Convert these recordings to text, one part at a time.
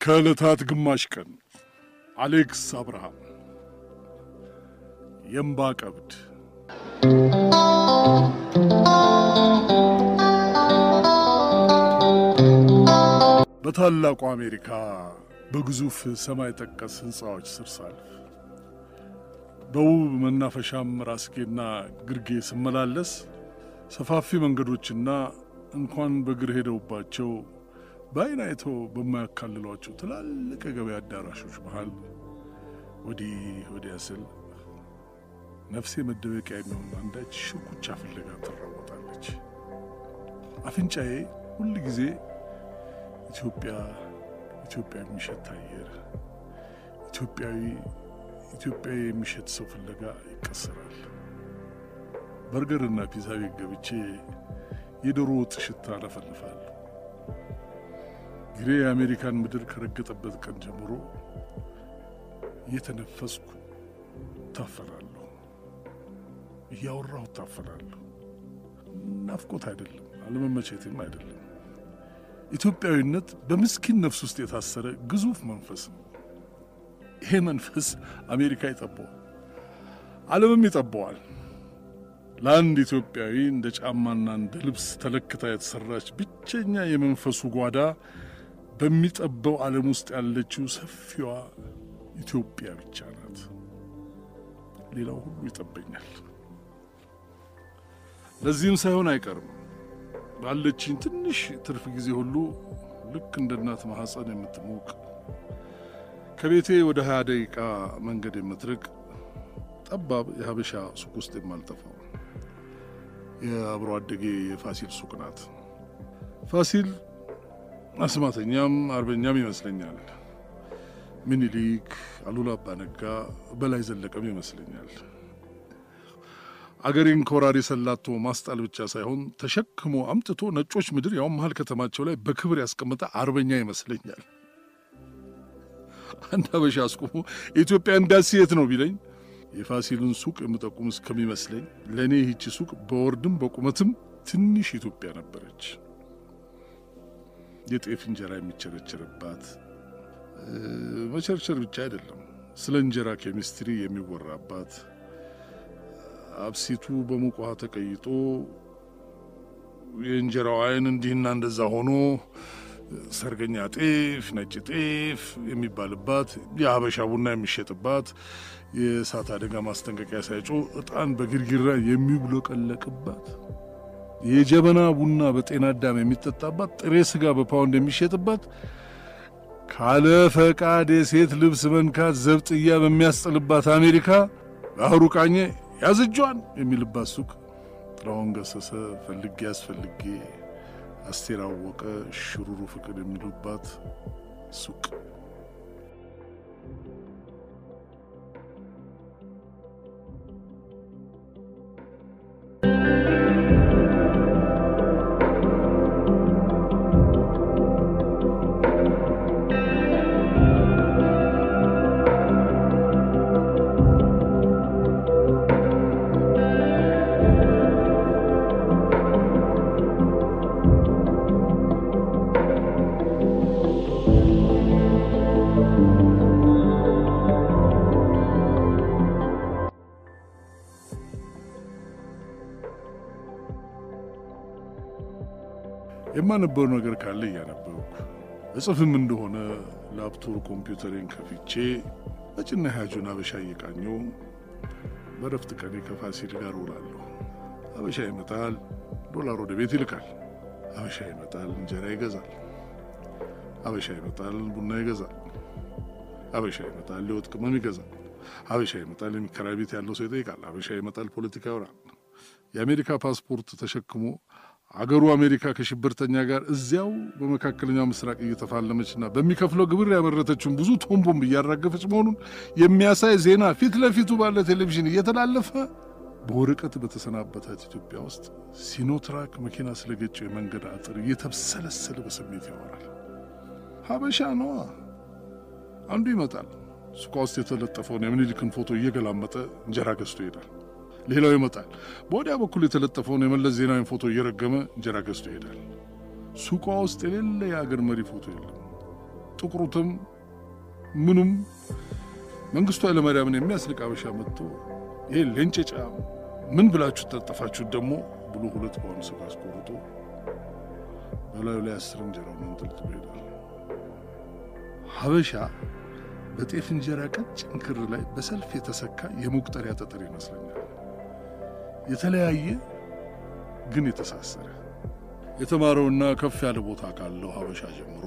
ከዕለታት ግማሽ ቀን አሌክስ አብርሃም የእምባ ቀብድ። በታላቁ አሜሪካ በግዙፍ ሰማይ ጠቀስ ሕንፃዎች ስር ሳልፍ በውብ መናፈሻም ራስጌና ግርጌ ስመላለስ ሰፋፊ መንገዶችና እንኳን በእግር ሄደውባቸው በዓይን አይተው በማያካልሏቸው ትላልቅ የገበያ አዳራሾች መሃል ወዲህ ወዲያ ስል ነፍሴ መደበቂያ የሚሆን አንዳች ሽኩቻ ፍለጋ ትራወጣለች። አፍንጫዬ ሁል ጊዜ ኢትዮጵያ ኢትዮጵያ የሚሸት አየር፣ ኢትዮጵያዊ ኢትዮጵያዊ የሚሸት ሰው ፍለጋ ይቀሰራል። በርገርና ፒዛ ቤት ገብቼ የዶሮ ወጥ ሽታ አለፈልፋለሁ። ግሬ የአሜሪካን ምድር ከረገጠበት ቀን ጀምሮ እየተነፈስኩ ታፈላለሁ፣ እያወራሁ ታፈላለሁ። ናፍቆት አይደለም፣ አለመመቼትም አይደለም። ኢትዮጵያዊነት በምስኪን ነፍስ ውስጥ የታሰረ ግዙፍ መንፈስ ነው። ይሄ መንፈስ አሜሪካ ይጠባዋል፣ ዓለምም ይጠባዋል። ለአንድ ኢትዮጵያዊ እንደ ጫማና እንደ ልብስ ተለክታ የተሰራች ብቸኛ የመንፈሱ ጓዳ በሚጠበው ዓለም ውስጥ ያለችው ሰፊዋ ኢትዮጵያ ብቻ ናት። ሌላው ሁሉ ይጠበኛል። ለዚህም ሳይሆን አይቀርም ባለችኝ ትንሽ ትርፍ ጊዜ ሁሉ ልክ እንደ እናት ማኅፀን የምትሞቅ ከቤቴ ወደ ሀያ ደቂቃ መንገድ የምትርቅ ጠባብ የሀበሻ ሱቅ ውስጥ የማልጠፋው የአብሮ አደጌ የፋሲል ሱቅ ናት። ፋሲል አስማተኛም አርበኛም ይመስለኛል። ምኒልክ፣ አሉላ አባነጋ፣ በላይ ዘለቀም ይመስለኛል። አገሬን ከወራሪ ሰላቶ ማስጣል ብቻ ሳይሆን ተሸክሞ አምጥቶ ነጮች ምድር ያውም መሀል ከተማቸው ላይ በክብር ያስቀመጠ አርበኛ ይመስለኛል። አንድ አበሻ አስቁሞ የኢትዮጵያ ኤምባሲ የት ነው ቢለኝ የፋሲልን ሱቅ የምጠቁም እስከሚመስለኝ ለእኔ ይህቺ ሱቅ በወርድም በቁመትም ትንሽ ኢትዮጵያ ነበረች። የጤፍ እንጀራ የሚቸረቸርባት መቸርቸር ብቻ አይደለም፣ ስለ እንጀራ ኬሚስትሪ የሚወራባት አብሲቱ ውሃ ተቀይጦ የእንጀራው አይን እንዲህና እንደዛ ሆኖ ሰርገኛ ጤፍ፣ ነጭ ጤፍ የሚባልባት የሀበሻ ቡና የሚሸጥባት የእሳት አደጋ ማስጠንቀቂያ ሳይጮ ዕጣን በግርግራ የሚብለቀለቅባት የጀበና ቡና በጤና አዳም የሚጠጣባት ጥሬ ስጋ በፓውንድ የሚሸጥባት ካለ ፈቃድ የሴት ልብስ መንካት ዘብጥያ በሚያስጥልባት አሜሪካ ባህሩ ቃኘ ያዝጇን የሚልባት ሱቅ። ጥላሁን ገሰሰ ፈልጌ አስፈልጌ አስቴር አወቀ ሽሩሩ ፍቅር የሚሉባት ሱቅ የማነበው ነገር ካለ እያነበብኩ እጽፍም እንደሆነ ላፕቶፕ ኮምፒውተሬን ከፍቼ ነጭና ያጁን አበሻ እየቃኘው በረፍት ቀኔ ከፋሲል ጋር ውላለሁ። አበሻ ይመጣል፣ ዶላር ወደ ቤት ይልካል። አበሻ ይመጣል፣ እንጀራ ይገዛል። አበሻ ይመጣል፣ ቡና ይገዛል። አበሻ ይመጣል፣ ሊወጥ ቅመም ይገዛል። አበሻ ይመጣል፣ የሚከራይ ቤት ያለው ሰው ይጠይቃል። አበሻ ይመጣል፣ ፖለቲካ ያወራል። የአሜሪካ ፓስፖርት ተሸክሞ አገሩ አሜሪካ ከሽብርተኛ ጋር እዚያው በመካከለኛው ምስራቅ እየተፋለመችና በሚከፍለው ግብር ያመረተችውን ብዙ ቶን ቦምብ እያራገፈች መሆኑን የሚያሳይ ዜና ፊት ለፊቱ ባለ ቴሌቪዥን እየተላለፈ በወረቀት በተሰናበታት ኢትዮጵያ ውስጥ ሲኖትራክ መኪና ስለገጨው የመንገድ አጥር እየተብሰለሰለ በስሜት ያወራል። ሀበሻ ነዋ። አንዱ ይመጣል። ሱቋ ውስጥ የተለጠፈውን የምኒልክን ፎቶ እየገላመጠ እንጀራ ገዝቶ ይሄዳል። ሌላው ይመጣል። በወዲያ በኩል የተለጠፈውን የመለስ ዜናዊን ፎቶ እየረገመ እንጀራ ገዝቶ ይሄዳል። ሱቋ ውስጥ የሌለ የአገር መሪ ፎቶ የለም። ጥቁሩትም ምኑም መንግስቱ ኃይለማርያምን የሚያስንቅ አበሻ መጥቶ ይሄ ሌንጨጫ ምን ብላችሁ ተጠፋችሁት ደግሞ ብሎ ሁለት በአሁኑ ስጋ አስቆርጦ በላዩ ላይ አስር እንጀራውን አንጠልጥሎ ይሄዳል። ሀበሻ በጤፍ እንጀራ ቀጭን ክር ላይ በሰልፍ የተሰካ የመቁጠሪያ ጠጠር ይመስለኛል። የተለያየ ግን የተሳሰረ የተማረውና ከፍ ያለ ቦታ ካለው ሀበሻ ጀምሮ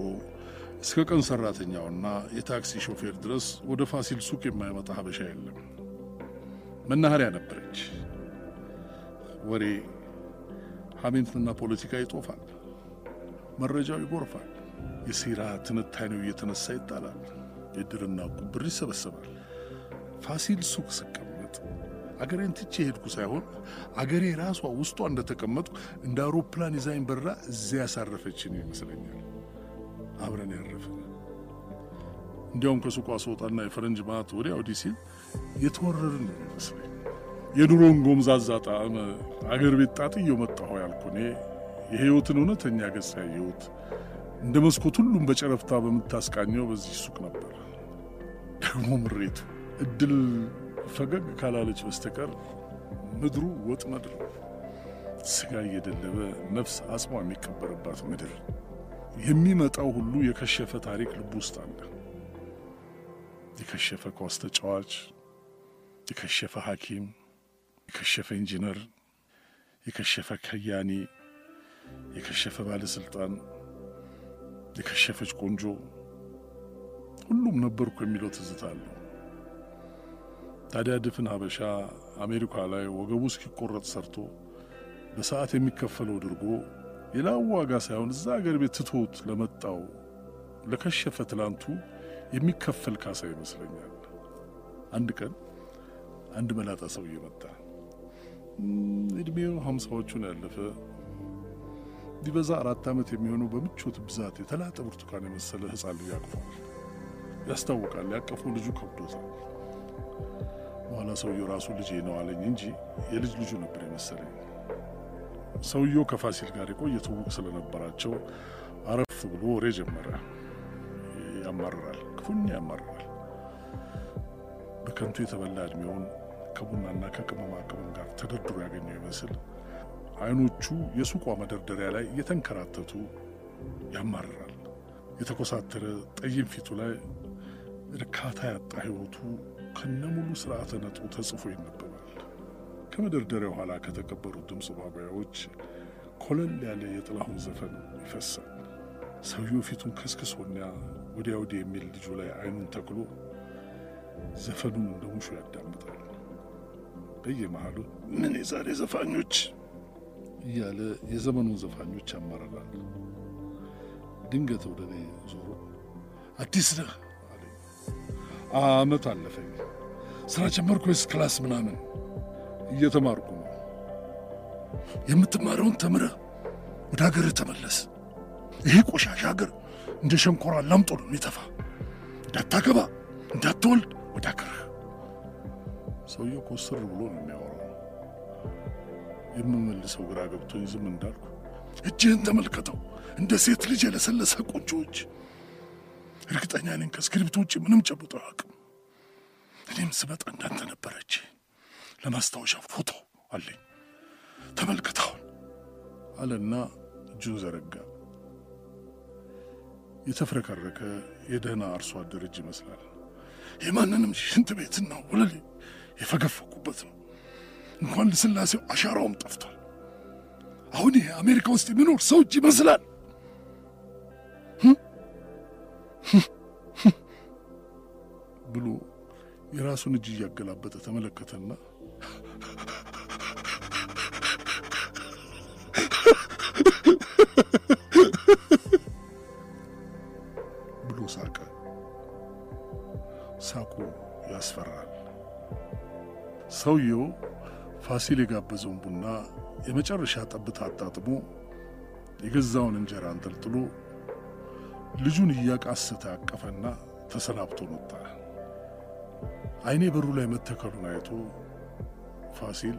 እስከ ቀን ሰራተኛውና የታክሲ ሾፌር ድረስ ወደ ፋሲል ሱቅ የማይመጣ ሀበሻ የለም። መናኸሪያ ነበረች። ወሬ ሐሜትና ፖለቲካ ይጦፋል። መረጃው ይጎርፋል። የሴራ ትንታኔው እየተነሳ ይጣላል። የድርና ቁብር ይሰበሰባል። ፋሲል ሱቅ ስቀመጥ አገሬን ትቼ ሄድኩ ሳይሆን አገሬ ራሷ ውስጧ እንደተቀመጥኩ እንደ አውሮፕላን ይዛኝ በራ እዚያ ያሳረፈችን ይመስለኛል። አብረን ያረፍን። እንዲያውም ከሱቋ ስወጣና የፈረንጅ ማት ወዲያ ወዲህ ሲል የተወረርን ይመስለኝ። የድሮን ጎምዛዛ ጣዕም አገር ቤት ጣጥየው መጣሁ ያልኩ እኔ የሕይወትን እውነተኛ ገጽ ያየሁት እንደ መስኮት ሁሉም በጨረፍታ በምታስቃኘው በዚህ ሱቅ ነበር። ደግሞ ምሬቱ እድል ፈገግ ካላለች በስተቀር ምድሩ ወጥመድ ነው። ስጋ እየደለበ ነፍስ አጽሟ የሚቀበርባት ምድር። የሚመጣው ሁሉ የከሸፈ ታሪክ ልብ ውስጥ አለ። የከሸፈ ኳስ ተጫዋች፣ የከሸፈ ሐኪም፣ የከሸፈ ኢንጂነር፣ የከሸፈ ከያኒ፣ የከሸፈ ባለስልጣን፣ የከሸፈች ቆንጆ፣ ሁሉም ነበርኩ የሚለው ትዝታ አለው። ታዲያ ድፍን ሀበሻ አሜሪካ ላይ ወገቡ እስኪቆረጥ ሰርቶ በሰዓት የሚከፈለው ድርጎ ሌላው ዋጋ ሳይሆን እዛ አገር ቤት ትቶት ለመጣው ለከሸፈ ትላንቱ የሚከፈል ካሳ ይመስለኛል። አንድ ቀን አንድ መላጣ ሰውዬ መጣ። እድሜው ሀምሳዎቹን ያለፈ ቢበዛ አራት ዓመት የሚሆነው በምቾት ብዛት የተላጠ ብርቱካን የመሰለ ሕፃን ልጅ አቅፏል። ያስታውቃል። ያቀፈው ልጁ ከብዶታል። በኋላ ሰውየው ራሱ ልጄ ነው አለኝ እንጂ የልጅ ልጁ ነበር የመሰለኝ። ሰውየው ከፋሲል ጋር የቆየ ትውውቅ ስለነበራቸው አረፍ ብሎ ወሬ ጀመረ። ያማርራል፣ ክፉኛ ያማርራል። በከንቱ የተበላ ዕድሜውን ከቡናና ከቅመማ ቅመም ጋር ተደርድሮ ያገኘው ይመስል አይኖቹ የሱቋ መደርደሪያ ላይ እየተንከራተቱ ያማርራል። የተኮሳተረ ጠይም ፊቱ ላይ እርካታ ያጣ ሕይወቱ ከነሙሉ ስርዓተ ነጥቡ ተጽፎ ይነበባል። ከመደርደሪያው ኋላ ከተቀበሩት ድምፅ ማጉያዎች ኮለል ያለ የጥላሁን ዘፈን ይፈሳል። ሰውየው ፊቱን ከስክሶና ወዲያ ወዲህ የሚል ልጁ ላይ አይኑን ተክሎ ዘፈኑን እንደ ሙሾ ያዳምጣል። በየመሃሉ ምን የዛሬ ዘፋኞች እያለ የዘመኑን ዘፋኞች ያማረራል። ድንገት ወደ እኔ ዞሮ አዲስ ነህ አመት አለፈኝ። ስራ ጀመርኩ ወይስ class ምናምን? እየተማርኩ ነው። የምትማረውን ተምረህ ወደ ሀገርህ ተመለስ። ይሄ ቆሻሻ ሀገር እንደ ሸንኮራ ላምጦ ነው የሚተፋ። እንዳታገባ እንዳትወልድ ወደ ሀገርህ። ሰውየው ኮስር ብሎ ነው የሚያወራው። የምመልሰው ግራ ገብቶኝ ዝም እንዳልኩ እጅህን ተመልከተው፣ እንደ ሴት ልጅ የለሰለሰ ቆንጆዎች። እርግጠኛ ነኝ ከእስክሪብቶ ውጭ ምንም ጨብጦ አያውቅም። እኔም ስመጣ እንዳንተ ነበረች። ለማስታወሻ ፎቶ አለኝ፣ ተመልከታውን አለና እጁን ዘረጋ። የተፍረከረከ የደህና አርሶ አደር እጅ ይመስላል። የማንንም ሽንት ቤትና ወለል የፈገፈኩበት ነው። እንኳን ለስላሴው አሻራውም ጠፍቷል። አሁን ይሄ አሜሪካ ውስጥ የሚኖር ሰው እጅ ይመስላል። ብሎ የራሱን እጅ እያገላበጠ ተመለከተና ብሎ ሳቀ። ሳቁ ያስፈራል። ሰውየው ፋሲል የጋበዘውን ቡና የመጨረሻ ጠብታ አጣጥሞ የገዛውን እንጀራ አንጠልጥሎ ልጁን እያቃሰተ አቀፈና ተሰናብቶ መጣ። አይኔ በሩ ላይ መተከሉን አይቶ ፋሲል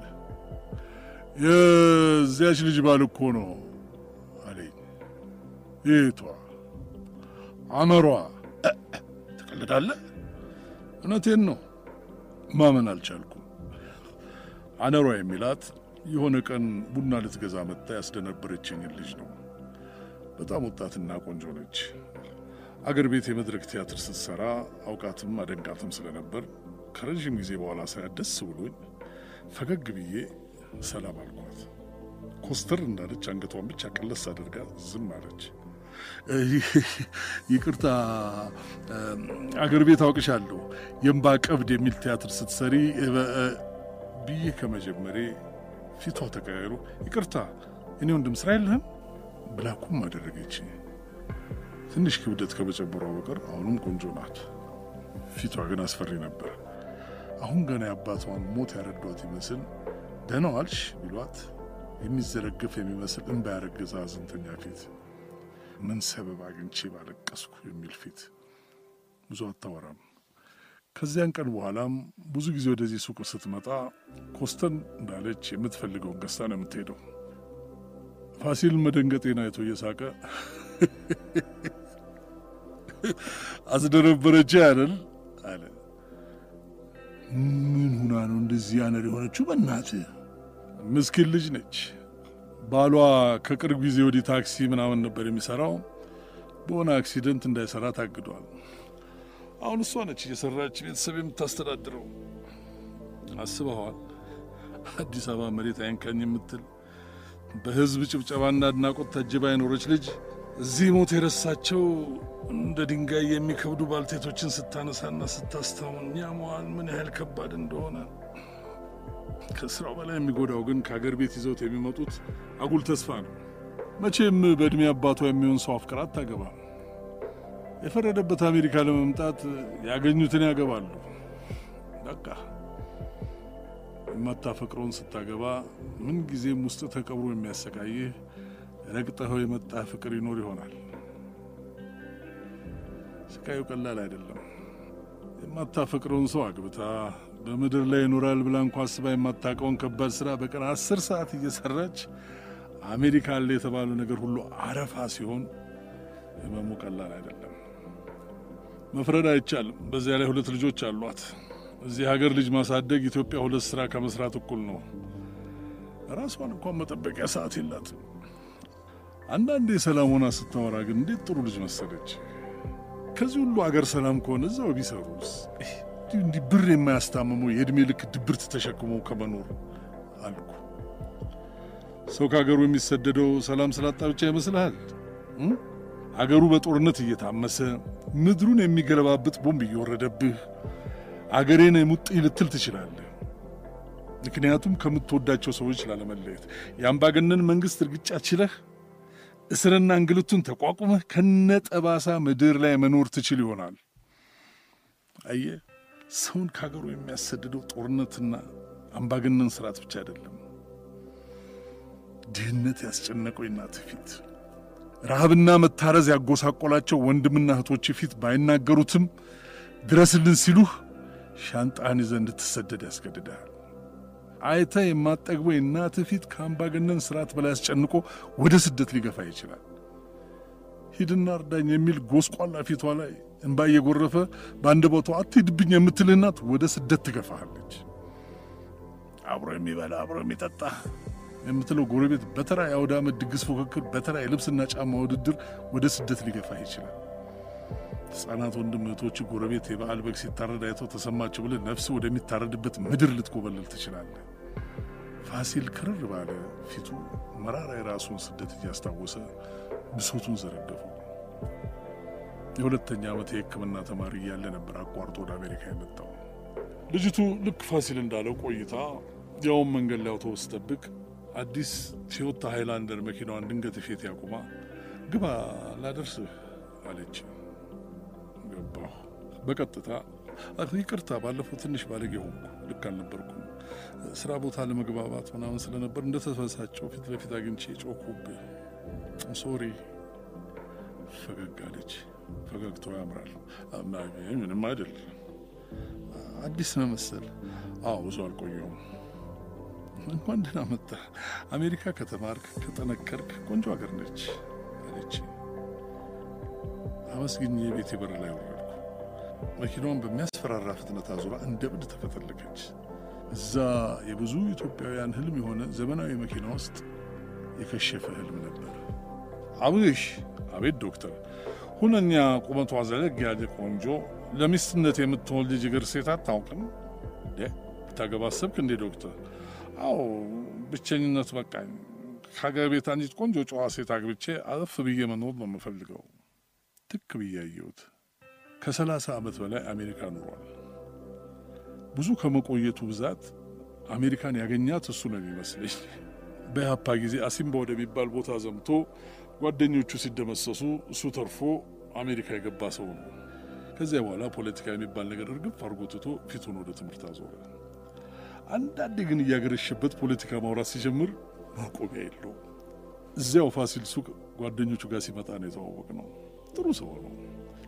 የዚያች ልጅ ባል እኮ ነው አለኝ። የቷ? አመሯ። ትቀልዳለህ? እውነቴን ነው። ማመን አልቻልኩም። አነሯ የሚላት የሆነ ቀን ቡና ልትገዛ መጥታ ያስደነበረችኝን ልጅ ነው። በጣም ወጣትና ቆንጆ ነች። አገር ቤት የመድረክ ቲያትር ስትሰራ አውቃትም አደንቃትም ስለነበር ከረዥም ጊዜ በኋላ ሳያት ደስ ብሎኝ ፈገግ ብዬ ሰላም አልኳት። ኮስተር እንዳለች አንገቷን ብቻ ቀለስ አድርጋ ዝም አለች። ይቅርታ አገር ቤት አውቅሻለሁ የእምባ ቀብድ የሚል ቲያትር ስትሰሪ ብዬ ከመጀመሬ ፊቷ ተቀያይሮ ይቅርታ እኔ ወንድም ስራ የለህም ብላኩም አደረገች። ትንሽ ክብደት ከመጨመሯ በቀር አሁንም ቆንጆ ናት። ፊቷ ግን አስፈሪ ነበር። አሁን ገና የአባቷን ሞት ያረዷት ይመስል ደህና ዋልሽ ቢሏት የሚዘረግፍ የሚመስል እንባ ያረገዘ አዘንተኛ ፊት፣ ምን ሰበብ አግኝቼ ባለቀስኩ የሚል ፊት። ብዙ አታወራም። ከዚያን ቀን በኋላም ብዙ ጊዜ ወደዚህ ሱቅ ስትመጣ ኮስተን እንዳለች የምትፈልገውን ገዝታ ነው የምትሄደው። ፋሲል መደንገጤን አይቶ እየሳቀ አስደነበረች አይደል አለ። ምን ሁና ነው እንደዚህ ያነር የሆነችው? በእናትህ ምስኪን ልጅ ነች። ባሏ ከቅርብ ጊዜ ወዲህ ታክሲ ምናምን ነበር የሚሰራው። በሆነ አክሲደንት እንዳይሰራ ታግዷል። አሁን እሷ ነች እየሰራች ቤተሰብ የምታስተዳድረው። አስበኸዋል? አዲስ አበባ መሬት አይንካኝ የምትል በህዝብ ጭብጨባና አድናቆት ታጅባ የኖረች ልጅ እዚህ ሞት የረሳቸው እንደ ድንጋይ የሚከብዱ ባልቴቶችን ስታነሳና ስታስታውን ያመዋል ምን ያህል ከባድ እንደሆነ። ከስራው በላይ የሚጎዳው ግን ከአገር ቤት ይዘውት የሚመጡት አጉል ተስፋ ነው። መቼም በዕድሜ አባቷ የሚሆን ሰው አፍቅራ አታገባም። የፈረደበት አሜሪካ ለመምጣት ያገኙትን ያገባሉ። በቃ የማታፈቅረውን ስታገባ ምን ጊዜም ውስጥ ተቀብሮ የሚያሰቃይህ ረግጠኸው የመጣ ፍቅር ይኖር ይሆናል። ስቃዩ ቀላል አይደለም። የማታፈቅረውን ሰው አግብታ በምድር ላይ ይኖራል ብላ እንኳ አስባ የማታውቀውን ከባድ ስራ በቀን አስር ሰዓት እየሰራች አሜሪካ አለ የተባለው ነገር ሁሉ አረፋ ሲሆን ህመሙ ቀላል አይደለም። መፍረድ አይቻልም። በዚያ ላይ ሁለት ልጆች አሏት። እዚህ ሀገር ልጅ ማሳደግ ኢትዮጵያ ሁለት ስራ ከመስራት እኩል ነው። ራሷን እንኳን መጠበቂያ ሰዓት የላትም። አንዳንዴ ሰላም ሆና ስታወራ ግን እንዴት ጥሩ ልጅ መሰለች። ከዚህ ሁሉ አገር ሰላም ከሆነ እዛው ቢሰሩስ? እንዲህ ብር የማያስታምመው የዕድሜ ልክ ድብርት ተሸክመው ከመኖር አልኩ። ሰው ከሀገሩ የሚሰደደው ሰላም ስላጣ ብቻ ይመስልሃል? አገሩ በጦርነት እየታመሰ ምድሩን የሚገለባብጥ ቦምብ እየወረደብህ አገሬን የሙጥኝ ልትል ትችላለህ። ምክንያቱም ከምትወዳቸው ሰዎች ላለመለየት የአምባገነን መንግሥት እርግጫ ችለህ እስርና እንግልቱን ተቋቁመህ ከነጠባሳ ምድር ላይ መኖር ትችል ይሆናል። አየህ፣ ሰውን ከሀገሩ የሚያሰድደው ጦርነትና አምባገነን ስርዓት ብቻ አይደለም። ድህነት ያስጨነቀው እናት ፊት፣ ረሃብና መታረዝ ያጎሳቆላቸው ወንድምና እህቶች ፊት ባይናገሩትም ድረስልን ሲሉህ ሻንጣህን ይዘህ እንድትሰደድ ያስገድድሃል። አይተ የማጠግበው የእናትህ ፊት ከአምባገነን ስርዓት በላይ አስጨንቆ ወደ ስደት ሊገፋ ይችላል። ሂድና እርዳኝ የሚል ጎስቋላ ፊቷ ላይ እንባ እየጎረፈ በአንድ ቦታው አትሂድብኝ የምትልህ እናት ወደ ስደት ትገፋሃለች። አብሮ የሚበላ አብሮ የሚጠጣ የምትለው ጎረቤት በተራ የአውደ ዓመት ድግስ ፉክክር፣ በተራ የልብስና ጫማ ውድድር ወደ ስደት ሊገፋ ይችላል። ሕፃናት ወንድም እህቶች ጎረቤት የበዓል በግ ሲታረድ አይተው ተሰማቸው ብለህ ነፍስ ወደሚታረድበት ምድር ልትኮበልል ትችላለህ። ፋሲል ክርር ባለ ፊቱ መራራ የራሱን ስደት እያስታወሰ ብሶቱን ዘረገፈው። የሁለተኛ ዓመት የሕክምና ተማሪ እያለ ነበር አቋርጦ ወደ አሜሪካ የመጣው። ልጅቱ ልክ ፋሲል እንዳለው ቆይታ ያውም መንገድ ላይ አውቶቡስ ጠብቅ አዲስ ቶዮታ ሃይላንደር መኪናዋን ድንገት ፊት ያቁማ ግባ ላደርስህ አለች። ገባሁ። በቀጥታ ይቅርታ፣ ባለፈው ትንሽ ባለጌ ሆንኩ፣ ልክ አልነበርኩም። ስራ ቦታ ለመግባባት ምናምን ስለነበር እንደተበሳጨው ፊት ለፊት አግኝቼ ጮኩብህ። ሶሪ። ፈገግ አለች። ፈገግታው ያምራል። ምንም አይደል። አዲስ ነው መሰል። አዎ ብዙ አልቆየውም። እንኳን ደህና መጣ። አሜሪካ ከተማርክ ከጠነከርክ ቆንጆ ሀገር ነች አለች። አመስግኜ የቤቴ በር ላይ ወረድኩ። መኪናዋን በሚያስፈራራ ፍጥነት አዙራ እንደ ብድ ተፈተለከች። እዛ የብዙ ኢትዮጵያውያን ህልም የሆነ ዘመናዊ መኪና ውስጥ የከሸፈ ህልም ነበር። አብሽ አቤት ዶክተር፣ ሁነኛ ቁመቷ ዘለግ ያለ ቆንጆ ለሚስትነት የምትሆን ልጅ እግር ሴት አታውቅም? ብታገባ አሰብክ እንዴ ዶክተር? አዎ ብቸኝነት በቃኝ። ከሀገር ቤት አንዲት ቆንጆ ጨዋ ሴት አግብቼ አረፍ ብዬ መኖር ነው የምፈልገው። ትክ ብዬ አየሁት። ከሰላሳ ዓመት በላይ አሜሪካ ኑሯል። ብዙ ከመቆየቱ ብዛት አሜሪካን ያገኛት እሱ ነው የሚመስለኝ። በኢህአፓ ጊዜ አሲምባ ወደሚባል ቦታ ዘምቶ ጓደኞቹ ሲደመሰሱ እሱ ተርፎ አሜሪካ የገባ ሰው ነው። ከዚያ በኋላ ፖለቲካ የሚባል ነገር እርግፍ አድርጎ ትቶ ፊቱን ወደ ትምህርት አዞረ። አንዳንዴ ግን እያገረሸበት ፖለቲካ ማውራት ሲጀምር ማቆሚያ የለው። እዚያው ፋሲል ሱቅ ጓደኞቹ ጋር ሲመጣ ነው የተዋወቅ ነው። ጥሩ ሰው ነው።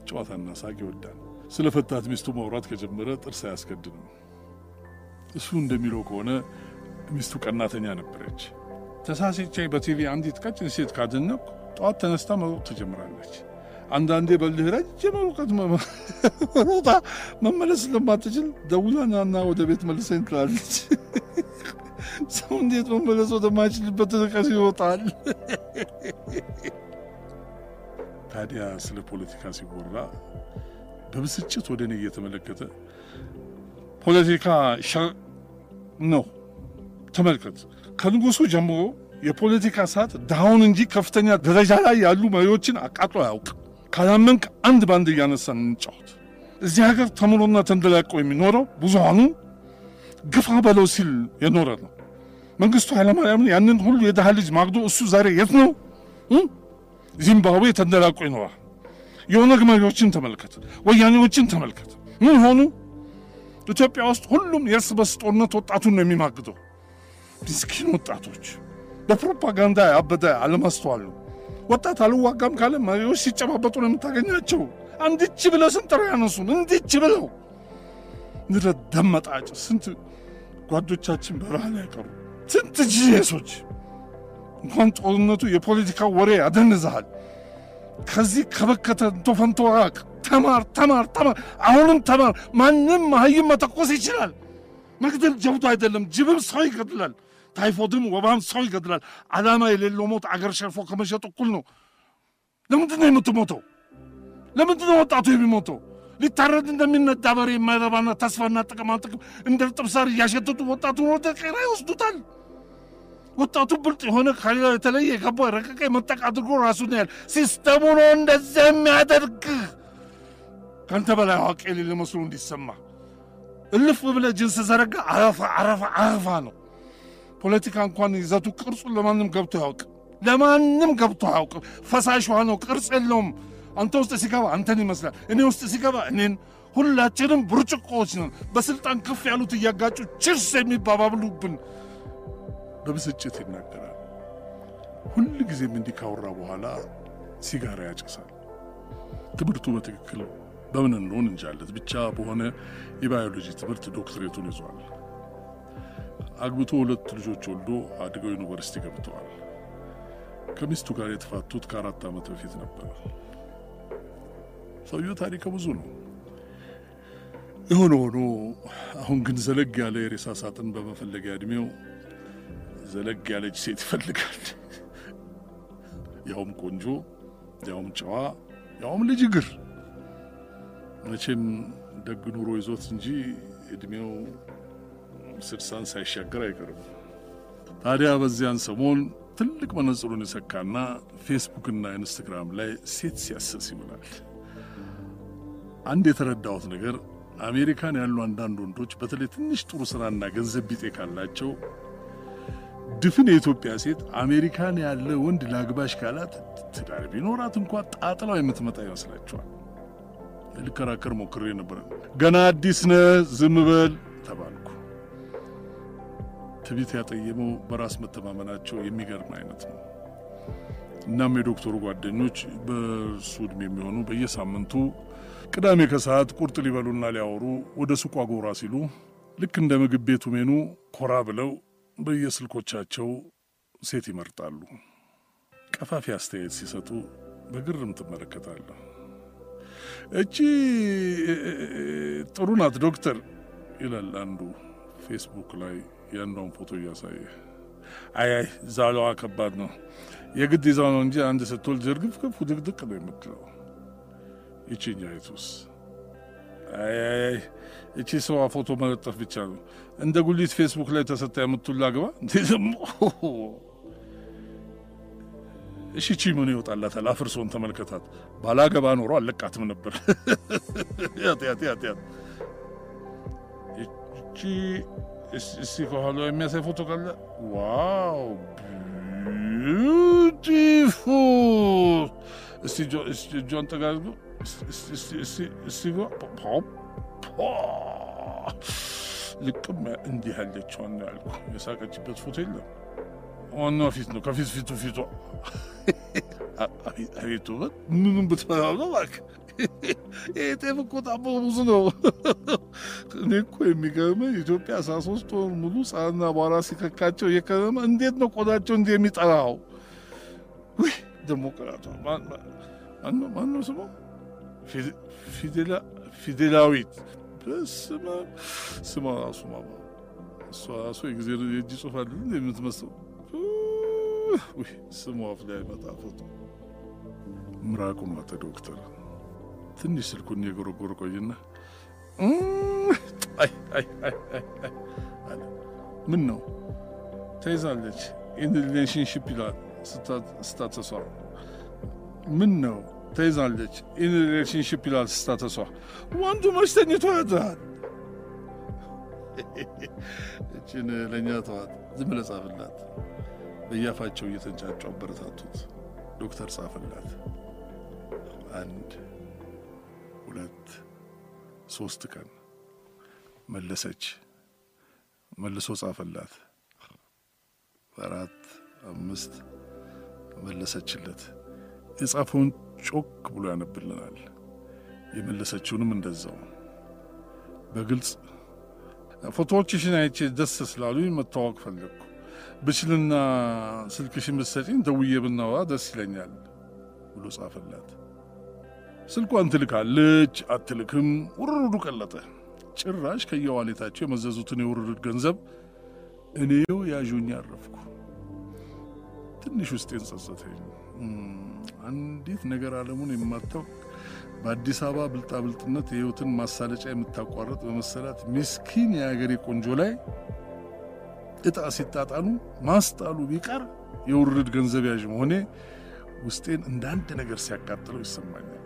ጨዋታና ሳቅ ይወዳል። ስለ ፈታት ሚስቱ ማውራት ከጀመረ ጥርስ አያስገድንም። እሱ እንደሚለው ከሆነ ሚስቱ ቀናተኛ ነበረች። ተሳስቼ በቲቪ አንዲት ቀጭን ሴት ካደነቅኩ ጠዋት ተነስታ መሮጥ ትጀምራለች። አንዳንዴ በልህ ረጅም ርቀት ሮጣ መመለስ ስለማትችል ደውላናና ወደ ቤት መልሰኝ ትላለች። ሰው እንዴት መመለስ ወደማይችልበት ርቀት ይወጣል? ታዲያ ስለ ፖለቲካ ሲወራ በብስጭት ወደ እኔ እየተመለከተ ፖለቲካ ሸር ነው። ተመልከት፣ ከንጉሱ ጀምሮ የፖለቲካ ሰዓት ድሃውን እንጂ ከፍተኛ ደረጃ ላይ ያሉ መሪዎችን አቃጥሎ አያውቅም። ካላመንክ አንድ በአንድ እያነሳን እንጫወት። እዚህ ሀገር ተምሮና ተንደላቆ የሚኖረው ብዙሃኑ ግፋ በለው ሲል የኖረ ነው። መንግስቱ ኃይለማርያምን ያንን ሁሉ የድሃ ልጅ ማግዶ እሱ ዛሬ የት ነው? ዚምባብዌ ተንደላቆ ይኖራል። የኦነግ መሪዎችን ተመልከት፣ ወያኔዎችን ተመልከት። ምን ሆኑ? ኢትዮጵያ ውስጥ ሁሉም የእርስ በርስ ጦርነት ወጣቱን ነው የሚማግደው። ምስኪን ወጣቶች በፕሮፓጋንዳ ያበደ አለማስተዋል ነው። ወጣት አልዋጋም ካለ መሪዎች ሲጨባበጡ ነው የምታገኛቸው። አንድች ብለው ስንጥር ያነሱን እንድች ብለው ንረት ደመጣጭ ስንት ጓዶቻችን በረሃ ላይ ቀሩ። ስንት ጂሶች ጦርነቱ የፖለቲካ ወሬ ያደንዝሃል። ከዚህ ከበከተ ቶፈንቶ ራቅ። ተማር ተማር ተማር፣ አሁንም ተማር። ማንም መሀይም መተኮስ ይችላል። መግደል ጀብዱ አይደለም። ጅብም ሰው ይገድላል። ታይፎድም ወባም ሰው ይገድላል። ዓላማ የሌለው ሞት አገር ሸርፎ ከመሸጥ እኩል ነው። ለምንድን ነው የምትሞተው? ለምንድን ነው ወጣቱ የሚሞተው? ሊታረድ እንደሚነዳ በሬ የማይረባና ተስፋና ጥቅማ ጥቅም እንደ እርጥብ ሳር እያሸተቱ ወጣቱን ወደ ቄራ ይወስዱታል። ወጣቱ ብልጥ የሆነ ከሌላው የተለየ የገባ ረቀቀ የመጠቅ አድርጎ ራሱን ያህል ሲስተሙ ነው እንደዚያ የሚያደርግ ከአንተ በላይ አዋቂ የሌለ መስሎ እንዲሰማ እልፍ ብለህ ጅንስ ዘረጋ አረፋ አረፋ አረፋ ነው። ፖለቲካ እንኳን ይዘቱ ቅርጹን ለማንም ገብቶ አያውቅም። ለማንም ገብቶ አያውቅም። ፈሳሽ ውሃ ነው፣ ቅርጽ የለውም። አንተ ውስጥ ሲገባ አንተን ይመስላል፣ እኔ ውስጥ ሲገባ እኔን። ሁላችንም ብርጭቆዎች ነን። በስልጣን ከፍ ያሉት እያጋጩ ችርስ የሚባባብሉብን በብስጭት ይናገራል። ሁል ጊዜም እንዲህ ካወራ በኋላ ሲጋራ ያጨሳል። ትምህርቱ በትክክል በምን እንደሆን እንጃለት ብቻ በሆነ የባዮሎጂ ትምህርት ዶክትሬቱን ይዟል። አግብቶ ሁለት ልጆች ወልዶ አድገው ዩኒቨርሲቲ ገብተዋል። ከሚስቱ ጋር የተፋቱት ከአራት ዓመት በፊት ነበር። ሰውየው ታሪከ ብዙ ነው። የሆነ ሆኖ አሁን ግን ዘለግ ያለ የሬሳ ሳጥን በመፈለጊያ ዕድሜው ዘለግ ያለች ሴት ይፈልጋል። ያውም ቆንጆ፣ ያውም ጨዋ፣ ያውም ልጅ እግር። መቼም ደግ ኑሮ ይዞት እንጂ ዕድሜው ስድሳን ሳይሻገር አይቀርም። ታዲያ በዚያን ሰሞን ትልቅ መነጽሩን የሰካና ፌስቡክና ኢንስትግራም ላይ ሴት ሲያሰስ ይውላል። አንድ የተረዳሁት ነገር አሜሪካን ያሉ አንዳንድ ወንዶች በተለይ ትንሽ ጥሩ ስራና ገንዘብ ቢጤ ካላቸው ድፍን የኢትዮጵያ ሴት አሜሪካን ያለ ወንድ ላግባሽ ካላት ትዳር ቢኖራት እንኳ ጣጥላው የምትመጣ ይመስላቸዋል። ልከራከር ሞክሬ ነበረ። ገና አዲስ ነህ ዝም በል ተባልኩ። ትቢት ያጠየመው በራስ መተማመናቸው የሚገርም አይነት ነው። እናም የዶክተሩ ጓደኞች በእርሱ ዕድሜ የሚሆኑ በየሳምንቱ ቅዳሜ ከሰዓት ቁርጥ ሊበሉና ሊያወሩ ወደ ሱቋ ጎራ ሲሉ ልክ እንደ ምግብ ቤቱ ሜኑ ኮራ ብለው በየስልኮቻቸው ሴት ይመርጣሉ። ቀፋፊ አስተያየት ሲሰጡ በግርምት ትመለከታለሁ። እቺ ጥሩ ናት ዶክተር ይላል አንዱ ፌስቡክ ላይ የአንዷን ፎቶ እያሳየ። አይ ዛሏዋ ከባድ ነው የግድ ይዛው ነው እንጂ አንድ ስትወልድ ዝርግፍግፍ ድቅድቅ ነው የምትለው። ይችኛይቱስ አይ አይ እቺ ሰዋ ፎቶ መለጠፍ ብቻ ነው እንደ ጉሊት ፌስቡክ ላይ ተሰታ የምትውል አግባ እንዴ ደግሞ እሺ ቺ ምን ይወጣላታል? አፍርሶን ተመልከታት። ባላገባ ኖሮ አለቃትም ነበር። እቺ እስቲ ከኋላ የሚያሳይ ፎቶ ካለ ዋው ቢዩቲፉል። እስቲ እጇን ጠጋ አድርገው እስቲ ልቅም እንዲህ ያለችዋን ያልኩ የሳቀችበት ፎቶ የለም። ዋናው ፊት ነው። ከፊት ፊቱ ፊቷ አቤት ውበት! ምንም ብትፈራ ነው እባክህ። የጤፍ እኮ ጣቦ ብዙ ነው። እኔ እኮ የሚገርመኝ ኢትዮጵያ አስራ ሶስት ወር ሙሉ ፀሐይና አቧራ ሲከካቸው እየከረመ እንዴት ነው ቆዳቸው እንዲህ የሚጠራው? ውይ ደግሞ ቅራቷ ማነው ስሟ? ፊዴላዊት በስመ ስሟ ራሱ ማማ እሷ ራሱ የጊዜ የእጅ ጽሑፍ አለ የምትመስለው? ስሙ አፍ ላይ መጣ ፎቶ። ምራቁን ዋጠ ዶክተር። ትንሽ ስልኩን የጎረጎረ ቆይና ምን ነው ተይዛለች፣ ኢን ይላል ስታተሷ። ምን ነው ተይዛለች፣ in relationship ይላል status ሷ። ወንዱ መች ተኝቶ ያድራል? እችን ለእኛ ተዋት፣ ዝም ብለህ ጻፍላት። በያፋቸው እየተንጫጩ አበረታቱት። ዶክተር ጻፈላት። አንድ ሁለት ሶስት ቀን መለሰች። መልሶ ጻፈላት። አራት አምስት መለሰችለት። የጻፈውን ጮክ ብሎ ያነብልናል። የመለሰችውንም እንደዛው በግልጽ ፎቶዎችሽን አይቼ ደስ ስላሉኝ መተዋወቅ ፈለግኩ ብችልና ስልክሽን ብትሰጪኝ ደውዬ ብናወራ ደስ ይለኛል ብሎ ጻፈላት። ስልኳን ትልካለች አትልክም፣ ውርርዱ ቀለጠ። ጭራሽ ከየዋሌታቸው የመዘዙትን የውርርድ ገንዘብ እኔው ያዡኝ አረፍኩ። ትንሽ ውስጤን ጸጸተኝ። አንዲት ነገር ዓለሙን የማታውቅ በአዲስ አበባ ብልጣብልጥነት የሕይወትን ማሳለጫ የምታቋርጥ በመሰላት ሚስኪን የአገሬ ቆንጆ ላይ እጣ ሲጣጣሉ ማስጣሉ ቢቀር የውርድ ገንዘብ ያዥ መሆኔ ውስጤን እንደ አንድ ነገር ሲያቃጥለው ይሰማኛል።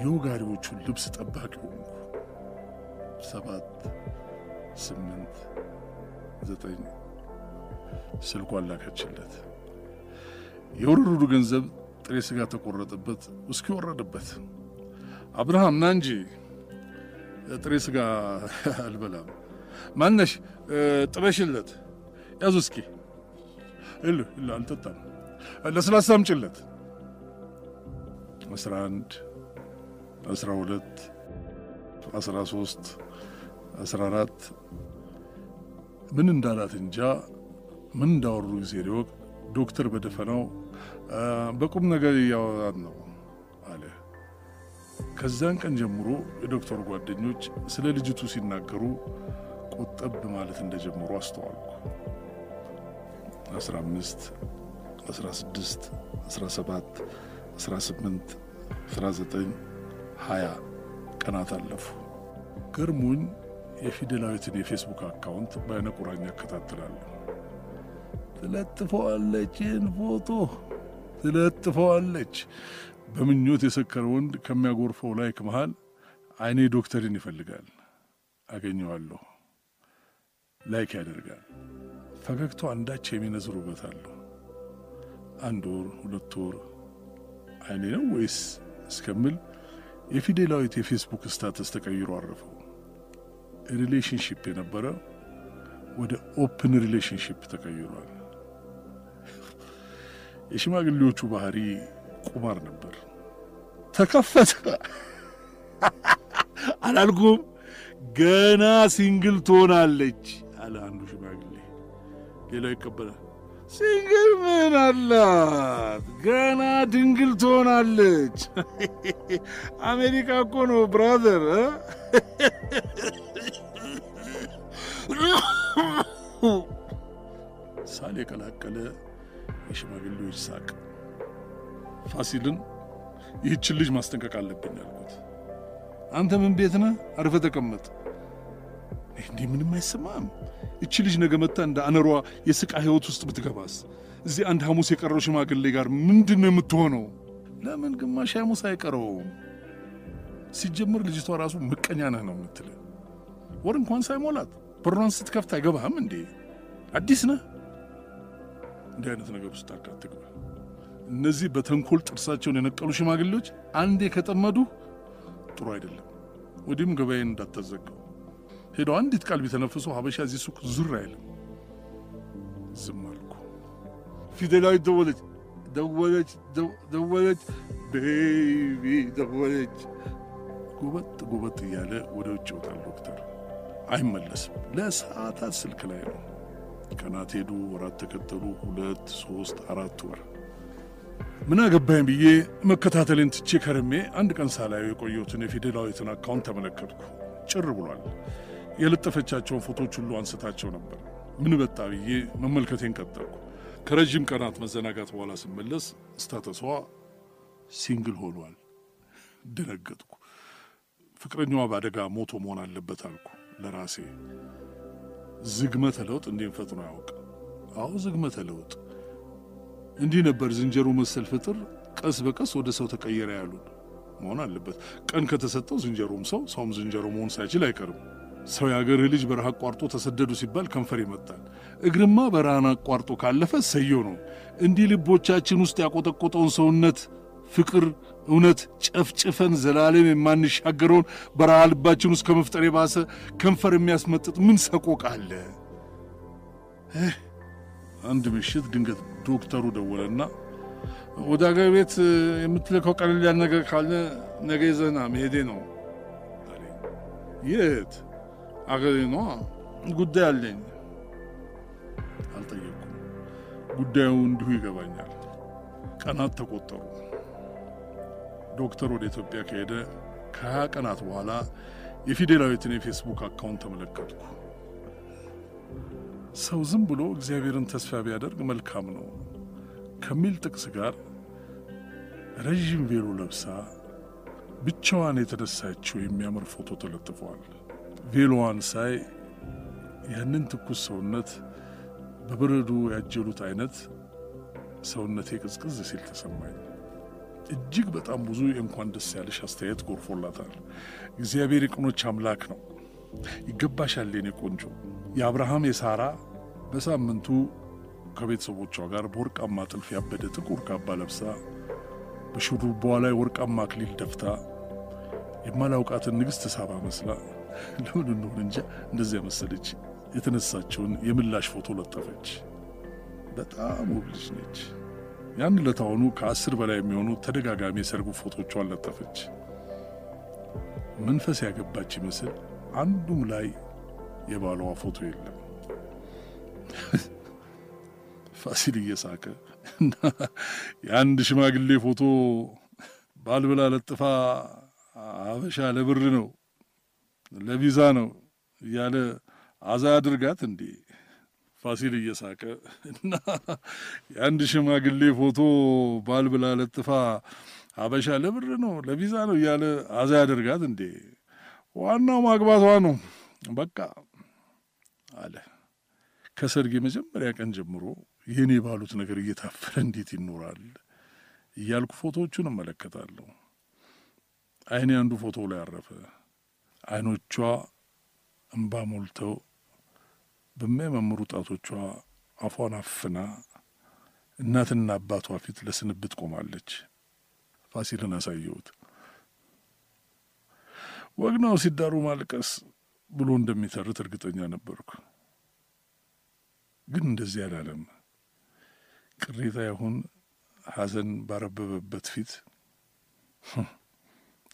የወጋሪዎቹን ልብስ ጠባቂ ሆንኩ። ሰባት ስምንት ዘጠኝ ስልኳን ላከችለት። የውርርዱ ገንዘብ ጥሬ ስጋ ተቆረጠበት፣ እስኪ ወረደበት። አብርሃም ና እንጂ ጥሬ ስጋ አልበላም ማነሽ ጥበሽለት ያዙ እስኪ እል እል አልጠጣም። ለስላሳ አምጪለት። አስራ አንድ አስራ ሁለት አስራ ሶስት አስራ አራት ምን እንዳላት እንጃ ምን እንዳወሩ ጊዜ ሊወቅ ዶክተር በደፈናው በቁም ነገር እያወራን ነው አለ። ከዛን ቀን ጀምሮ የዶክተሩ ጓደኞች ስለ ልጅቱ ሲናገሩ ቆጠብ ማለት እንደጀመሩ አስተዋልኩ። 15 16 17 18 19 20 ቀናት አለፉ። ገርሞኝ የፊደላዊትን የፌስቡክ account በአይነ ቁራኛ እከታተላለሁ። ትለጥፈዋለች፣ ይህን ፎቶ ትለጥፈዋለች። በምኞት የሰከረ ወንድ ከሚያጎርፈው like መሃል አይኔ ዶክተርን ይፈልጋል። አገኘዋለሁ። like ያደርጋል። ፈገግታው አንዳች የሚነዝር ውበት አለው። አንድ ወር ሁለት ወር አይኔ ነው ወይስ እስከምል የፊደላዊት የፌስቡክ status ተቀይሮ አረፈው። relationship የነበረ ወደ open relationship ተቀይሯል። የሽማግሌዎቹ ባህሪ ቁማር ነበር። ተከፈተ አላልኩም? ገና single ትሆናለች አለ አንዱ ሽማግሌ። ሌላው ይቀበላል። single ምን አላት? ገና ድንግል ትሆናለች። አሜሪካ እኮ ነው brother። ሳል የቀላቀለ የሽማግሌዎች ሳቅ። ፋሲልን ይህችን ልጅ ማስጠንቀቅ አለብኝ አልኩት። አንተ ምን ቤት ነህ? አርፈ ተቀመጥ። እንዲህ ምንም አይሰማም። እቺ ልጅ ነገ መታ እንደ አነሯ የስቃ ህይወት ውስጥ ብትገባስ? እዚህ አንድ ሐሙስ የቀረው ሽማግሌ ጋር ምንድን ነው የምትሆነው? ለምን ግማሽ ሐሙስ አይቀረውም? ሲጀምር ልጅቷ ራሱ ምቀኛ ነህ ነው የምትል። ወር እንኳን ሳይሞላት በሯን ስትከፍት አይገባህም እንዴ? አዲስ ነህ። እንዲህ አይነት ነገር ውስጥ አትግባ። እነዚህ በተንኮል ጥርሳቸውን የነቀሉ ሽማግሌዎች አንዴ ከጠመዱ ጥሩ አይደለም። ወዲህም ገበያዬን እንዳታዘጋው። ሄደው አንዲት ቃል ቢተነፍሱ ሀበሻ እዚህ ሱቅ ዙር አይልም። ዝም አልኩ። ፊደላዊት ደወለች ደወለች ደወለች፣ ቤቢ ደወለች። ጉበጥ ጉበጥ እያለ ወደ ውጭ ይወጣል ዶክተር። አይመለስም። ለሰዓታት ስልክ ላይ ነው። ቀናት ሄዱ፣ ወራት ተከተሉ። ሁለት ሶስት አራት ወር ምን አገባኝ ብዬ መከታተልን ትቼ ከርሜ አንድ ቀን ሳላየው የቆየሁትን የፊደላዊትን account ተመለከትኩ። ጭር ብሏል። የለጠፈቻቸውን ፎቶች ሁሉ አንስታቸው ነበር። ምን መጣ ብዬ መመልከቴን ቀጠልኩ። ከረዥም ቀናት መዘናጋት በኋላ ስመለስ status ዋ single ሆኗል። ደነገጥኩ። ፍቅረኛዋ በአደጋ ሞቶ መሆን አለበት አልኩ ለራሴ። ዝግመተ ለውጥ እንዲህም ፈጥኖ ያውቅ? አዎ ዝግመተ ለውጥ እንዲህ ነበር። ዝንጀሮ መሰል ፍጥር ቀስ በቀስ ወደ ሰው ተቀየረ ያሉን መሆን አለበት። ቀን ከተሰጠው ዝንጀሮም ሰው ሰውም ዝንጀሮ መሆን ሳይችል አይቀርም። ሰው የአገርህ ልጅ በረሃ አቋርጦ ተሰደዱ ሲባል ከንፈር ይመጣል። እግርማ በረሃን አቋርጦ ካለፈ ሰየው ነው። እንዲህ ልቦቻችን ውስጥ ያቆጠቆጠውን ሰውነት ፍቅር፣ እውነት ጨፍጭፈን ዘላለም የማንሻገረውን በረሃ ልባችን ውስጥ ከመፍጠር የባሰ ከንፈር የሚያስመጥጥ ምን ሰቆቃ አለ? አንድ ምሽት ድንገት ዶክተሩ ደወለና ወደ አገር ቤት የምትልከው ቀለል ያለ ነገር ካለ ነገ ይዘህና መሄዴ ነው። የት አገሬ ነዋ። ጉዳይ አለኝ። አልጠየቅኩም። ጉዳዩ እንዲሁ ይገባኛል። ቀናት ተቆጠሩ። ዶክተር ወደ ኢትዮጵያ ከሄደ ከሀያ ቀናት በኋላ የፊደላዊትን የፌስቡክ account ተመለከትኩ። ሰው ዝም ብሎ እግዚአብሔርን ተስፋ ቢያደርግ መልካም ነው ከሚል ጥቅስ ጋር ረዥም ቬሎ ለብሳ ብቻዋን የተነሳችው የሚያምር ፎቶ ተለጥፏል። ቬሎዋን ሳይ ያንን ትኩስ ሰውነት በበረዶ ያጀሉት አይነት ሰውነቴ ቅዝቅዝ ሲል ተሰማኝ። እጅግ በጣም ብዙ የእንኳን ደስ ያለሽ አስተያየት ጎርፎላታል። እግዚአብሔር የቅኖች አምላክ ነው። ይገባሻል የኔ ቆንጆ። የአብርሃም የሳራ በሳምንቱ ከቤተሰቦቿ ጋር በወርቃማ ጥልፍ ያበደ ጥቁር ካባ ለብሳ በሹሩባዋ ላይ ወርቃማ አክሊል ደፍታ የማላውቃትን ንግሥት ሳባ መስላ ለምን እንደሆነ እንጃ እንደዚያ መሰለች። የተነሳችውን የምላሽ ፎቶ ለጠፈች። በጣም ውብ ልጅ ነች። ያን ለታሆኑ ከአስር በላይ የሚሆኑ ተደጋጋሚ የሰርጉ ፎቶቿን ለጠፈች። መንፈስ ያገባች ይመስል አንዱም ላይ የባሏ ፎቶ የለም። ፋሲል እየሳቀ እና የአንድ ሽማግሌ ፎቶ ባልብላ ለጥፋ አበሻ ለብር ነው ለቪዛ ነው እያለ አዛ አድርጋት እንዴ? ፋሲል እየሳቀ እና የአንድ ሽማግሌ ፎቶ ባልብላ ለጥፋ አበሻ ለብር ነው ለቪዛ ነው እያለ አዛ ያደርጋት እንዴ? ዋናው ማግባቷ ነው በቃ አለ። ከሰርግ የመጀመሪያ ቀን ጀምሮ ይህን የባሉት ነገር እየታፈረ እንዴት ይኖራል እያልኩ ፎቶዎቹን እመለከታለሁ። አይኔ አንዱ ፎቶ ላይ አረፈ። አይኖቿ እምባ ሞልተው በሚያማምሩ ጣቶቿ አፏን አፍና እናትና አባቷ ፊት ለስንብት ቆማለች። ፋሲልን አሳየሁት። ወግናው ሲዳሩ ማልቀስ ብሎ እንደሚተርት እርግጠኛ ነበርኩ። ግን እንደዚህ አላለም። ቅሬታ ይሁን ሐዘን ባረበበበት ፊት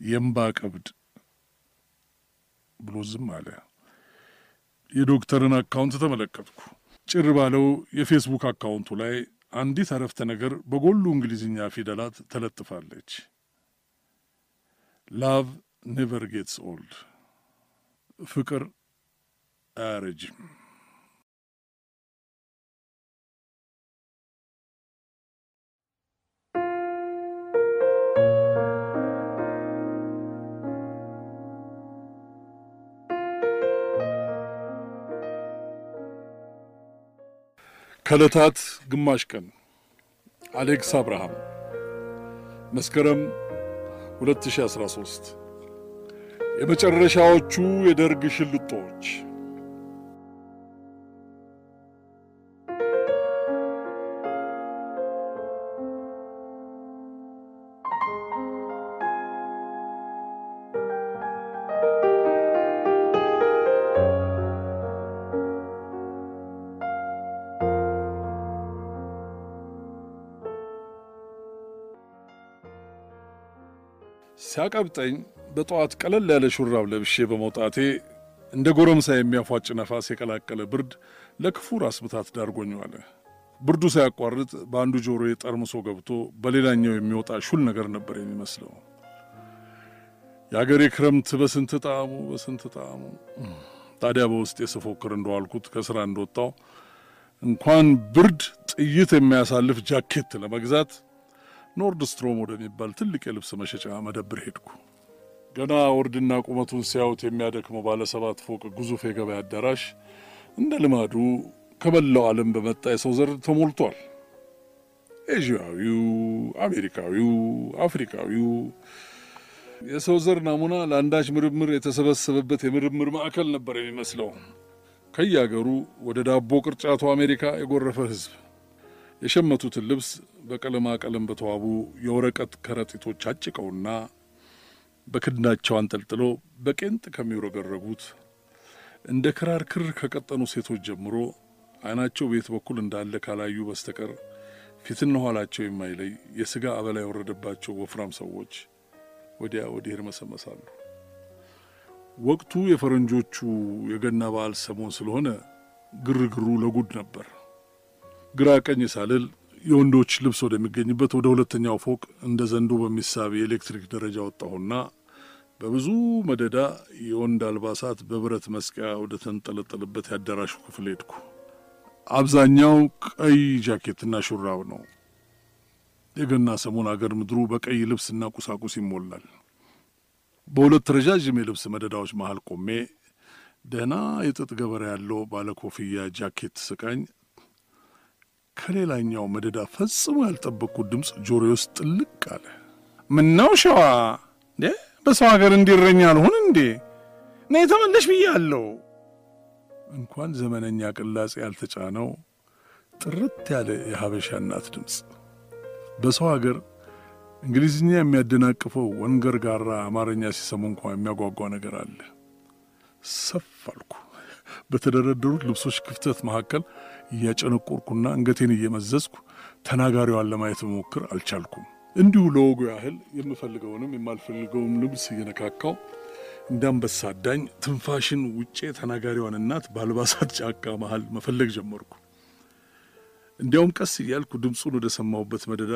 የእምባ ቀብድ ብሎ ዝም አለ። የዶክተርን account ተመለከትኩ። ጭር ባለው የፌስቡክ account ኡ ላይ አንዲት አረፍተ ነገር በጎሉ እንግሊዝኛ ፊደላት ተለጥፋለች። love never gets old፣ ፍቅር አያረጅም። ከዕለታት ግማሽ ቀን። አሌክስ አብርሃም። መስከረም 2013 የመጨረሻዎቹ የደርግ ሽልጦች ሲያቀብጠኝ በጠዋት ቀለል ያለ ሹራብ ለብሼ በመውጣቴ እንደ ጎረምሳ የሚያፏጭ ነፋስ የቀላቀለ ብርድ ለክፉ ራስ ምታት ዳርጎኝ ብርዱ ሳያቋርጥ በአንዱ ጆሮዬ ጠርምሶ ገብቶ በሌላኛው የሚወጣ ሹል ነገር ነበር የሚመስለው። የአገሬ ክረምት በስንት ጣዕሙ በስንት ጣዕሙ። ታዲያ በውስጤ ስፎክር እንደዋልኩት ከስራ እንደወጣው እንኳን ብርድ ጥይት የሚያሳልፍ ጃኬት ለመግዛት Nordstrom ወደሚባል ትልቅ የልብስ መሸጫ መደብር ሄድኩ። ገና ወርድና ቁመቱን ሲያዩት የሚያደክመው ባለ ሰባት ፎቅ ግዙፍ የገበያ አዳራሽ እንደ ልማዱ ከመላው ዓለም በመጣ የሰው ዘር ተሞልቷል። ኤዥያዊው፣ አሜሪካዊው፣ አፍሪካዊው የሰው ዘር ናሙና ለአንዳች ምርምር የተሰበሰበበት የምርምር ማዕከል ነበር የሚመስለው። ከየአገሩ ወደ ዳቦ ቅርጫቱ አሜሪካ የጎረፈ ሕዝብ የሸመቱትን ልብስ በቀለማ ቀለም በተዋቡ የወረቀት ከረጢቶች አጭቀውና በክንዳቸው አንጠልጥለው በቄንጥ ከሚውረገረጉት እንደ ክራር ክር ከቀጠኑ ሴቶች ጀምሮ ዓይናቸው ቤት በኩል እንዳለ ካላዩ በስተቀር ፊትና ኋላቸው የማይለይ የሥጋ አበላ የወረደባቸው ወፍራም ሰዎች ወዲያ ወዲህ ይርመሰመሳሉ። ወቅቱ የፈረንጆቹ የገና በዓል ሰሞን ስለሆነ ግርግሩ ለጉድ ነበር። ግራ ቀኝ ሳልል የወንዶች ልብስ ወደሚገኝበት ወደ ሁለተኛው ፎቅ እንደ ዘንዶ በሚሳብ የኤሌክትሪክ ደረጃ ወጣሁና በብዙ መደዳ የወንድ አልባሳት በብረት መስቀያ ወደ ተንጠለጠለበት ያዳራሹ ክፍል ሄድኩ። አብዛኛው ቀይ ጃኬትና ሹራብ ነው። የገና ሰሞን አገር ምድሩ በቀይ ልብስና ቁሳቁስ ይሞላል። በሁለት ረዣዥም የልብስ መደዳዎች መሃል ቆሜ ደህና የጥጥ ገበሬ ያለው ባለ ኮፍያ ጃኬት ስቃኝ ከሌላኛው መደዳ ፈጽሞ ያልጠበቅኩት ድምፅ ጆሮዬ ውስጥ ጥልቅ አለ። ምነው ሸዋ እንዴ በሰው ሀገር እንዲረኛ አልሆን እንዴ ና የተመለሽ ብያለሁ። እንኳን ዘመነኛ ቅላጼ ያልተጫነው ጥርት ያለ የሀበሻ እናት ድምፅ። በሰው ሀገር እንግሊዝኛ የሚያደናቅፈው ወንገር ጋራ አማርኛ ሲሰሙ እንኳ የሚያጓጓ ነገር አለ። ሰፍ አልኩ። በተደረደሩት ልብሶች ክፍተት መካከል እያጨነቆርኩና አንገቴን እየመዘዝኩ ተናጋሪዋን ለማየት መሞክር አልቻልኩም። እንዲሁ ለወጉ ያህል የምፈልገውንም የማልፈልገውም ልብስ እየነካካው እንዳንበሳ ዳኝ ትንፋሽን ውጬ ተናጋሪዋን እናት በአልባሳት ጫካ መሃል መፈለግ ጀመርኩ። እንዲያውም ቀስ እያልኩ ድምፁን ወደ ሰማሁበት መደዳ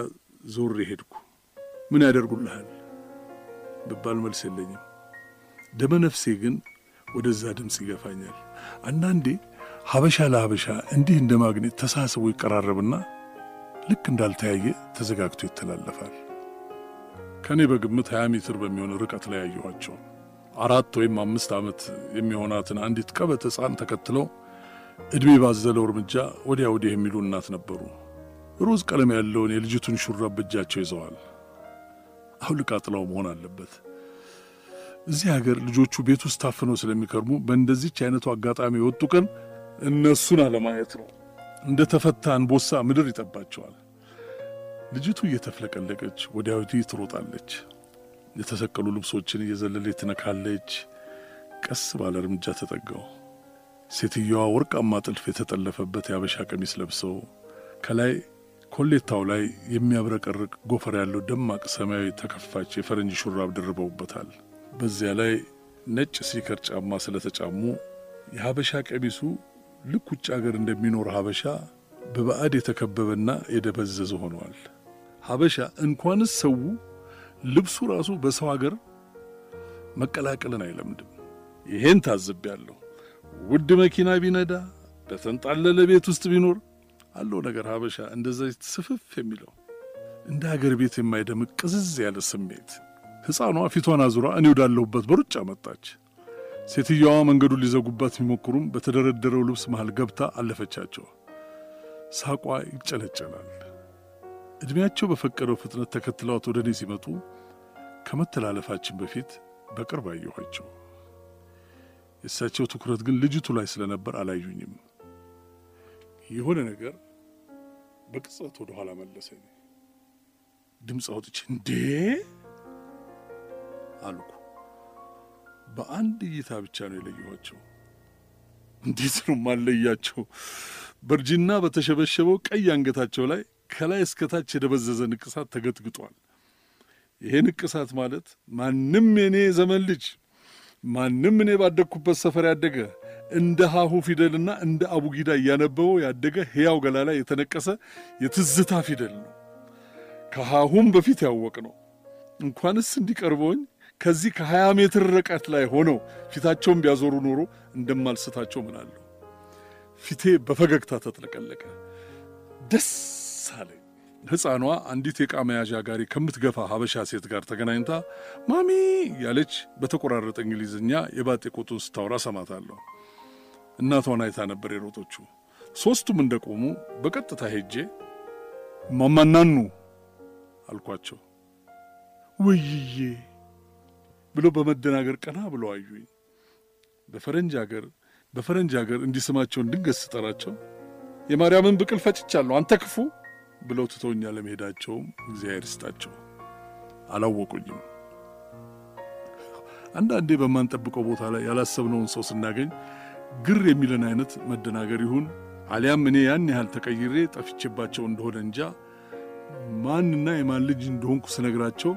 ዞሬ ሄድኩ። ምን ያደርጉልሃል ብባል መልስ የለኝም። ደመ ነፍሴ ግን ወደዛ ድምፅ ይገፋኛል። አንዳንዴ ሀበሻ ለሀበሻ እንዲህ እንደ ማግኔት ተሳስቦ ይቀራረብና ልክ እንዳልተያየ ተዘጋግቶ ይተላለፋል። ከእኔ በግምት ሀያ ሜትር በሚሆን ርቀት ላይ ያየኋቸው አራት ወይም አምስት ዓመት የሚሆናትን አንዲት ቀበጥ ሕፃን ተከትለው ዕድሜ ባዘለው እርምጃ ወዲያ ወዲህ የሚሉ እናት ነበሩ። ሮዝ ቀለም ያለውን የልጅቱን ሹራብ በእጃቸው ይዘዋል። አውልቃ ጥላው መሆን አለበት። እዚህ ሀገር ልጆቹ ቤት ውስጥ ታፍነው ስለሚከርሙ በእንደዚች አይነቱ አጋጣሚ የወጡ ቀን እነሱን አለማየት ነው። እንደ ተፈታ አንበሳ ምድር ይጠባቸዋል። ልጅቱ እየተፍለቀለቀች ወዲያ ወዲህ ትሮጣለች። የተሰቀሉ ልብሶችን እየዘለለች ትነካለች። ቀስ ባለ እርምጃ ተጠጋው። ሴትየዋ ወርቃማ ጥልፍ የተጠለፈበት የአበሻ ቀሚስ ለብሰው ከላይ ኮሌታው ላይ የሚያብረቀርቅ ጎፈር ያለው ደማቅ ሰማያዊ ተከፋች የፈረንጅ ሹራብ ደርበውበታል። በዚያ ላይ ነጭ ሲከር ጫማ ስለተጫሙ የሀበሻ ቀሚሱ ልክ ውጭ አገር እንደሚኖር ሀበሻ በባዕድ የተከበበና የደበዘዘ ሆኗል። ሀበሻ እንኳንስ ሰው ልብሱ ራሱ በሰው ሀገር መቀላቀልን አይለምድም። ይሄን ታዝቤያለሁ። ውድ መኪና ቢነዳ በተንጣለለ ቤት ውስጥ ቢኖር አለው ነገር ሀበሻ እንደዛ ስፍፍ የሚለው እንደ ሀገር ቤት የማይደምቅ ቅዝዝ ያለ ስሜት። ሕፃኗ ፊቷን አዙራ እኔ ወዳለሁበት በሩጫ መጣች። ሴትየዋ መንገዱን ሊዘጉባት ቢሞክሩም በተደረደረው ልብስ መሃል ገብታ አለፈቻቸው። ሳቋ ይጨለጨላል። ዕድሜያቸው በፈቀደው ፍጥነት ተከትለዋት ወደ እኔ ሲመጡ ከመተላለፋችን በፊት በቅርብ አየኋቸው። የእሳቸው ትኩረት ግን ልጅቱ ላይ ስለነበር አላዩኝም። የሆነ ነገር በቅጽበት ወደ ኋላ መለሰኝ። ድምፅ አውጥቼ እንዴ አልኩ። በአንድ እይታ ብቻ ነው የለየኋቸው። እንዴት ነው ማለያቸው? በእርጅና በተሸበሸበው ቀይ አንገታቸው ላይ ከላይ እስከታች የደበዘዘ ንቅሳት ተገጥግጧል። ይሄ ንቅሳት ማለት ማንም የኔ ዘመን ልጅ ማንም እኔ ባደግኩበት ሰፈር ያደገ እንደ ሀሁ ፊደልና እንደ አቡጊዳ እያነበበው ያደገ ሕያው ገላ ላይ የተነቀሰ የትዝታ ፊደል ነው። ከሀሁም በፊት ያወቅ ነው። እንኳንስ እንዲቀርበውኝ ከዚህ ከሀያ ሜትር ርቀት ላይ ሆነው ፊታቸውን ቢያዞሩ ኖሮ እንደማልስታቸው ምናለሁ። ፊቴ በፈገግታ ተጥለቀለቀ። ደስ አለኝ። ሕፃኗ አንዲት የዕቃ መያዣ ጋሪ ከምትገፋ ሀበሻ ሴት ጋር ተገናኝታ ማሚ ያለች በተቆራረጠ እንግሊዝኛ የባጤ ቆጡን ስታወራ ሰማታለሁ። እናቷን አይታ ነበር የሮጦችው። ሦስቱም እንደቆሙ በቀጥታ ሄጄ ማማናኑ አልኳቸው። ውይዬ ብሎ በመደናገር ቀና ብሎ አዩኝ። በፈረንጅ አገር በፈረንጅ አገር እንዲስማቸውን ድንገት ስጠራቸው የማርያምን ብቅል ፈጭቻለሁ አንተ ክፉ ብለው ትተውኛ ለመሄዳቸውም እግዚአብሔር ይስጣቸው። አላወቁኝም። አንዳንዴ በማንጠብቀው ቦታ ላይ ያላሰብነውን ሰው ስናገኝ ግር የሚለን አይነት መደናገር ይሁን አሊያም እኔ ያን ያህል ተቀይሬ ጠፍቼባቸው እንደሆነ እንጃ ማንና የማን ልጅ እንደሆንኩ ስነግራቸው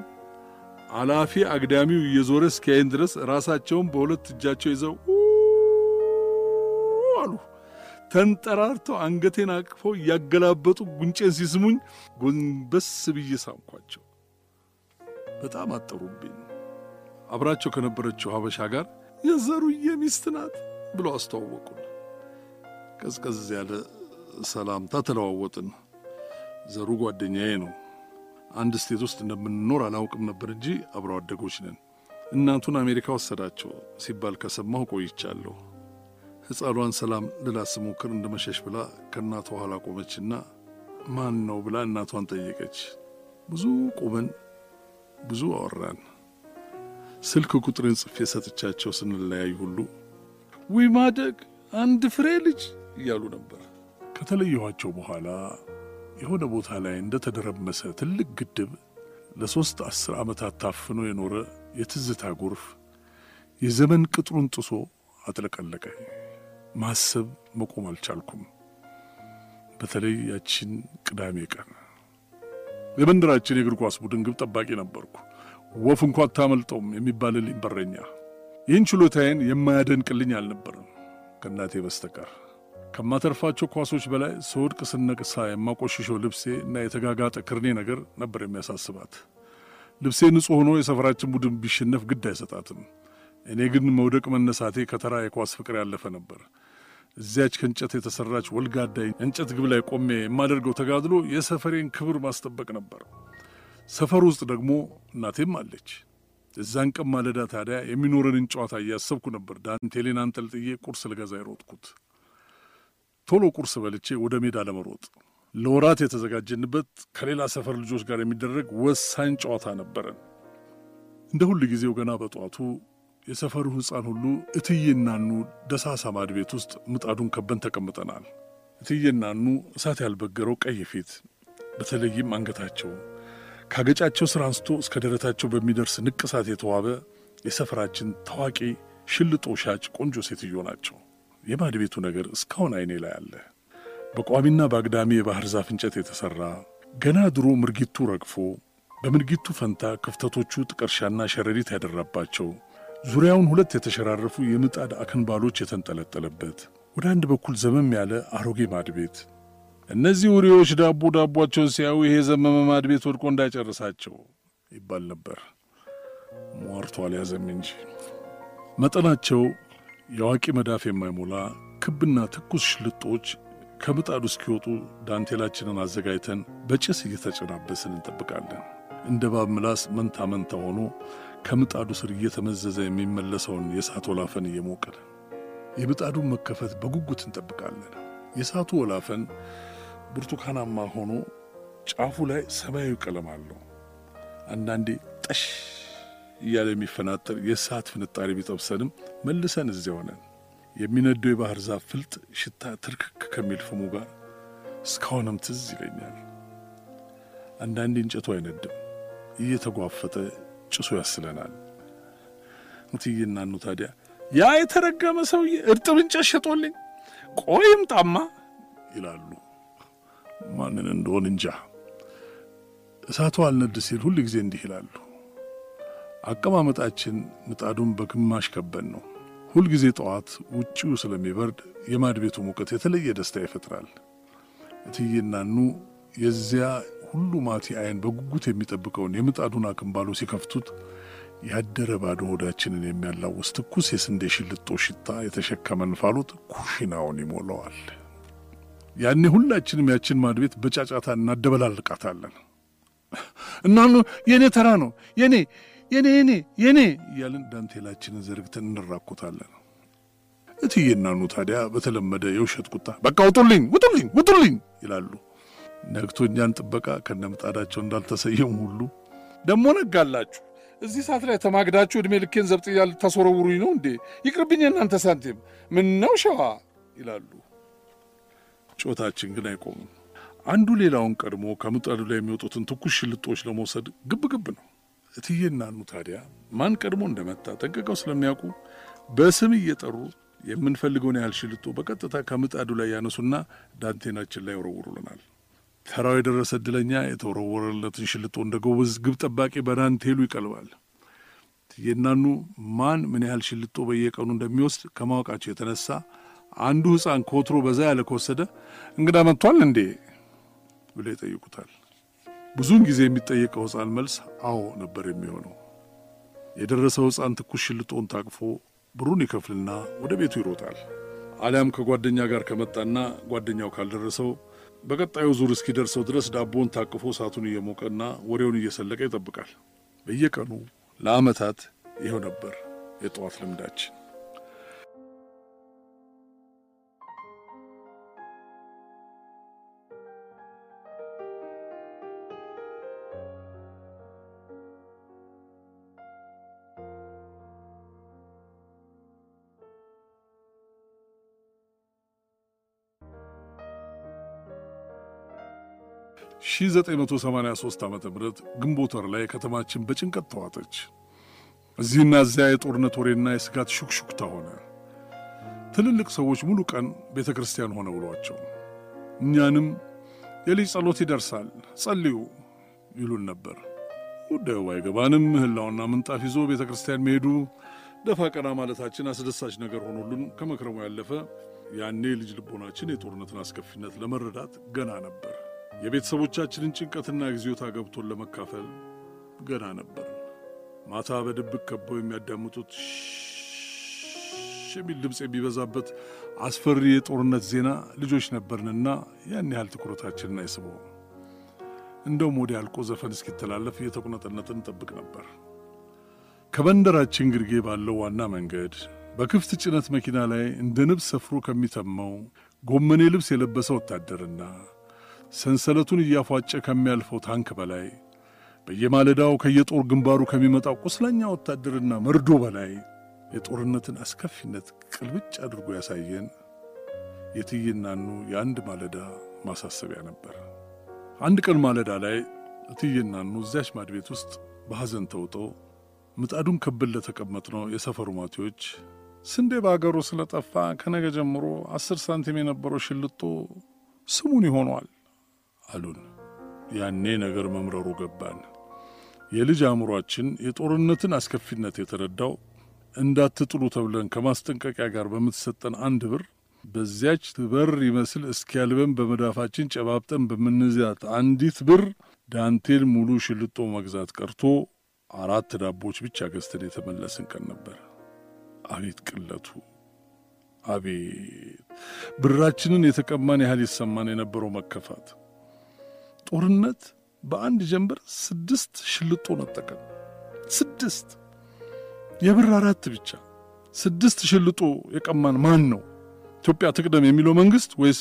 አላፊ አግዳሚው እየዞረ እስኪያይን ድረስ ራሳቸውን በሁለት እጃቸው ይዘው አሉ። ተንጠራርተው አንገቴን አቅፈው እያገላበጡ ጉንጬን ሲስሙኝ ጎንበስ ብዬ ሳምኳቸው። በጣም አጠሩብኝ። አብራቸው ከነበረችው ሀበሻ ጋር የዘሩዬ ሚስት ናት ብለው አስተዋወቁን። ቀዝቀዝ ያለ ሰላምታ ተለዋወጥን። ዘሩ ጓደኛዬ ነው። አንድ ስቴት ውስጥ እንደምንኖር አላውቅም ነበር እንጂ አብረው አደጎች ነን። እናቱን አሜሪካ ወሰዳቸው ሲባል ከሰማሁ ቆይቻለሁ። ሕፃኗን ሰላም ልላት ስሞክር እንደ መሸሽ ብላ ከእናቷ ኋላ ቆመችና ማን ነው ብላ እናቷን ጠየቀች። ብዙ ቁመን ብዙ አወራን። ስልክ ቁጥርን ጽፌ ሰጥቻቸው ስንለያይ ሁሉ ውይ ማደግ አንድ ፍሬ ልጅ እያሉ ነበር። ከተለየኋቸው በኋላ የሆነ ቦታ ላይ እንደ ተደረመሰ ትልቅ ግድብ ለሦስት አስር ዓመታት ታፍኖ የኖረ የትዝታ ጎርፍ የዘመን ቅጥሩን ጥሶ አጥለቀለቀ። ማሰብ መቆም አልቻልኩም። በተለይ ያችን ቅዳሜ ቀን የመንደራችን የእግር ኳስ ቡድን ግብ ጠባቂ ነበርኩ። ወፍ እንኳ አታመልጠውም የሚባልልኝ በረኛ። ይህን ችሎታዬን የማያደንቅልኝ አልነበረም ከእናቴ በስተቀር። ከማተርፋቸው ኳሶች በላይ ስወድቅ ስነቅሳ የማቆሽሸው ልብሴ እና የተጋጋጠ ክርኔ ነገር ነበር የሚያሳስባት። ልብሴ ንጹሕ ሆኖ የሰፈራችን ቡድን ቢሸነፍ ግድ አይሰጣትም። እኔ ግን መውደቅ መነሳቴ ከተራ የኳስ ፍቅር ያለፈ ነበር። እዚያች ከእንጨት የተሠራች ወልጋዳ እንጨት ግብ ላይ ቆሜ የማደርገው ተጋድሎ የሰፈሬን ክብር ማስጠበቅ ነበር። ሰፈር ውስጥ ደግሞ እናቴም አለች። እዛን ቀን ማለዳ ታዲያ የሚኖረንን ጨዋታ እያሰብኩ ነበር ዳንቴሌን አንጠልጥዬ ቁርስ ልገዛ የሮጥኩት። ቶሎ ቁርስ በልቼ ወደ ሜዳ ለመሮጥ ለወራት የተዘጋጀንበት ከሌላ ሰፈር ልጆች ጋር የሚደረግ ወሳኝ ጨዋታ ነበረን። እንደ ሁል ጊዜው ገና በጠዋቱ የሰፈሩ ሕፃን ሁሉ እትዬናኑ ደሳሳ ማድ ቤት ውስጥ ምጣዱን ከበን ተቀምጠናል። እትዬናኑ እሳት ያልበገረው ቀይ ፊት፣ በተለይም አንገታቸው ካገጫቸው ስር አንስቶ እስከ ደረታቸው በሚደርስ ንቅሳት የተዋበ የሰፈራችን ታዋቂ ሽልጦ ሻጭ ቆንጆ ሴትዮ ናቸው። የማድ ቤቱ ነገር እስካሁን አይኔ ላይ አለ። በቋሚና በአግዳሚ የባህር ዛፍ እንጨት የተሠራ ገና ድሮ ምርጊቱ ረግፎ በምርጊቱ ፈንታ ክፍተቶቹ ጥቀርሻና ሸረሪት ያደራባቸው ዙሪያውን ሁለት የተሸራረፉ የምጣድ አክንባሎች የተንጠለጠለበት ወደ አንድ በኩል ዘመም ያለ አሮጌ ማድ ቤት። እነዚህ ውሬዎች ዳቦ ዳቧቸውን ሲያዩ ይሄ ዘመመ ማድ ቤት ወድቆ እንዳይጨርሳቸው ይባል ነበር። ሟርቶ አልያዘም እንጂ መጠናቸው የአዋቂ መዳፍ የማይሞላ ክብና ትኩስ ሽልጦች ከምጣዱ እስኪወጡ ዳንቴላችንን አዘጋጅተን በጭስ እየተጨናበስን እንጠብቃለን። እንደ ባብ ምላስ መንታ መንታ ሆኖ ከምጣዱ ስር እየተመዘዘ የሚመለሰውን የእሳት ወላፈን እየሞቅን የምጣዱን መከፈት በጉጉት እንጠብቃለን። የእሳቱ ወላፈን ብርቱካናማ ሆኖ ጫፉ ላይ ሰማያዊ ቀለም አለው። አንዳንዴ ጠሽ እያለ የሚፈናጠር የእሳት ፍንጣሪ ቢጠብሰንም መልሰን እዚያ ሆነን የሚነደው የባህር ዛፍ ፍልጥ ሽታ ትርክክ ከሚል ፍሙ ጋር እስካሁንም ትዝ ይለኛል። አንዳንዴ እንጨቱ አይነድም፣ እየተጓፈጠ ጭሱ ያስለናል። እትዬና ኑ ታዲያ ያ የተረገመ ሰውዬ እርጥብ እንጨት ሸጦልኝ ቆይም ጣማ ይላሉ። ማንን እንደሆን እንጃ። እሳቱ አልነድ ሲል ሁል ጊዜ እንዲህ ይላሉ። አቀማመጣችን ምጣዱን በግማሽ ከበን ነው። ሁልጊዜ ጠዋት ውጪው ስለሚበርድ የማድ ቤቱ ሙቀት የተለየ ደስታ ይፈጥራል። እትዬና ኑ የዚያ ሁሉ ማቲ አይን በጉጉት የሚጠብቀውን የምጣዱን አክምባሎ ሲከፍቱት ያደረ ባዶ ሆዳችንን የሚያላውስ ትኩስ የስንዴ ሽልጦ ሽታ የተሸከመ እንፋሎት ኩሽናውን ይሞላዋል። ያኔ ሁላችንም ያችን ማድ ቤት በጫጫታ እናደበላልቃታለን። እናኑ የእኔ ተራ ነው የኔ የኔ የኔ የኔ እያልን ዳንቴላችንን ዘርግተን እንራኮታለን። እትዬና ኑ ታዲያ በተለመደ የውሸት ቁጣ በቃ ውጡልኝ፣ ውጡልኝ፣ ውጡልኝ ይላሉ። ነግቶ እኛን ጥበቃ ከነ ምጣዳቸው እንዳልተሰየሙ ሁሉ ደሞ ነጋላችሁ እዚህ ሰዓት ላይ ተማግዳችሁ ዕድሜ ልኬን ዘብጥያ ልታስወረውሩኝ ነው እንዴ? ይቅርብኝ የእናንተ ሳንቲም ምን ነው ሸዋ ይላሉ። ጮታችን ግን አይቆምም። አንዱ ሌላውን ቀድሞ ከምጣዱ ላይ የሚወጡትን ትኩስ ሽልጦች ለመውሰድ ግብ ግብ ነው። እትዬና ኑ ታዲያ ማን ቀድሞ እንደመጣ ጠንቅቀው ስለሚያውቁ በስም እየጠሩ የምንፈልገውን ያህል ሽልጦ በቀጥታ ከምጣዱ ላይ ያነሱና ዳንቴናችን ላይ ይወረውሩልናል። ተራው የደረሰ ዕድለኛ የተወረወረለትን ሽልጦ እንደ ጎበዝ ግብ ጠባቂ በዳንቴሉ ይቀልባል። እትዬና ማን ምን ያህል ሽልጦ በየቀኑ እንደሚወስድ ከማወቃቸው የተነሳ አንዱ ሕፃን ከወትሮ በዛ ያለ ከወሰደ እንግዳ መጥቷል እንዴ ብለው ይጠይቁታል። ብዙውን ጊዜ የሚጠየቀው ሕፃን መልስ አዎ ነበር የሚሆነው። የደረሰው ሕፃን ትኩስ ሽልጦን ታቅፎ ብሩን ይከፍልና ወደ ቤቱ ይሮጣል። አሊያም ከጓደኛ ጋር ከመጣና ጓደኛው ካልደረሰው በቀጣዩ ዙር እስኪደርሰው ድረስ ዳቦውን ታቅፎ እሳቱን እየሞቀና ወሬውን እየሰለቀ ይጠብቃል። በየቀኑ ለዓመታት ይኸው ነበር የጠዋት ልምዳችን። ሺህ 983 ዓመተ ምህረት ግንቦት ወር ላይ ከተማችን በጭንቀት ተዋጠች። እዚህና እዚያ የጦርነት ወሬና የስጋት ሹክሹክታ ሆነ። ትልልቅ ሰዎች ሙሉ ቀን ቤተ ክርስቲያን ሆነ ብሏቸው እኛንም የልጅ ጸሎት ይደርሳል ጸልዩ ይሉን ነበር። ጉዳዩ ባይገባንም ምህላውና ምንጣፍ ይዞ ቤተ ክርስቲያን መሄዱ ደፋ ቀና ማለታችን አስደሳች ነገር ሆኖልን ከመክረሙ ያለፈ ያኔ ልጅ ልቦናችን የጦርነትን አስከፊነት ለመረዳት ገና ነበር። የቤተሰቦቻችንን ጭንቀትና ጊዜዮታ ገብቶን ለመካፈል ገና ነበር። ማታ በድብቅ ከበው የሚያዳምጡት የሚል ድምፅ የሚበዛበት አስፈሪ የጦርነት ዜና ልጆች ነበርንና ያን ያህል ትኩረታችንን አይስበውም። እንደውም ወዲያ አልቆ ዘፈን እስኪተላለፍ እየተቁነጠነጥን እንጠብቅ ነበር። ከመንደራችን ግርጌ ባለው ዋና መንገድ በክፍት ጭነት መኪና ላይ እንደ ንብ ሰፍሮ ከሚተመው ጎመኔ ልብስ የለበሰ ወታደርና ሰንሰለቱን እያፏጨ ከሚያልፈው ታንክ በላይ በየማለዳው ከየጦር ግንባሩ ከሚመጣው ቁስለኛ ወታደርና መርዶ በላይ የጦርነትን አስከፊነት ቅልብጭ አድርጎ ያሳየን የእትዬናኑ የአንድ ማለዳ ማሳሰቢያ ነበር። አንድ ቀን ማለዳ ላይ እትዬናኑ እዚያች ማድ ቤት ውስጥ በሐዘን ተውጠው ምጣዱን ከብል ለተቀመጥነው የሰፈሩ ማቴዎች ስንዴ በአገሩ ስለጠፋ ከነገ ጀምሮ አስር ሳንቲም የነበረው ሽልጦ ስሙን ይሆኗል አሉን። ያኔ ነገር መምረሩ ገባን። የልጅ አእምሯችን የጦርነትን አስከፊነት የተረዳው እንዳትጥሉ ተብለን ከማስጠንቀቂያ ጋር በምትሰጠን አንድ ብር በዚያች በር ይመስል እስኪያልበን በመዳፋችን ጨባብጠን በምንዛት አንዲት ብር ዳንቴል ሙሉ ሽልጦ መግዛት ቀርቶ አራት ዳቦች ብቻ ገዝተን የተመለስን ቀን ነበር። አቤት ቅለቱ! አቤት ብራችንን የተቀማን ያህል ይሰማን የነበረው መከፋት! ጦርነት በአንድ ጀንበር ስድስት ሽልጦ ነጠቀን። ስድስት የብር አራት ብቻ ስድስት ሽልጦ የቀማን ማን ነው? ኢትዮጵያ ትቅደም የሚለው መንግስት ወይስ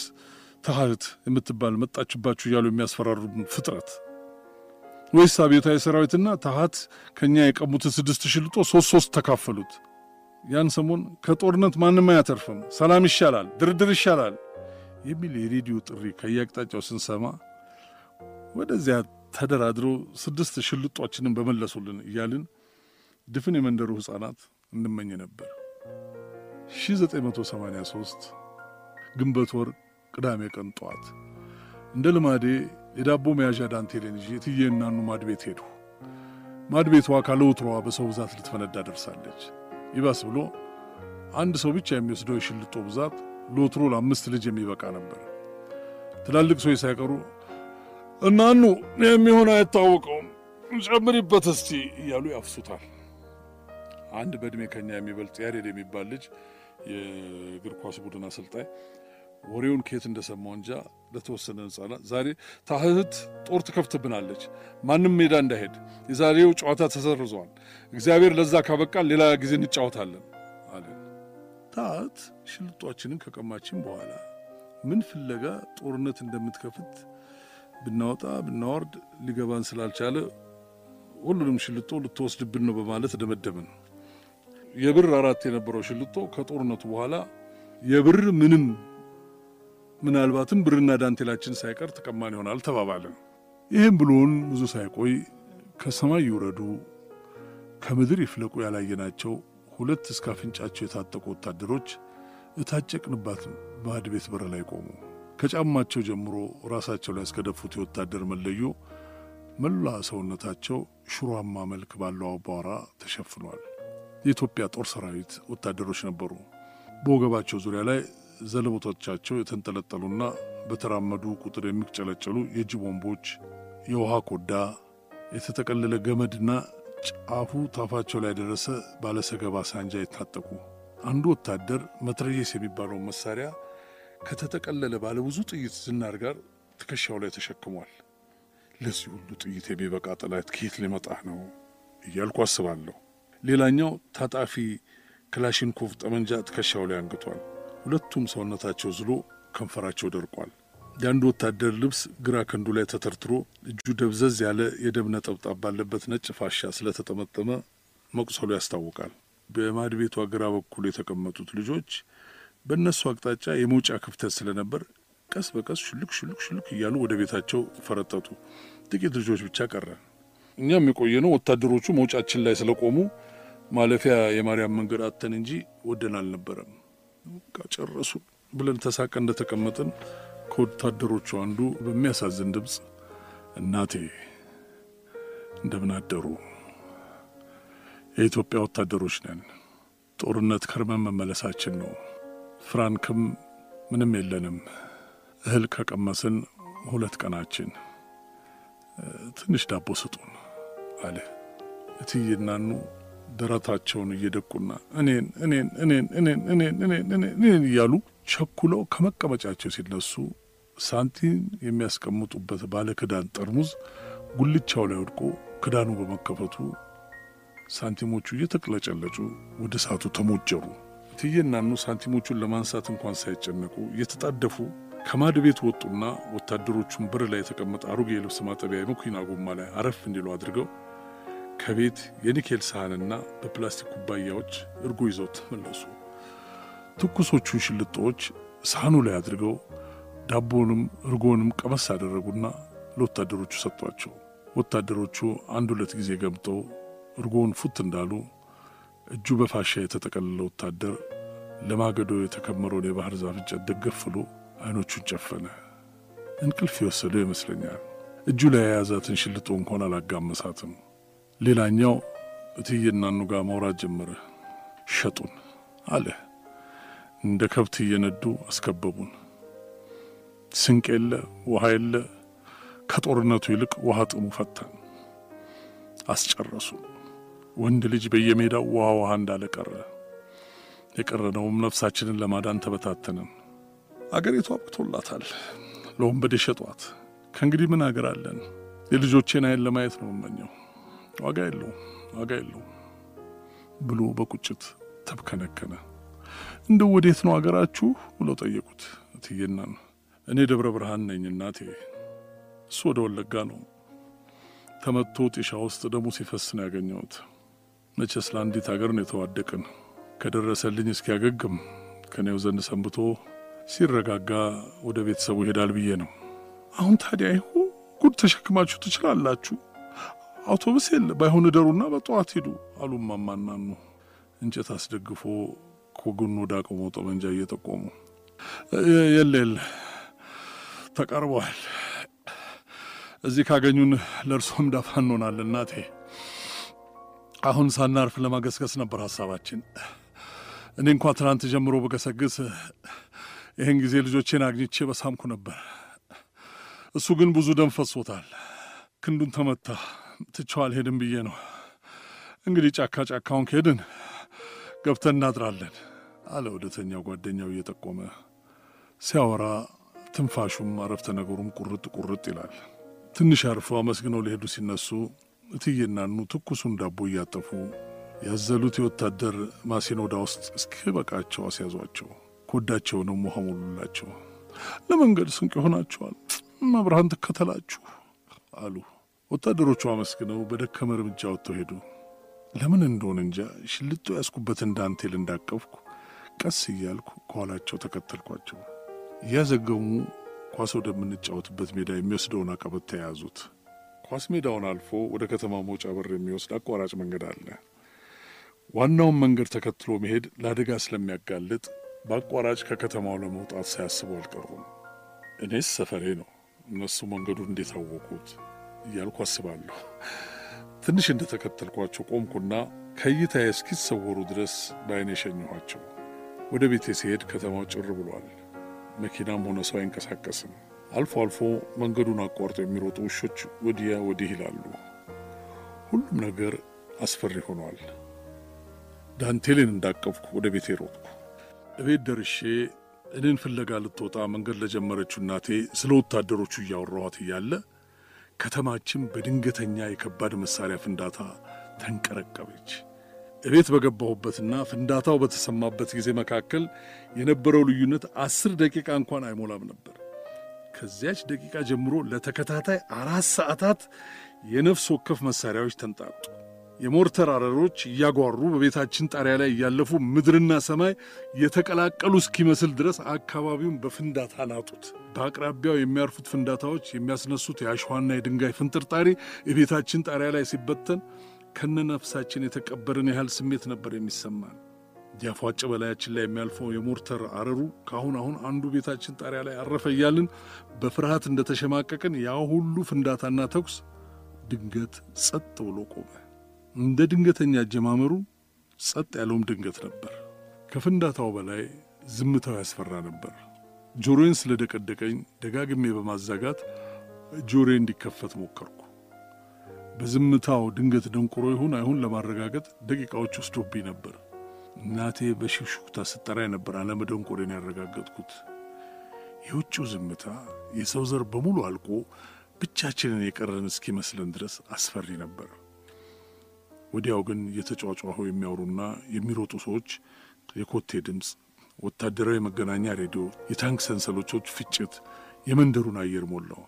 ተሃት የምትባል መጣችባችሁ እያሉ የሚያስፈራሩን ፍጥረት ወይስ አብዮታዊ ሰራዊትና ተሃት ከእኛ የቀሙትን ስድስት ሽልጦ ሶስት ሶስት ተካፈሉት? ያን ሰሞን ከጦርነት ማንም አያተርፍም፣ ሰላም ይሻላል፣ ድርድር ይሻላል የሚል የሬዲዮ ጥሪ ከየአቅጣጫው ስንሰማ ወደዚያ ተደራድሮ ስድስት ሽልጧችንን በመለሱልን እያልን ድፍን የመንደሩ ሕፃናት እንመኝ ነበር። 1983 ግንቦት ወር ቅዳሜ ቀን ጠዋት እንደ ልማዴ የዳቦ መያዣ ዳንቴሌን ይዤ እትዬ እናኑ ማድ ቤት ሄዱ። ማድ ቤቷ ካለ ወትሮዋ በሰው ብዛት ልትፈነዳ ደርሳለች። ይባስ ብሎ አንድ ሰው ብቻ የሚወስደው የሽልጦ ብዛት ለወትሮ ለአምስት ልጅ የሚበቃ ነበር። ትላልቅ ሰዎች ሳይቀሩ እናኑ የሚሆን አይታወቀውም። ጨምሪበት እስቲ እያሉ ያፍሱታል። አንድ በዕድሜ ከኛ የሚበልጥ ያሬድ የሚባል ልጅ የእግር ኳስ ቡድን አሰልጣኝ ወሬውን ከየት እንደሰማው እንጃ። ለተወሰነ ሕፃናት ዛሬ ታህት ጦር ትከፍትብናለች፣ ማንም ሜዳ እንዳይሄድ፣ የዛሬው ጨዋታ ተሰርዟል፣ እግዚአብሔር ለዛ ካበቃል ሌላ ጊዜ እንጫወታለን አለ። ታህት ሽልጧችንን ከቀማችን በኋላ ምን ፍለጋ ጦርነት እንደምትከፍት ብናወጣ ብናወርድ ሊገባን ስላልቻለ ሁሉንም ሽልጦ ልትወስድብን ነው በማለት ደመደምን። የብር አራት የነበረው ሽልጦ ከጦርነቱ በኋላ የብር ምንም ምናልባትም ብርና ዳንቴላችን ሳይቀር ተቀማን ይሆናል ተባባልን። ይህም ብሎን ብዙ ሳይቆይ ከሰማይ ይውረዱ ከምድር ይፍለቁ ያላየናቸው ሁለት እስከ አፍንጫቸው የታጠቁ ወታደሮች እታጨቅንባት ባዕድ ቤት በር ላይ ቆሙ። ከጫማቸው ጀምሮ ራሳቸው ላይ እስከደፉት የወታደር መለዮ መላ ሰውነታቸው ሽሯማ መልክ ባለው አቧራ ተሸፍኗል። የኢትዮጵያ ጦር ሰራዊት ወታደሮች ነበሩ። በወገባቸው ዙሪያ ላይ ዘለቦቶቻቸው የተንጠለጠሉና በተራመዱ ቁጥር የሚጨለጨሉ የእጅ ቦምቦች፣ የውሃ ኮዳ፣ የተጠቀለለ ገመድና ጫፉ ታፋቸው ላይ ደረሰ ባለሰገባ ሳንጃ የታጠቁ አንዱ ወታደር መትረየስ የሚባለውን መሳሪያ ከተጠቀለለ ባለ ብዙ ጥይት ዝናር ጋር ትከሻው ላይ ተሸክሟል። ለዚህ ሁሉ ጥይት የሚበቃ ጠላት ከየት ሊመጣ ነው እያልኩ አስባለሁ። ሌላኛው ታጣፊ ክላሽንኮቭ ጠመንጃ ትከሻው ላይ አንግቷል። ሁለቱም ሰውነታቸው ዝሎ ከንፈራቸው ደርቋል። የአንዱ ወታደር ልብስ ግራ ክንዱ ላይ ተተርትሮ እጁ ደብዘዝ ያለ የደም ነጠብጣብ ባለበት ነጭ ፋሻ ስለተጠመጠመ መቁሰሉ ያስታውቃል። በማድ ቤቷ ግራ በኩል የተቀመጡት ልጆች በእነሱ አቅጣጫ የመውጫ ክፍተት ስለነበር ቀስ በቀስ ሽልክ ሽልክ ሽልክ እያሉ ወደ ቤታቸው ፈረጠጡ። ጥቂት ልጆች ብቻ ቀረን። እኛም የቆየነው ወታደሮቹ መውጫችን ላይ ስለቆሙ ማለፊያ የማርያም መንገድ አተን እንጂ ወደን አልነበረም። በቃ ጨረሱ ብለን ተሳቀ እንደተቀመጥን ከወታደሮቹ አንዱ በሚያሳዝን ድምፅ እናቴ እንደምን አደሩ? የኢትዮጵያ ወታደሮች ነን። ጦርነት ከርመን መመለሳችን ነው። ፍራንክም ምንም የለንም። እህል ከቀመስን ሁለት ቀናችን። ትንሽ ዳቦ ስጡን አለ። እትዬ እናኑ ደረታቸውን እየደቁና እኔን እኔን እኔን እኔን እኔን እኔን እኔን እያሉ ቸኩለው ከመቀመጫቸው ሲነሱ ሳንቲም የሚያስቀምጡበት ባለ ክዳን ጠርሙዝ ጉልቻው ላይ ወድቆ ክዳኑ በመከፈቱ ሳንቲሞቹ እየተቅለጨለጩ ወደ እሳቱ ተሞጀሩ። እትዬ እናኑ ሳንቲሞቹን ለማንሳት እንኳን ሳይጨነቁ እየተጣደፉ ከማድ ቤት ወጡና ወታደሮቹን በር ላይ የተቀመጠ አሮጌ የልብስ ማጠቢያ የመኪና ጎማ ላይ አረፍ እንዲሉ አድርገው ከቤት የኒኬል ሳህንና በፕላስቲክ ኩባያዎች እርጎ ይዘው ተመለሱ። ትኩሶቹን ሽልጦዎች ሳህኑ ላይ አድርገው ዳቦንም እርጎንም ቀመስ አደረጉና ለወታደሮቹ ሰጧቸው። ወታደሮቹ አንድ ሁለት ጊዜ ገምጠው እርጎውን ፉት እንዳሉ እጁ በፋሻ የተጠቀለለ ወታደር ለማገዶ የተከመረውን የባህር ዛፍ እንጨት ደገፍ ብሎ አይኖቹን ጨፈነ። እንቅልፍ የወሰደው ይመስለኛል። እጁ ላይ የያዛትን ሽልጦ እንኳን አላጋመሳትም። ሌላኛው እትዬ እናኑ ጋር ማውራት ጀመረ። ሸጡን አለ። እንደ ከብት እየነዱ አስከበቡን። ስንቅ የለ፣ ውሃ የለ። ከጦርነቱ ይልቅ ውሃ ጥሙ ፈታን፣ አስጨረሱ። ወንድ ልጅ በየሜዳው ውሃ ውሃ እንዳለ ቀረ። የቀረነውም ነፍሳችንን ለማዳን ተበታተንን። አገሪቱ አብቅቶላታል። ለወንበዴ ሸጧት። ከእንግዲህ ምን አገር አለን? የልጆቼን አይን ለማየት ነው የምመኘው። ዋጋ የለውም፣ ዋጋ የለውም ብሎ በቁጭት ተብከነከነ። እንደው ወዴት ነው አገራችሁ ብለው ጠየቁት እትዬናን። እኔ ደብረ ብርሃን ነኝ እናቴ፣ እሱ ወደ ወለጋ ነው። ተመቶ ጢሻ ውስጥ ደሙ ሲፈስ ነው ያገኘሁት። መቼስ ለአንዲት አገር ነው የተዋደቅን። ከደረሰልኝ እስኪያገግም ከኔው ዘንድ ሰንብቶ ሲረጋጋ ወደ ቤተሰቡ ይሄዳል ብዬ ነው። አሁን ታዲያ ይሁ ጉድ ተሸክማችሁ ትችላላችሁ። አውቶቡስ የለ፣ ባይሆን እደሩና በጠዋት ሂዱ አሉ ማማናኑ እንጨት አስደግፎ ከጎኑ ወደ አቅሞ ጠመንጃ እየጠቆሙ የለ የለ ተቃርበዋል። እዚህ ካገኙን ለእርሶም ዳፋ እንሆናለን እናቴ። አሁን ሳናርፍ ለማገስገስ ነበር ሀሳባችን። እኔ እንኳ ትናንት ጀምሮ በገሰግስ ይህን ጊዜ ልጆቼን አግኝቼ በሳምኩ ነበር። እሱ ግን ብዙ ደም ፈሶታል። ክንዱን ተመታ። ትቼው አልሄድም ብዬ ነው። እንግዲህ ጫካ ጫካውን ከሄድን ገብተን እናድራለን አለ ወደተኛው ጓደኛው እየጠቆመ ሲያወራ፣ ትንፋሹም አረፍተ ነገሩም ቁርጥ ቁርጥ ይላል። ትንሽ አርፈው አመስግነው ሊሄዱ ሲነሱ እትዬናኑ ትኩሱን ዳቦ እያጠፉ ያዘሉት የወታደር ማሲኖዳ ውስጥ እስኪበቃቸው አስያዟቸው። ኮዳቸውንም ውሃ ሞሉላቸው። ለመንገድ ስንቅ ይሆናቸዋል፣ መብርሃን ትከተላችሁ አሉ። ወታደሮቹ አመስግነው በደከመ እርምጃ ወጥተው ሄዱ። ለምን እንደሆነ እንጃ ሽልጦ ያስኩበትን ዳንቴል እንዳቀፍኩ ቀስ እያልኩ ከኋላቸው ተከተልኳቸው። እያዘገሙ ኳስ ወደምንጫወትበት ሜዳ የሚወስደውን አቀበት ተያያዙት። ኳስ ሜዳውን አልፎ ወደ ከተማ መውጫ በር የሚወስድ አቋራጭ መንገድ አለ። ዋናውን መንገድ ተከትሎ መሄድ ለአደጋ ስለሚያጋልጥ በአቋራጭ ከከተማው ለመውጣት ሳያስቡ አልቀሩም። እኔስ ሰፈሬ ነው፣ እነሱ መንገዱን እንዴት አወቁት እያልኩ አስባለሁ። ትንሽ እንደተከተልኳቸው ቆምኩና ከእይታዬ እስኪሰወሩ ድረስ በዓይኔ የሸኘኋቸው። ወደ ቤቴ ሲሄድ ከተማው ጭር ብሏል። መኪናም ሆነ ሰው አይንቀሳቀስም። አልፎ አልፎ መንገዱን አቋርጠው የሚሮጡ ውሾች ወዲያ ወዲህ ይላሉ። ሁሉም ነገር አስፈሪ ሆኗል። ዳንቴሌን እንዳቀፍኩ ወደ ቤቴ ሮጥኩ። እቤት ደርሼ እኔን ፍለጋ ልትወጣ መንገድ ለጀመረችው እናቴ ስለ ወታደሮቹ እያወራኋት እያለ ከተማችን በድንገተኛ የከባድ መሳሪያ ፍንዳታ ተንቀረቀበች። እቤት በገባሁበትና ፍንዳታው በተሰማበት ጊዜ መካከል የነበረው ልዩነት አስር ደቂቃ እንኳን አይሞላም ነበር። ከዚያች ደቂቃ ጀምሮ ለተከታታይ አራት ሰዓታት የነፍስ ወከፍ መሳሪያዎች ተንጣጡ። የሞርተር አረሮች እያጓሩ በቤታችን ጣሪያ ላይ እያለፉ ምድርና ሰማይ የተቀላቀሉ እስኪመስል ድረስ አካባቢውን በፍንዳታ ናጡት። በአቅራቢያው የሚያርፉት ፍንዳታዎች የሚያስነሱት የአሸዋና የድንጋይ ፍንጥርጣሪ የቤታችን ጣሪያ ላይ ሲበተን ከነ ነፍሳችን የተቀበርን ያህል ስሜት ነበር የሚሰማን። ያፏጭ በላያችን ላይ የሚያልፈው የሞርተር አረሩ ከአሁን አሁን አንዱ ቤታችን ጣሪያ ላይ አረፈ እያልን በፍርሃት እንደተሸማቀቅን ያ ሁሉ ፍንዳታና ተኩስ ድንገት ጸጥ ብሎ ቆመ። እንደ ድንገተኛ አጀማመሩ ጸጥ ያለውም ድንገት ነበር። ከፍንዳታው በላይ ዝምታው ያስፈራ ነበር። ጆሮዬን ስለደቀደቀኝ ደጋግሜ በማዛጋት ጆሮዬ እንዲከፈት ሞከርኩ። በዝምታው ድንገት ደንቆሮ ይሁን አይሁን ለማረጋገጥ ደቂቃዎች ወስዶብኝ ነበር። እናቴ በሽክሹክታ ስጠራኝ ነበር አለመደንቆሬን ያረጋገጥኩት። የውጭው ዝምታ የሰው ዘር በሙሉ አልቆ ብቻችንን የቀረን እስኪመስለን ድረስ አስፈሪ ነበር። ወዲያው ግን እየተጫጫሁ የሚያወሩና የሚሮጡ ሰዎች የኮቴ ድምፅ፣ ወታደራዊ መገናኛ ሬዲዮ፣ የታንክ ሰንሰለቶች ፍጭት የመንደሩን አየር ሞላው።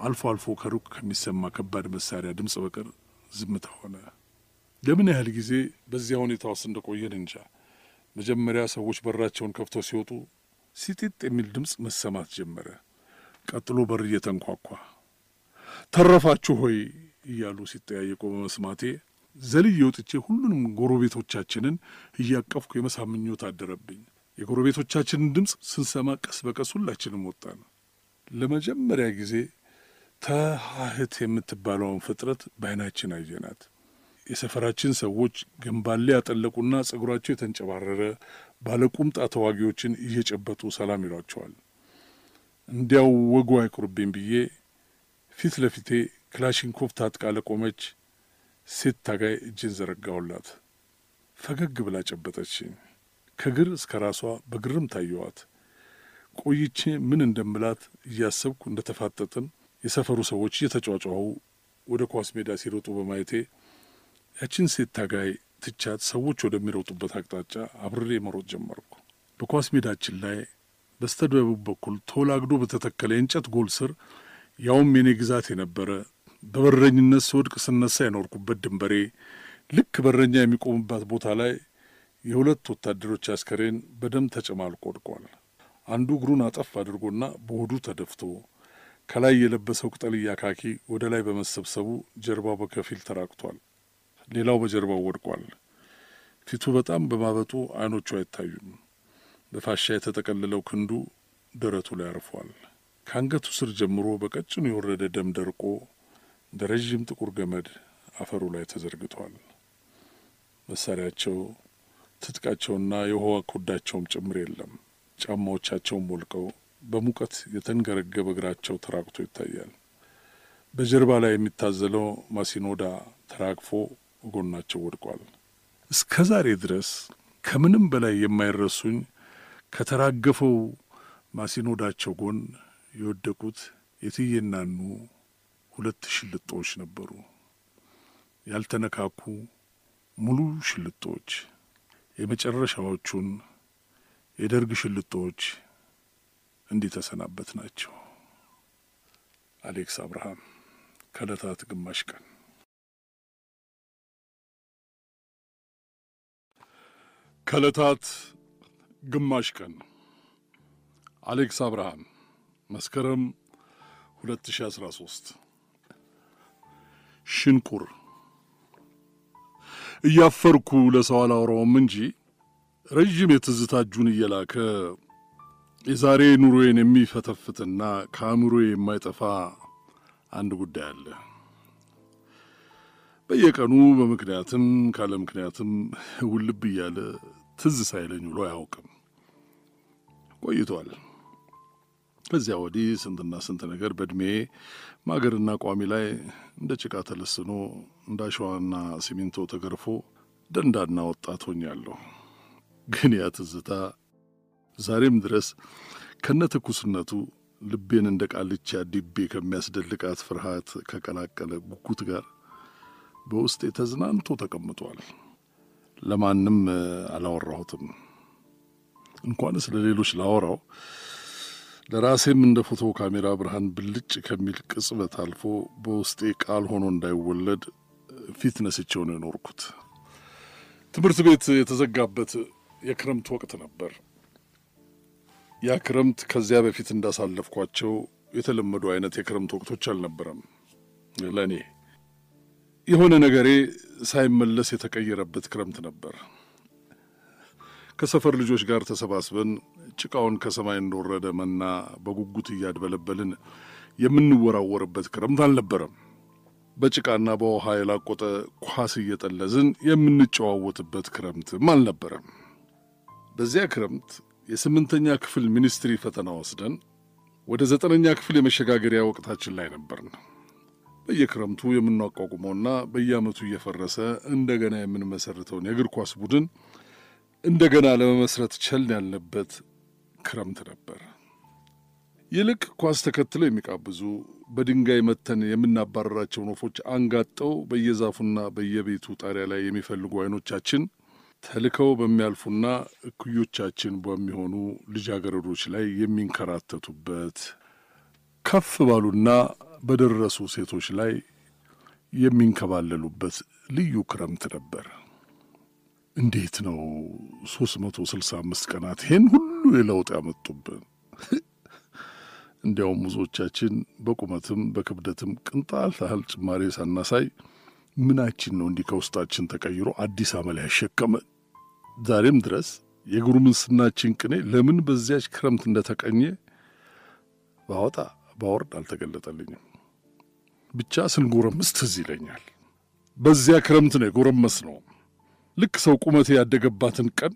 አልፎ አልፎ ከሩቅ ከሚሰማ ከባድ መሳሪያ ድምፅ በቀር ዝምታ ሆነ። ለምን ያህል ጊዜ በዚያ ሁኔታ ውስጥ እንደቆየን እንጃ። መጀመሪያ ሰዎች በራቸውን ከፍተው ሲወጡ ሲጢጥ የሚል ድምፅ መሰማት ጀመረ። ቀጥሎ በር እየተንኳኳ ተረፋችሁ ሆይ እያሉ ሲጠያየቁ በመስማቴ ዘልዬ ወጥቼ ሁሉንም ጎረቤቶቻችንን እያቀፍኩ የመሳም ምኞት አደረብኝ። የጎረቤቶቻችንን ድምፅ ስንሰማ ቀስ በቀስ ሁላችንም ወጣን። ለመጀመሪያ ጊዜ ተሃህት የምትባለውን ፍጥረት በዓይናችን አየናት። የሰፈራችን ሰዎች ገንባሌ ያጠለቁና ጸጉራቸው የተንጨባረረ ባለቁምጣ ተዋጊዎችን እየጨበጡ ሰላም ይሏቸዋል። እንዲያው ወጉ አይቁርብኝ ብዬ ፊት ለፊቴ ክላሽንኮቭ ታጥቃ ለቆመች ሴት ታጋይ እጅን ዘረጋሁላት። ፈገግ ብላ ጨበጠችኝ። ከግር እስከ ራሷ በግርም ታየዋት። ቆይቼ ምን እንደምላት እያሰብኩ እንደ ተፋጠጥን የሰፈሩ ሰዎች እየተጫጫሁ ወደ ኳስ ሜዳ ሲሮጡ በማየቴ ያችን ሴት ታጋይ ትቻት ሰዎች ወደሚሮጡበት አቅጣጫ አብሬ መሮጥ ጀመርኩ። በኳስ ሜዳችን ላይ በስተደቡብ በኩል ተወላግዶ በተተከለ የእንጨት ጎል ስር ያውም የኔ ግዛት የነበረ በበረኝነት ስወድቅ ስነሳ የኖርኩበት ድንበሬ ልክ በረኛ የሚቆምባት ቦታ ላይ የሁለት ወታደሮች አስከሬን በደም ተጨማልቆ ወድቋል። አንዱ እግሩን አጠፍ አድርጎና በሆዱ ተደፍቶ ከላይ የለበሰው ቅጠልያ ካኪ ወደ ላይ በመሰብሰቡ ጀርባው በከፊል ተራቅቷል። ሌላው በጀርባው ወድቋል። ፊቱ በጣም በማበጡ አይኖቹ አይታዩም። በፋሻ የተጠቀለለው ክንዱ ደረቱ ላይ አርፏል። ከአንገቱ ስር ጀምሮ በቀጭኑ የወረደ ደም ደርቆ እንደ ረዥም ጥቁር ገመድ አፈሩ ላይ ተዘርግቷል። መሳሪያቸው፣ ትጥቃቸውና የውሃ ኮዳቸውም ጭምር የለም። ጫማዎቻቸውም ወልቀው በሙቀት የተንገረገበ እግራቸው ተራቅቶ ይታያል። በጀርባ ላይ የሚታዘለው ማሲኖዳ ተራግፎ ጎናቸው ወድቋል። እስከ ዛሬ ድረስ ከምንም በላይ የማይረሱኝ ከተራገፈው ማሲኖዳቸው ጎን የወደቁት የትየናኑ ሁለት ሽልጦች ነበሩ። ያልተነካኩ ሙሉ ሽልጦች፣ የመጨረሻዎቹን የደርግ ሽልጦች እንዲህ ተሰናበት ናቸው። አሌክስ አብርሃም ከዕለታት ግማሽ ቀን ከዕለታት ግማሽ ቀን። አሌክስ አብርሃም መስከረም 2013 ሽንቁር። እያፈርኩ ለሰው አላወራውም እንጂ ረዥም የትዝታ እጁን እየላከ የዛሬ ኑሮዬን የሚፈተፍትና ከአእምሮዬ የማይጠፋ አንድ ጉዳይ አለ። በየቀኑ በምክንያትም ካለ ምክንያትም ውልብ እያለ ትዝ ሳይለኝ ውሎ አያውቅም። ቆይቷል። ከዚያ ወዲህ ስንትና ስንት ነገር በእድሜ ማገርና ቋሚ ላይ እንደ ጭቃ ተለስኖ እንደ አሸዋና ሲሚንቶ ተገርፎ ደንዳና ወጣት ሆኛለሁ። ግን ያ ትዝታ ዛሬም ድረስ ከነ ትኩስነቱ ልቤን እንደ ቃልቻ ዲቤ ከሚያስደልቃት ፍርሃት ከቀላቀለ ጉጉት ጋር በውስጤ ተዝናንቶ ተቀምጧል። ለማንም አላወራሁትም። እንኳንስ ለሌሎች ላወራው ለራሴም እንደ ፎቶ ካሜራ ብርሃን ብልጭ ከሚል ቅጽበት አልፎ በውስጤ ቃል ሆኖ እንዳይወለድ ፊት ነስቼው ነው የኖርኩት። ትምህርት ቤት የተዘጋበት የክረምት ወቅት ነበር። ያ ክረምት ከዚያ በፊት እንዳሳለፍኳቸው የተለመዱ አይነት የክረምት ወቅቶች አልነበረም። ለእኔ የሆነ ነገሬ ሳይመለስ የተቀየረበት ክረምት ነበር። ከሰፈር ልጆች ጋር ተሰባስበን ጭቃውን ከሰማይ እንደወረደ መና በጉጉት እያድበለበልን የምንወራወርበት ክረምት አልነበረም። በጭቃና በውሃ የላቆጠ ኳስ እየጠለዝን የምንጨዋወትበት ክረምትም አልነበረም። በዚያ ክረምት የስምንተኛ ክፍል ሚኒስትሪ ፈተና ወስደን ወደ ዘጠነኛ ክፍል የመሸጋገሪያ ወቅታችን ላይ ነበርን። በየክረምቱ የምናቋቁመውና በየዓመቱ እየፈረሰ እንደገና የምንመሰርተውን የእግር ኳስ ቡድን እንደገና ለመመስረት ቸል ያልንበት ክረምት ነበር። ይልቅ ኳስ ተከትለው የሚቃብዙ በድንጋይ መተን የምናባረራቸውን ወፎች አንጋጠው በየዛፉና በየቤቱ ጣሪያ ላይ የሚፈልጉ አይኖቻችን ተልከው በሚያልፉና እኩዮቻችን በሚሆኑ ልጃገረዶች ላይ የሚንከራተቱበት ከፍ ባሉና በደረሱ ሴቶች ላይ የሚንከባለሉበት ልዩ ክረምት ነበር። እንዴት ነው ሶስት መቶ ስልሳ አምስት ቀናት ይሄን ሁሉ የለውጥ ያመጡብን? እንዲያውም ብዙዎቻችን በቁመትም በክብደትም ቅንጣት ያህል ጭማሬ ሳናሳይ ምናችን ነው እንዲህ ከውስጣችን ተቀይሮ አዲስ አመል ያሸከመን? ዛሬም ድረስ የጉርምስናችን ቅኔ ለምን በዚያች ክረምት እንደተቀኘ ባወጣ ባወርድ አልተገለጠልኝም። ብቻ ስንጎረምስ ትዝ ይለኛል። በዚያ ክረምት ነው የጎረመስ ነው። ልክ ሰው ቁመቴ ያደገባትን ቀን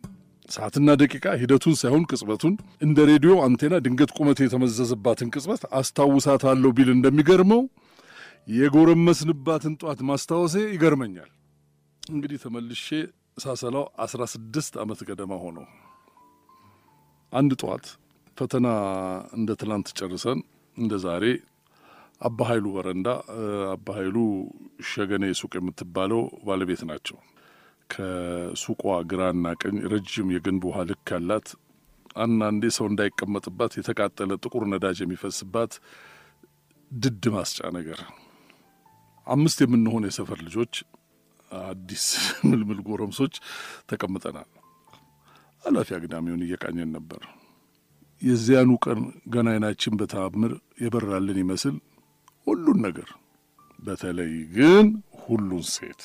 ሰዓትና ደቂቃ ሂደቱን ሳይሆን ቅጽበቱን እንደ ሬዲዮ አንቴና ድንገት ቁመት የተመዘዘባትን ቅጽበት አስታውሳታለሁ ቢል እንደሚገርመው የጎረመስንባትን ጧት ማስታወሴ ይገርመኛል። እንግዲህ ተመልሼ ሳሰላው አስራ ስድስት ዓመት ገደማ ሆነው አንድ ጠዋት ፈተና እንደ ትላንት ጨርሰን እንደ ዛሬ አባ ኃይሉ በረንዳ አባ ኃይሉ ሸገኔ ሱቅ የምትባለው ባለቤት ናቸው። ከሱቋ ግራና ቀኝ ረጅም የግንብ ውሃ ልክ ያላት አንዳንዴ ሰው እንዳይቀመጥባት የተቃጠለ ጥቁር ነዳጅ የሚፈስባት ድድ ማስጫ ነገር። አምስት የምንሆን የሰፈር ልጆች አዲስ ምልምል ጎረምሶች ተቀምጠናል። ኃላፊ አግዳሚውን እየቃኘን ነበር። የዚያኑ ቀን ገና አይናችን በተአምር የበራልን ይመስል ሁሉን ነገር በተለይ ግን ሁሉን ሴት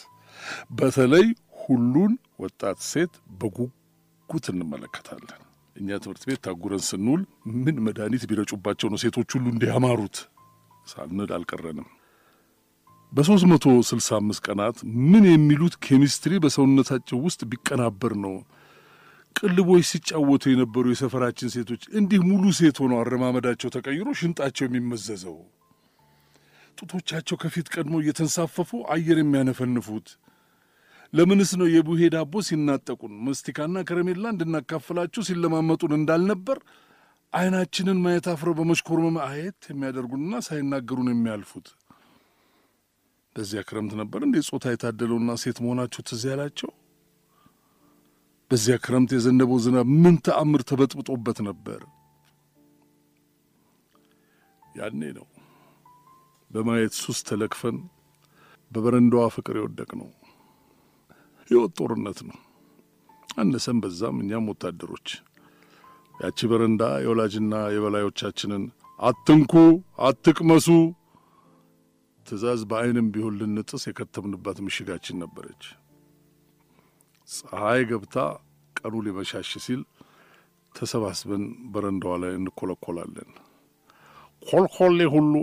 በተለይ ሁሉን ወጣት ሴት በጉጉት እንመለከታለን። እኛ ትምህርት ቤት ታጉረን ስንውል ምን መድኃኒት ቢረጩባቸው ነው ሴቶች ሁሉ እንዲያማሩት ሳንል አልቀረንም። በሦስት መቶ ስልሳ አምስት ቀናት ምን የሚሉት ኬሚስትሪ በሰውነታቸው ውስጥ ቢቀናበር ነው ቅልቦች ሲጫወቱ የነበሩ የሰፈራችን ሴቶች እንዲህ ሙሉ ሴት ሆነው አረማመዳቸው ተቀይሮ ሽንጣቸው የሚመዘዘው ጡቶቻቸው ከፊት ቀድሞ እየተንሳፈፉ አየር የሚያነፈንፉት? ለምንስ ነው የቡሄ ዳቦ ሲናጠቁን መስቲካና ከረሜላ እንድናካፍላችሁ ሲለማመጡን እንዳልነበር አይናችንን ማየት አፍረው በመሽኮርመም አየት የሚያደርጉንና ሳይናገሩን የሚያልፉት? በዚያ ክረምት ነበር እንዴ ጾታ የታደለውና ሴት መሆናቸው ትዝ ያላቸው? በዚያ ክረምት የዘነበው ዝናብ ምን ተአምር ተበጥብጦበት ነበር? ያኔ ነው በማየት ሱስ ተለክፈን በበረንዳዋ ፍቅር የወደቅ ነው። ሕይወት ጦርነት ነው። አነሰም በዛም እኛም ወታደሮች ያቺ በረንዳ የወላጅና የበላዮቻችንን አትንኩ፣ አትቅመሱ ትዕዛዝ በዓይንም ቢሆን ልንጥስ የከተምንባት ምሽጋችን ነበረች። ፀሐይ ገብታ ቀኑ ሊመሻሽ ሲል ተሰባስበን በረንዳዋ ላይ እንኮለኮላለን። ኮልኮሌ ሁሉ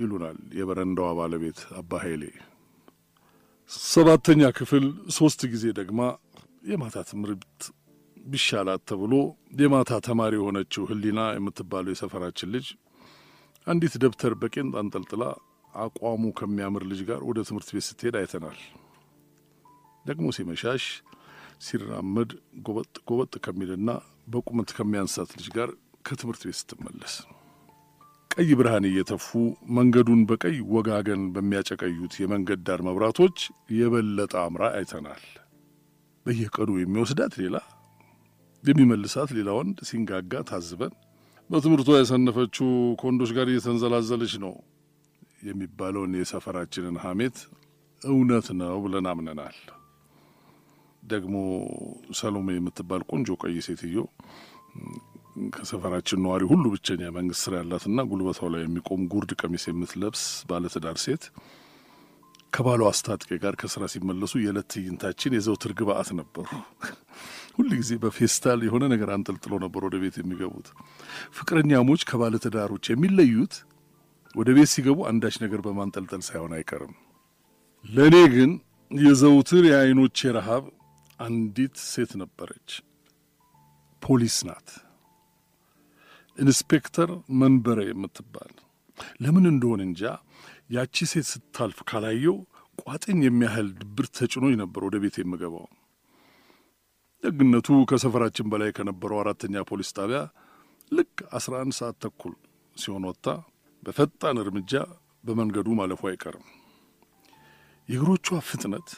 ይሉናል የበረንዳዋ ባለቤት አባ ኃይሌ። ሰባተኛ ክፍል ሶስት ጊዜ ደግማ የማታ ትምህርት ቢሻላት ተብሎ የማታ ተማሪ የሆነችው ህሊና የምትባለው የሰፈራችን ልጅ አንዲት ደብተር በቄንጥ አንጠልጥላ አቋሙ ከሚያምር ልጅ ጋር ወደ ትምህርት ቤት ስትሄድ አይተናል። ደግሞ ሲመሻሽ ሲራመድ ጎበጥ ጎበጥ ከሚልና በቁመት ከሚያንሳት ልጅ ጋር ከትምህርት ቤት ስትመለስ ቀይ ብርሃን እየተፉ መንገዱን በቀይ ወጋገን በሚያጨቀዩት የመንገድ ዳር መብራቶች የበለጠ አምራ አይተናል። በየቀኑ የሚወስዳት ሌላ የሚመልሳት ሌላ ወንድ ሲንጋጋ ታዝበን በትምህርቷ የሰነፈችው ከወንዶች ጋር እየተንዘላዘለች ነው የሚባለውን የሰፈራችንን ሐሜት እውነት ነው ብለን አምነናል። ደግሞ ሰሎሜ የምትባል ቆንጆ ቀይ ሴትዮ ከሰፈራችን ነዋሪ ሁሉ ብቸኛ መንግስት ስራ ያላትና ጉልበቷ ላይ የሚቆም ጉርድ ቀሚስ የምትለብስ ባለትዳር ሴት ከባሏ አስታጥቄ ጋር ከስራ ሲመለሱ የዕለት ትዕይንታችን የዘውትር ግብአት ነበሩ። ሁል ጊዜ በፌስታል የሆነ ነገር አንጠልጥሎ ነበር ወደ ቤት የሚገቡት። ፍቅረኛሞች ከባለትዳሮች የሚለዩት ወደ ቤት ሲገቡ አንዳች ነገር በማንጠልጠል ሳይሆን አይቀርም። ለእኔ ግን የዘውትር የአይኖቼ ረሃብ አንዲት ሴት ነበረች። ፖሊስ ናት። ኢንስፔክተር መንበረ የምትባል ለምን እንደሆነ እንጃ ያቺ ሴት ስታልፍ ካላየው ቋጥኝ የሚያህል ድብርት ተጭኖኝ ነበር ወደ ቤት የምገባው። ደግነቱ ከሰፈራችን በላይ ከነበረው አራተኛ ፖሊስ ጣቢያ ልክ አስራ አንድ ሰዓት ተኩል ሲሆን ወጥታ በፈጣን እርምጃ በመንገዱ ማለፉ አይቀርም። የእግሮቿ ፍጥነት፣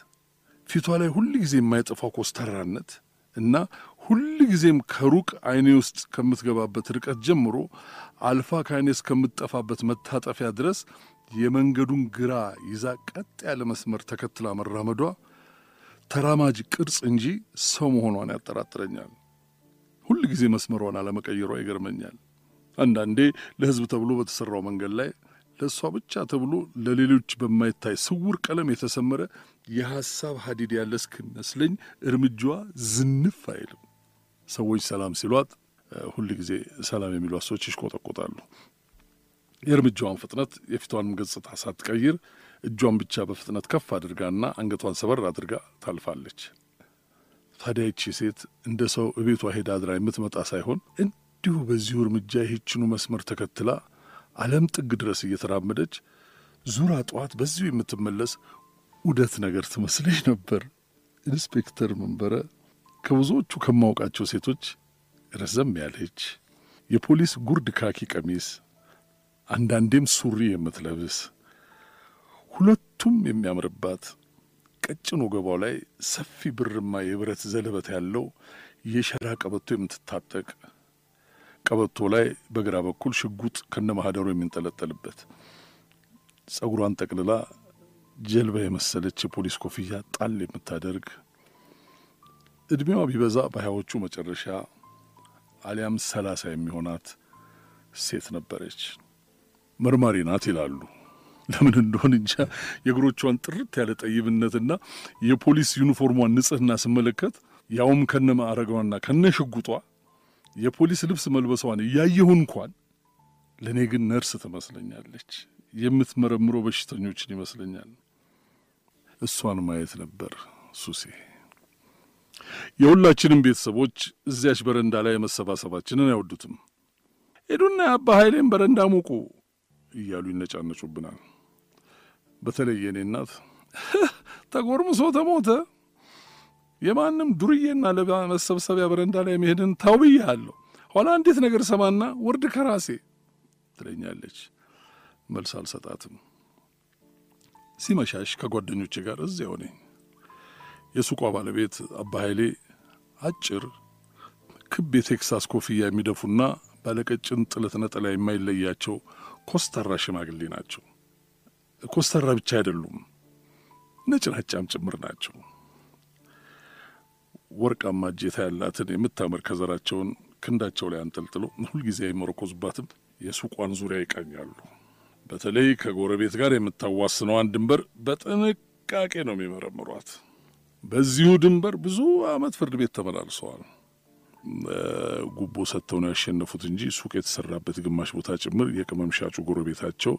ፊቷ ላይ ሁል ጊዜ የማይጠፋው ኮስተራነት እና ሁል ጊዜም ከሩቅ አይኔ ውስጥ ከምትገባበት ርቀት ጀምሮ አልፋ ከአይኔ እስከምትጠፋበት መታጠፊያ ድረስ የመንገዱን ግራ ይዛ ቀጥ ያለ መስመር ተከትላ መራመዷ ተራማጅ ቅርጽ እንጂ ሰው መሆኗን ያጠራጥረኛል። ሁል ጊዜ መስመሯን አለመቀየሯ ይገርመኛል። አንዳንዴ ለሕዝብ ተብሎ በተሠራው መንገድ ላይ ለእሷ ብቻ ተብሎ ለሌሎች በማይታይ ስውር ቀለም የተሰመረ የሐሳብ ሀዲድ ያለ እስክመስለኝ እርምጃዋ ዝንፍ አይልም። ሰዎች ሰላም ሲሏት ሁል ጊዜ ሰላም የሚሏት ሰዎች ይሽቆጠቆጣሉ። የእርምጃዋን ፍጥነት የፊቷንም ገጽታ ሳትቀይር እጇን ብቻ በፍጥነት ከፍ አድርጋና አንገቷን ሰበር አድርጋ ታልፋለች። ታዲያ ይቺ ሴት እንደ ሰው እቤቷ ሄዳ አድራ የምትመጣ ሳይሆን እንዲሁ በዚሁ እርምጃ ይህችኑ መስመር ተከትላ ዓለም ጥግ ድረስ እየተራመደች ዞራ ጠዋት በዚሁ የምትመለስ ኡደት ነገር ትመስለኝ ነበር። ኢንስፔክተር መንበረ ከብዙዎቹ ከማውቃቸው ሴቶች ረዘም ያለች የፖሊስ ጉርድ ካኪ ቀሚስ፣ አንዳንዴም ሱሪ የምትለብስ ሁለቱም የሚያምርባት ቀጭን ወገቧ ላይ ሰፊ ብርማ የብረት ዘለበት ያለው የሸራ ቀበቶ የምትታጠቅ ቀበቶ ላይ በግራ በኩል ሽጉጥ ከነ ማህደሩ የሚንጠለጠልበት ጸጉሯን ጠቅልላ ጀልባ የመሰለች የፖሊስ ኮፍያ ጣል የምታደርግ ዕድሜዋ ቢበዛ በሀያዎቹ መጨረሻ አሊያም ሰላሳ የሚሆናት ሴት ነበረች። መርማሪ ናት ይላሉ። ለምን እንደሆን እንጃ የእግሮቿን ጥርት ያለ ጠይምነትና የፖሊስ ዩኒፎርሟን ንጽሕና ስመለከት ያውም ከነ ማዕረጓና ከነ ሽጉጧ የፖሊስ ልብስ መልበሷን እያየሁ እንኳን ለእኔ ግን ነርስ ትመስለኛለች። የምትመረምረው በሽተኞችን ይመስለኛል። እሷን ማየት ነበር ሱሴ። የሁላችንም ቤተሰቦች እዚያች በረንዳ ላይ መሰባሰባችንን አይወዱትም። ሄዱና የአባ ኃይሌን በረንዳ ሙቁ እያሉ ይነጫነጩብናል። በተለይ የኔ እናት ተጎርምሶ ተሞተ፣ የማንም ዱርዬና ለመሰብሰቢያ በረንዳ ላይ መሄድን ታው ብያለሁ። ኋላ እንዴት ነገር ሰማና ውርድ ከራሴ ትለኛለች። መልስ አልሰጣትም። ሲመሻሽ ከጓደኞቼ ጋር እዚያው ነኝ። የሱቋ ባለቤት አባ ኃይሌ አጭር ክብ የቴክሳስ ኮፍያ የሚደፉና ባለቀጭን ጥለት ነጠላ የማይለያቸው ኮስተራ ሽማግሌ ናቸው። ኮስተራ ብቻ አይደሉም፣ ነጭናጫም ጭምር ናቸው። ወርቃማ እጀታ ያላትን የምታምር ከዘራቸውን ክንዳቸው ላይ አንጠልጥሎ ሁልጊዜ አይመረኮዙባትም። የሱቋን ዙሪያ ይቃኛሉ። በተለይ ከጎረቤት ጋር የምታዋስነዋን ድንበር በጥንቃቄ ነው የሚመረምሯት። በዚሁ ድንበር ብዙ ዓመት ፍርድ ቤት ተመላልሰዋል። ጉቦ ሰጥተው ነው ያሸነፉት እንጂ ሱቅ የተሰራበት ግማሽ ቦታ ጭምር የቅመም ሻጩ ጎረቤታቸው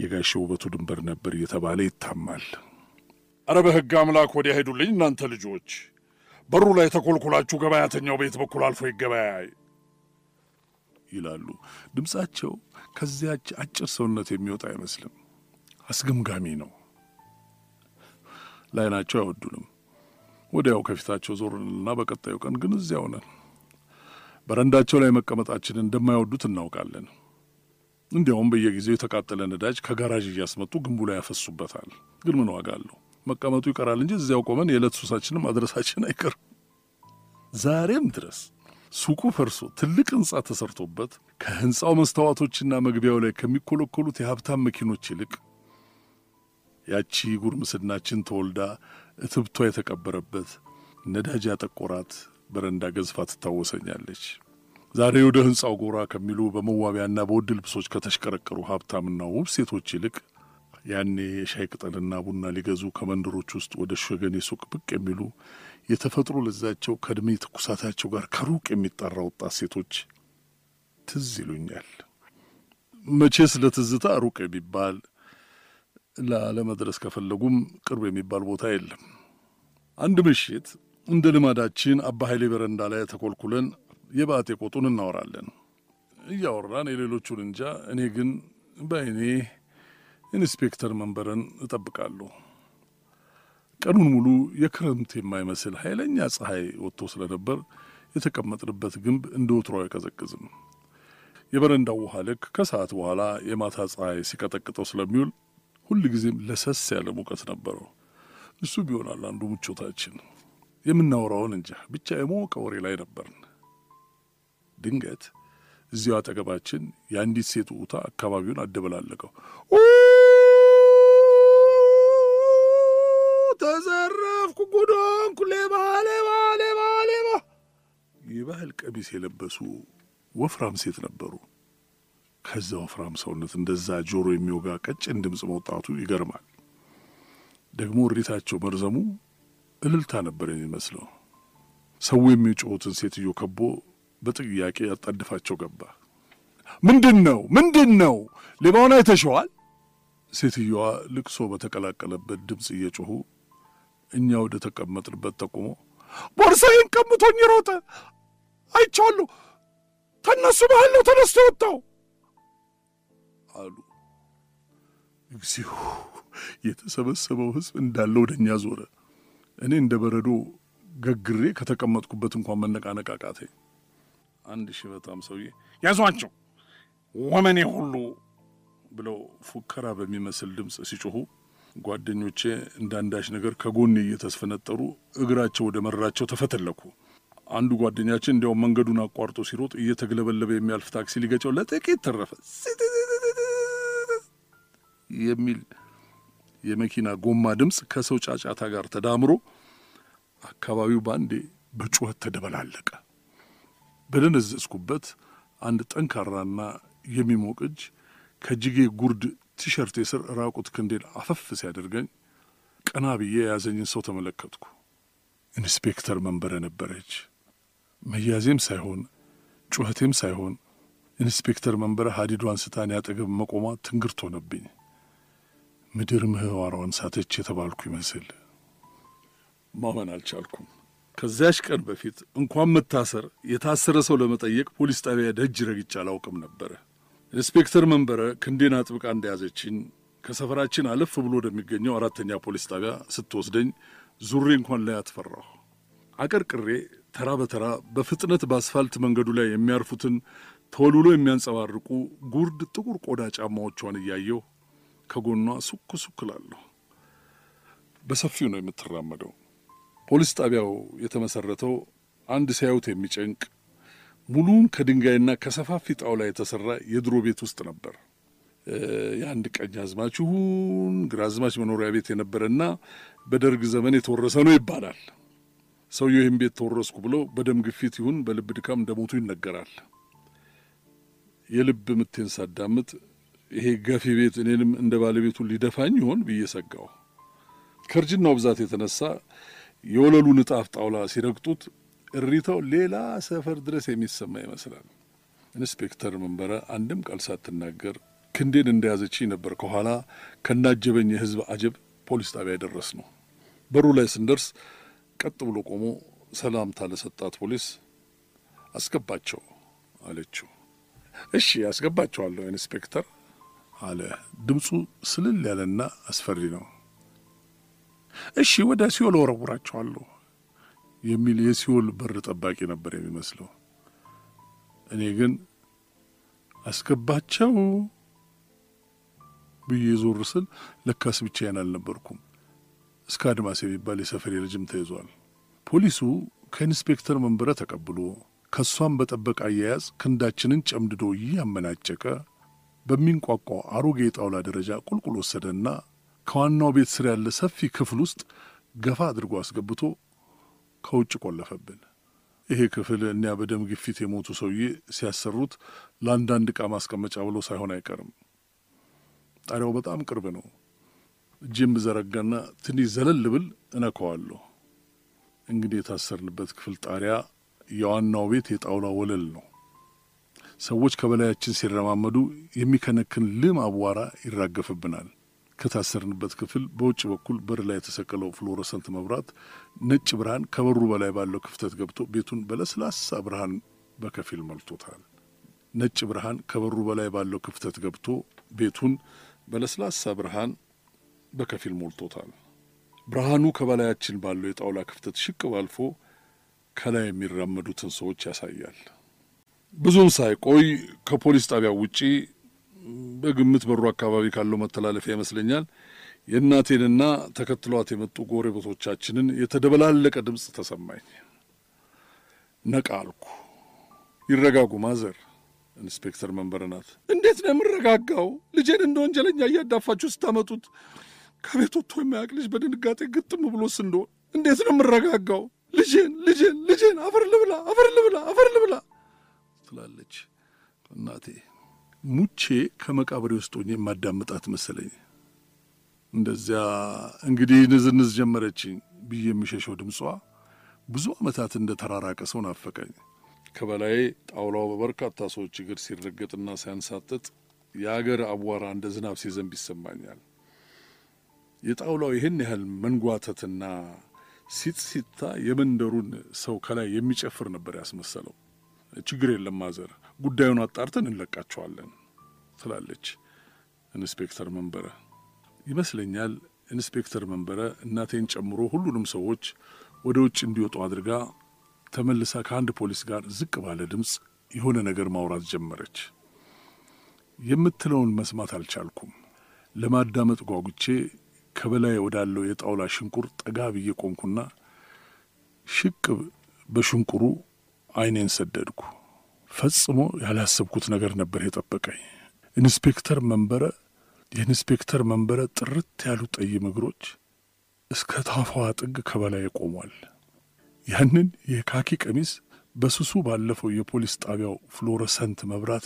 የጋሼ ውበቱ ድንበር ነበር እየተባለ ይታማል። አረ በሕግ አምላክ ወዲያ ሄዱልኝ እናንተ ልጆች፣ በሩ ላይ ተኮልኩላችሁ ገበያተኛው ቤት በኩል አልፎ ይገበያይ ይላሉ። ድምፃቸው ከዚያች አጭር ሰውነት የሚወጣ አይመስልም። አስገምጋሚ ነው። ላይናቸው አይወዱንም። ወዲያው ከፊታቸው ዞርንና በቀጣዩ ቀን ግን እዚያው ነን። በረንዳቸው ላይ መቀመጣችንን እንደማይወዱት እናውቃለን። እንዲያውም በየጊዜው የተቃጠለ ነዳጅ ከጋራዥ እያስመጡ ግንቡ ላይ ያፈሱበታል። ግን ምን ዋጋ አለው? መቀመጡ ይቀራል እንጂ እዚያው ቆመን የዕለት ሱሳችንም ማድረሳችን አይቀርም። ዛሬም ድረስ ሱቁ ፈርሶ ትልቅ ሕንፃ ተሰርቶበት ከሕንፃው መስተዋቶችና መግቢያው ላይ ከሚኮለኮሉት የሀብታም መኪኖች ይልቅ ያቺ ጉርምስናችን ተወልዳ እትብቷ የተቀበረበት ነዳጅ ያጠቆራት በረንዳ ገዝፋ ትታወሰኛለች። ዛሬ ወደ ሕንፃው ጎራ ከሚሉ በመዋቢያና በውድ ልብሶች ከተሽቀረቀሩ ሀብታምና ውብ ሴቶች ይልቅ ያኔ የሻይ ቅጠልና ቡና ሊገዙ ከመንደሮች ውስጥ ወደ ሸገኔ ሱቅ ብቅ የሚሉ የተፈጥሮ ለዛቸው ከዕድሜ ትኩሳታቸው ጋር ከሩቅ የሚጠራ ወጣት ሴቶች ትዝ ይሉኛል። መቼስ ለትዝታ ሩቅ የሚባል ላለመድረስ ከፈለጉም ቅርብ የሚባል ቦታ የለም። አንድ ምሽት እንደ ልማዳችን አባ ኃይሌ በረንዳ ላይ ተኮልኩለን የባጡን የቆጡን እናወራለን። እያወራን የሌሎቹን እንጃ፣ እኔ ግን በአይኔ ኢንስፔክተር መንበረን እጠብቃለሁ። ቀኑን ሙሉ የክረምት የማይመስል ኃይለኛ ፀሐይ ወጥቶ ስለነበር የተቀመጥንበት ግንብ እንደ ወትሮ አይቀዘቅዝም። የበረንዳው ውሃ ልክ ከሰዓት በኋላ የማታ ፀሐይ ሲቀጠቅጠው ስለሚውል ሁል ጊዜም ለሰስ ያለ ሙቀት ነበረው። እሱ ቢሆናል አንዱ ምቾታችን። የምናወራውን እንጃ ብቻ የሞቀ ወሬ ላይ ነበርን። ድንገት እዚያው አጠገባችን የአንዲት ሴት ውታ አካባቢውን አደበላለቀው። ተዘረፍኩ፣ ጉዶንኩ፣ ሌባ ሌባ ሌባ ሌባ። የባህል ቀሚስ የለበሱ ወፍራም ሴት ነበሩ። ከዛ ወፍራም ሰውነት እንደዛ ጆሮ የሚወጋ ቀጭን ድምፅ መውጣቱ ይገርማል። ደግሞ እሪታቸው መርዘሙ እልልታ ነበር የሚመስለው። ሰው የሚጮሁትን ሴትዮ ከቦ በጥያቄ ያጣድፋቸው ገባ። ምንድን ነው ምንድን ነው? ሌባውን አይተሸዋል? ሴትዮዋ ልቅሶ በተቀላቀለበት ድምፅ እየጮኹ እኛ ወደ ተቀመጥንበት ጠቁሞ ቦርሳዬን ቀምቶኝ ሮጠ። አይቼዋለሁ። ተነሱ መሃል ነው ተነስቶ ወጣው አሉ። እግዚኦ! የተሰበሰበው ሕዝብ እንዳለ ወደ እኛ ዞረ። እኔ እንደ በረዶ ገግሬ ከተቀመጥኩበት እንኳን መነቃነቅ አቃተኝ። አንድ ሽበታም ሰውዬ ያዟቸው ወመኔ ሁሉ ብለው ፉከራ በሚመስል ድምፅ ሲጮኹ ጓደኞቼ እንዳንዳች ነገር ከጎኔ እየተስፈነጠሩ እግራቸው ወደ መራቸው ተፈተለኩ። አንዱ ጓደኛችን እንዲያውም መንገዱን አቋርጦ ሲሮጥ እየተግለበለበ የሚያልፍ ታክሲ ሊገጨው ለጥቂት ተረፈ የሚል የመኪና ጎማ ድምፅ ከሰው ጫጫታ ጋር ተዳምሮ አካባቢው በአንዴ በጩኸት ተደበላለቀ። በደነዘዝኩበት አንድ ጠንካራና የሚሞቅ እጅ ከእጅጌ ጉርድ ቲሸርት የስር ራቁት ክንዴን አፈፍ ሲያደርገኝ ቀና ብዬ የያዘኝን ሰው ተመለከትኩ። ኢንስፔክተር መንበረ ነበረች። መያዜም ሳይሆን ጩኸቴም ሳይሆን ኢንስፔክተር መንበረ ሀዲዷን ስታን ያጠገብ መቆሟ ትንግርት ሆነብኝ። ምድር ምህዋሯን ሳተች የተባልኩ ይመስል ማመን አልቻልኩም። ከዚያች ቀን በፊት እንኳን መታሰር የታሰረ ሰው ለመጠየቅ ፖሊስ ጣቢያ ደጅ ረግጬ አላውቅም ነበረ። ኢንስፔክተር መንበረ ክንዴን አጥብቃ እንደያዘችኝ ከሰፈራችን አለፍ ብሎ ወደሚገኘው አራተኛ ፖሊስ ጣቢያ ስትወስደኝ ዞሬ እንኳን ላያት ፈራሁ። አቀርቅሬ ተራ በተራ በፍጥነት በአስፋልት መንገዱ ላይ የሚያርፉትን ተወልውሎ የሚያንጸባርቁ ጉርድ ጥቁር ቆዳ ጫማዎቿን እያየሁ ከጎኗ ሱክ ሱክ እላለሁ። በሰፊው ነው የምትራመደው። ፖሊስ ጣቢያው የተመሰረተው አንድ ሲያዩት የሚጨንቅ ሙሉን ከድንጋይና ከሰፋፊ ጣውላ የተሰራ የድሮ ቤት ውስጥ ነበር። የአንድ ቀኝ አዝማች ይሁን ግራ አዝማች መኖሪያ ቤት የነበረና በደርግ ዘመን የተወረሰ ነው ይባላል። ሰውየው ይህም ቤት ተወረስኩ ብለው በደም ግፊት ይሁን በልብ ድካም እንደሞቱ ይነገራል። የልብ ምቴን ሳዳምጥ ይሄ ገፊ ቤት እኔንም እንደ ባለቤቱ ሊደፋኝ ይሆን ብዬ ሰጋሁ። ከእርጅናው ብዛት የተነሳ የወለሉ ንጣፍ ጣውላ ሲረግጡት እሪታው ሌላ ሰፈር ድረስ የሚሰማ ይመስላል። ኢንስፔክተር መንበረ አንድም ቃል ሳትናገር ክንዴን እንደያዘችኝ ነበር ከኋላ ካጀበኝ የሕዝብ አጀብ ፖሊስ ጣቢያ የደረስነው። በሩ ላይ ስንደርስ ቀጥ ብሎ ቆሞ ሰላምታ ለሰጣት ፖሊስ አስገባቸው አለችው። እሺ አስገባቸዋለሁ ኢንስፔክተር አለ። ድምፁ ስልል ያለና አስፈሪ ነው። እሺ ወደ ሲኦል ወረውራቸዋለሁ የሚል የሲኦል በር ጠባቂ ነበር የሚመስለው። እኔ ግን አስገባቸው ብዬ ዞር ስል ለካስ ብቻዬን አልነበርኩም። እስከ አድማስ የሚባል የሰፈሬ ልጅም ተይዟል። ፖሊሱ ከኢንስፔክተር መንበረ ተቀብሎ ከእሷም በጠበቀ አያያዝ ክንዳችንን ጨምድዶ እያመናጨቀ በሚንቋቋው አሮጌ የጣውላ ደረጃ ቁልቁል ወሰደና ከዋናው ቤት ስር ያለ ሰፊ ክፍል ውስጥ ገፋ አድርጎ አስገብቶ ከውጭ ቆለፈብን። ይሄ ክፍል እኒያ በደም ግፊት የሞቱ ሰውዬ ሲያሰሩት ለአንዳንድ ዕቃ ማስቀመጫ ብሎ ሳይሆን አይቀርም። ጣሪያው በጣም ቅርብ ነው። እጄን ብዘረጋና ትንሽ ዘለል ብል እነካዋለሁ። እንግዲህ የታሰርንበት ክፍል ጣሪያ የዋናው ቤት የጣውላ ወለል ነው። ሰዎች ከበላያችን ሲረማመዱ የሚከነክን ልም አቧራ ይራገፍብናል። ከታሰርንበት ክፍል በውጭ በኩል በር ላይ የተሰቀለው ፍሎረሰንት መብራት ነጭ ብርሃን ከበሩ በላይ ባለው ክፍተት ገብቶ ቤቱን በለስላሳ ብርሃን በከፊል መልቶታል። ነጭ ብርሃን ከበሩ በላይ ባለው ክፍተት ገብቶ ቤቱን በለስላሳ ብርሃን በከፊል ሞልቶታል። ብርሃኑ ከበላያችን ባለው የጣውላ ክፍተት ሽቅብ አልፎ ከላይ የሚራመዱትን ሰዎች ያሳያል። ብዙም ሳይቆይ ከፖሊስ ጣቢያው ውጪ በግምት በሩ አካባቢ ካለው መተላለፊያ ይመስለኛል የእናቴንና ተከትሏት የመጡ ጎረቤቶቻችንን የተደበላለቀ ድምፅ ተሰማኝ። ነቃ አልኩ። ይረጋጉ mother። ኢንስፔክተር መንበረ ናት። እንዴት ነው የምረጋጋው? ልጄን እንደ ወንጀለኛ እያዳፋችሁ ስታመጡት ከቤት ወጥቶ የማያውቅ ልጅ በድንጋጤ ግጥም ብሎስ እንደሆን እንዴት ነው የምረጋጋው? ልጄን ልጄን ልጄን አፈር ልብላ አፈር ልብላ አፈር ልብላ ትላለች እናቴ። ሙቼ ከመቃብሬ ውስጥ ሆኜ የማዳምጣት መሰለኝ። እንደዚያ እንግዲህ ንዝንዝ ጀመረችኝ ብዬ የሚሸሸው ድምጿ ብዙ ዓመታት እንደ ተራራቀ ሰው ናፈቀኝ። ከበላይ ጣውላው በበርካታ ሰዎች እግር ሲረገጥና ሲያንሳጥጥ የአገር አቧራ እንደ ዝናብ ሲዘንብ ይሰማኛል። የጣውላው ይህን ያህል መንጓተትና ሲጥሲታ የመንደሩን ሰው ከላይ የሚጨፍር ነበር ያስመሰለው። ችግር የለም mother፣ ጉዳዩን አጣርተን እንለቃቸዋለን ትላለች ኢንስፔክተር መንበረ። ይመስለኛል ኢንስፔክተር መንበረ እናቴን ጨምሮ ሁሉንም ሰዎች ወደ ውጭ እንዲወጡ አድርጋ ተመልሳ ከአንድ ፖሊስ ጋር ዝቅ ባለ ድምፅ የሆነ ነገር ማውራት ጀመረች። የምትለውን መስማት አልቻልኩም። ለማዳመጥ ጓጉቼ ከበላይ ወዳለው የጣውላ ሽንቁር ጠጋ ብዬ ቆምኩና ሽቅብ በሽንቁሩ ዓይኔን ሰደድኩ። ፈጽሞ ያላሰብኩት ነገር ነበር የጠበቀኝ። ኢንስፔክተር መንበረ የኢንስፔክተር መንበረ ጥርት ያሉ ጠይም እግሮች እስከ ታፋዋ ጥግ ከበላይ ቆሟል። ያንን የካኪ ቀሚስ በስሱ ባለፈው የፖሊስ ጣቢያው ፍሎረሰንት መብራት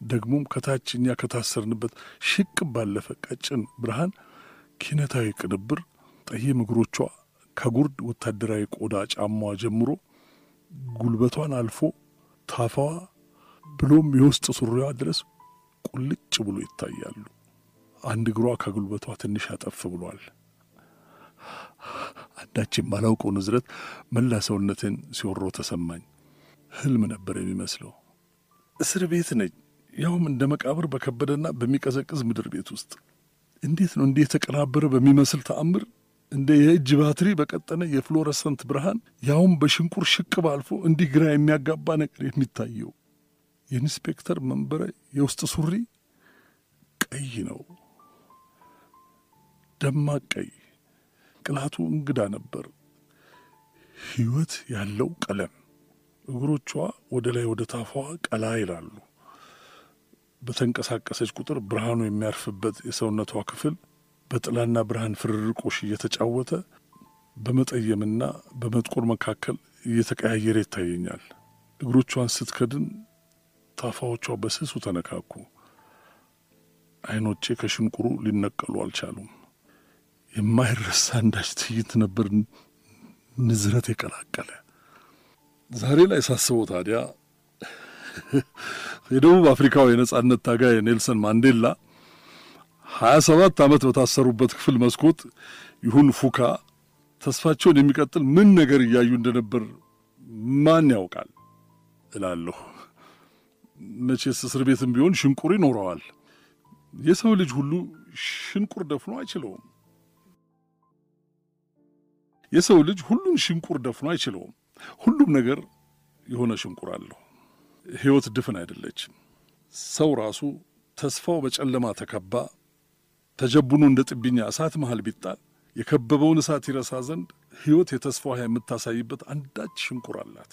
ደግሞም ከታች እኛ ከታሰርንበት ሽቅብ ባለፈ ቀጭን ብርሃን ኪነታዊ ቅንብር ጠይም እግሮቿ ከጉርድ ወታደራዊ ቆዳ ጫማዋ ጀምሮ ጉልበቷን አልፎ ታፋዋ ብሎም የውስጥ ሱሪዋ ድረስ ቁልጭ ብሎ ይታያሉ። አንድ እግሯ ከጉልበቷ ትንሽ አጠፍ ብሏል። አንዳች የማላውቀው ንዝረት መላ ሰውነትን ሲወሮ ተሰማኝ። ህልም ነበር የሚመስለው። እስር ቤት ነኝ፣ ያውም እንደ መቃብር በከበደና በሚቀዘቅዝ ምድር ቤት ውስጥ። እንዴት ነው እንዲህ የተቀናበረ በሚመስል ተአምር እንደ የእጅ ባትሪ በቀጠነ የፍሎረሰንት ብርሃን ያውም በሽንቁር ሽቅብ አልፎ እንዲህ ግራ የሚያጋባ ነገር የሚታየው? የኢንስፔክተር መንበረ የውስጥ ሱሪ ቀይ ነው፣ ደማቅ ቀይ። ቅላቱ እንግዳ ነበር፣ ሕይወት ያለው ቀለም። እግሮቿ ወደ ላይ ወደ ታፋዋ ቀላ ይላሉ። በተንቀሳቀሰች ቁጥር ብርሃኑ የሚያርፍበት የሰውነቷ ክፍል በጥላና ብርሃን ፍርርቆሽ እየተጫወተ በመጠየምና በመጥቆር መካከል እየተቀያየረ ይታየኛል። እግሮቿን ስትከድን ታፋዎቿ በስሱ ተነካኩ። ዓይኖቼ ከሽንቁሩ ሊነቀሉ አልቻሉም። የማይረሳ አንዳች ትዕይንት ነበር፣ ንዝረት የቀላቀለ። ዛሬ ላይ ሳስበው ታዲያ የደቡብ አፍሪካው የነጻነት ታጋይ ኔልሰን ማንዴላ ሀያ ሰባት ዓመት በታሰሩበት ክፍል መስኮት ይሁን ፉካ ተስፋቸውን የሚቀጥል ምን ነገር እያዩ እንደነበር ማን ያውቃል እላለሁ። መቼስ እስር ቤትም ቢሆን ሽንቁር ይኖረዋል። የሰው ልጅ ሁሉ ሽንቁር ደፍኖ አይችለውም። የሰው ልጅ ሁሉን ሽንቁር ደፍኖ አይችለውም። ሁሉም ነገር የሆነ ሽንቁር አለው። ሕይወት ድፍን አይደለችም። ሰው ራሱ ተስፋው በጨለማ ተከባ ተጀቡኖ እንደ ጥብኛ እሳት መሃል ቢጣል የከበበውን እሳት ይረሳ ዘንድ ሕይወት የተስፋ ውሃ የምታሳይበት አንዳች ሽንቁር አላት።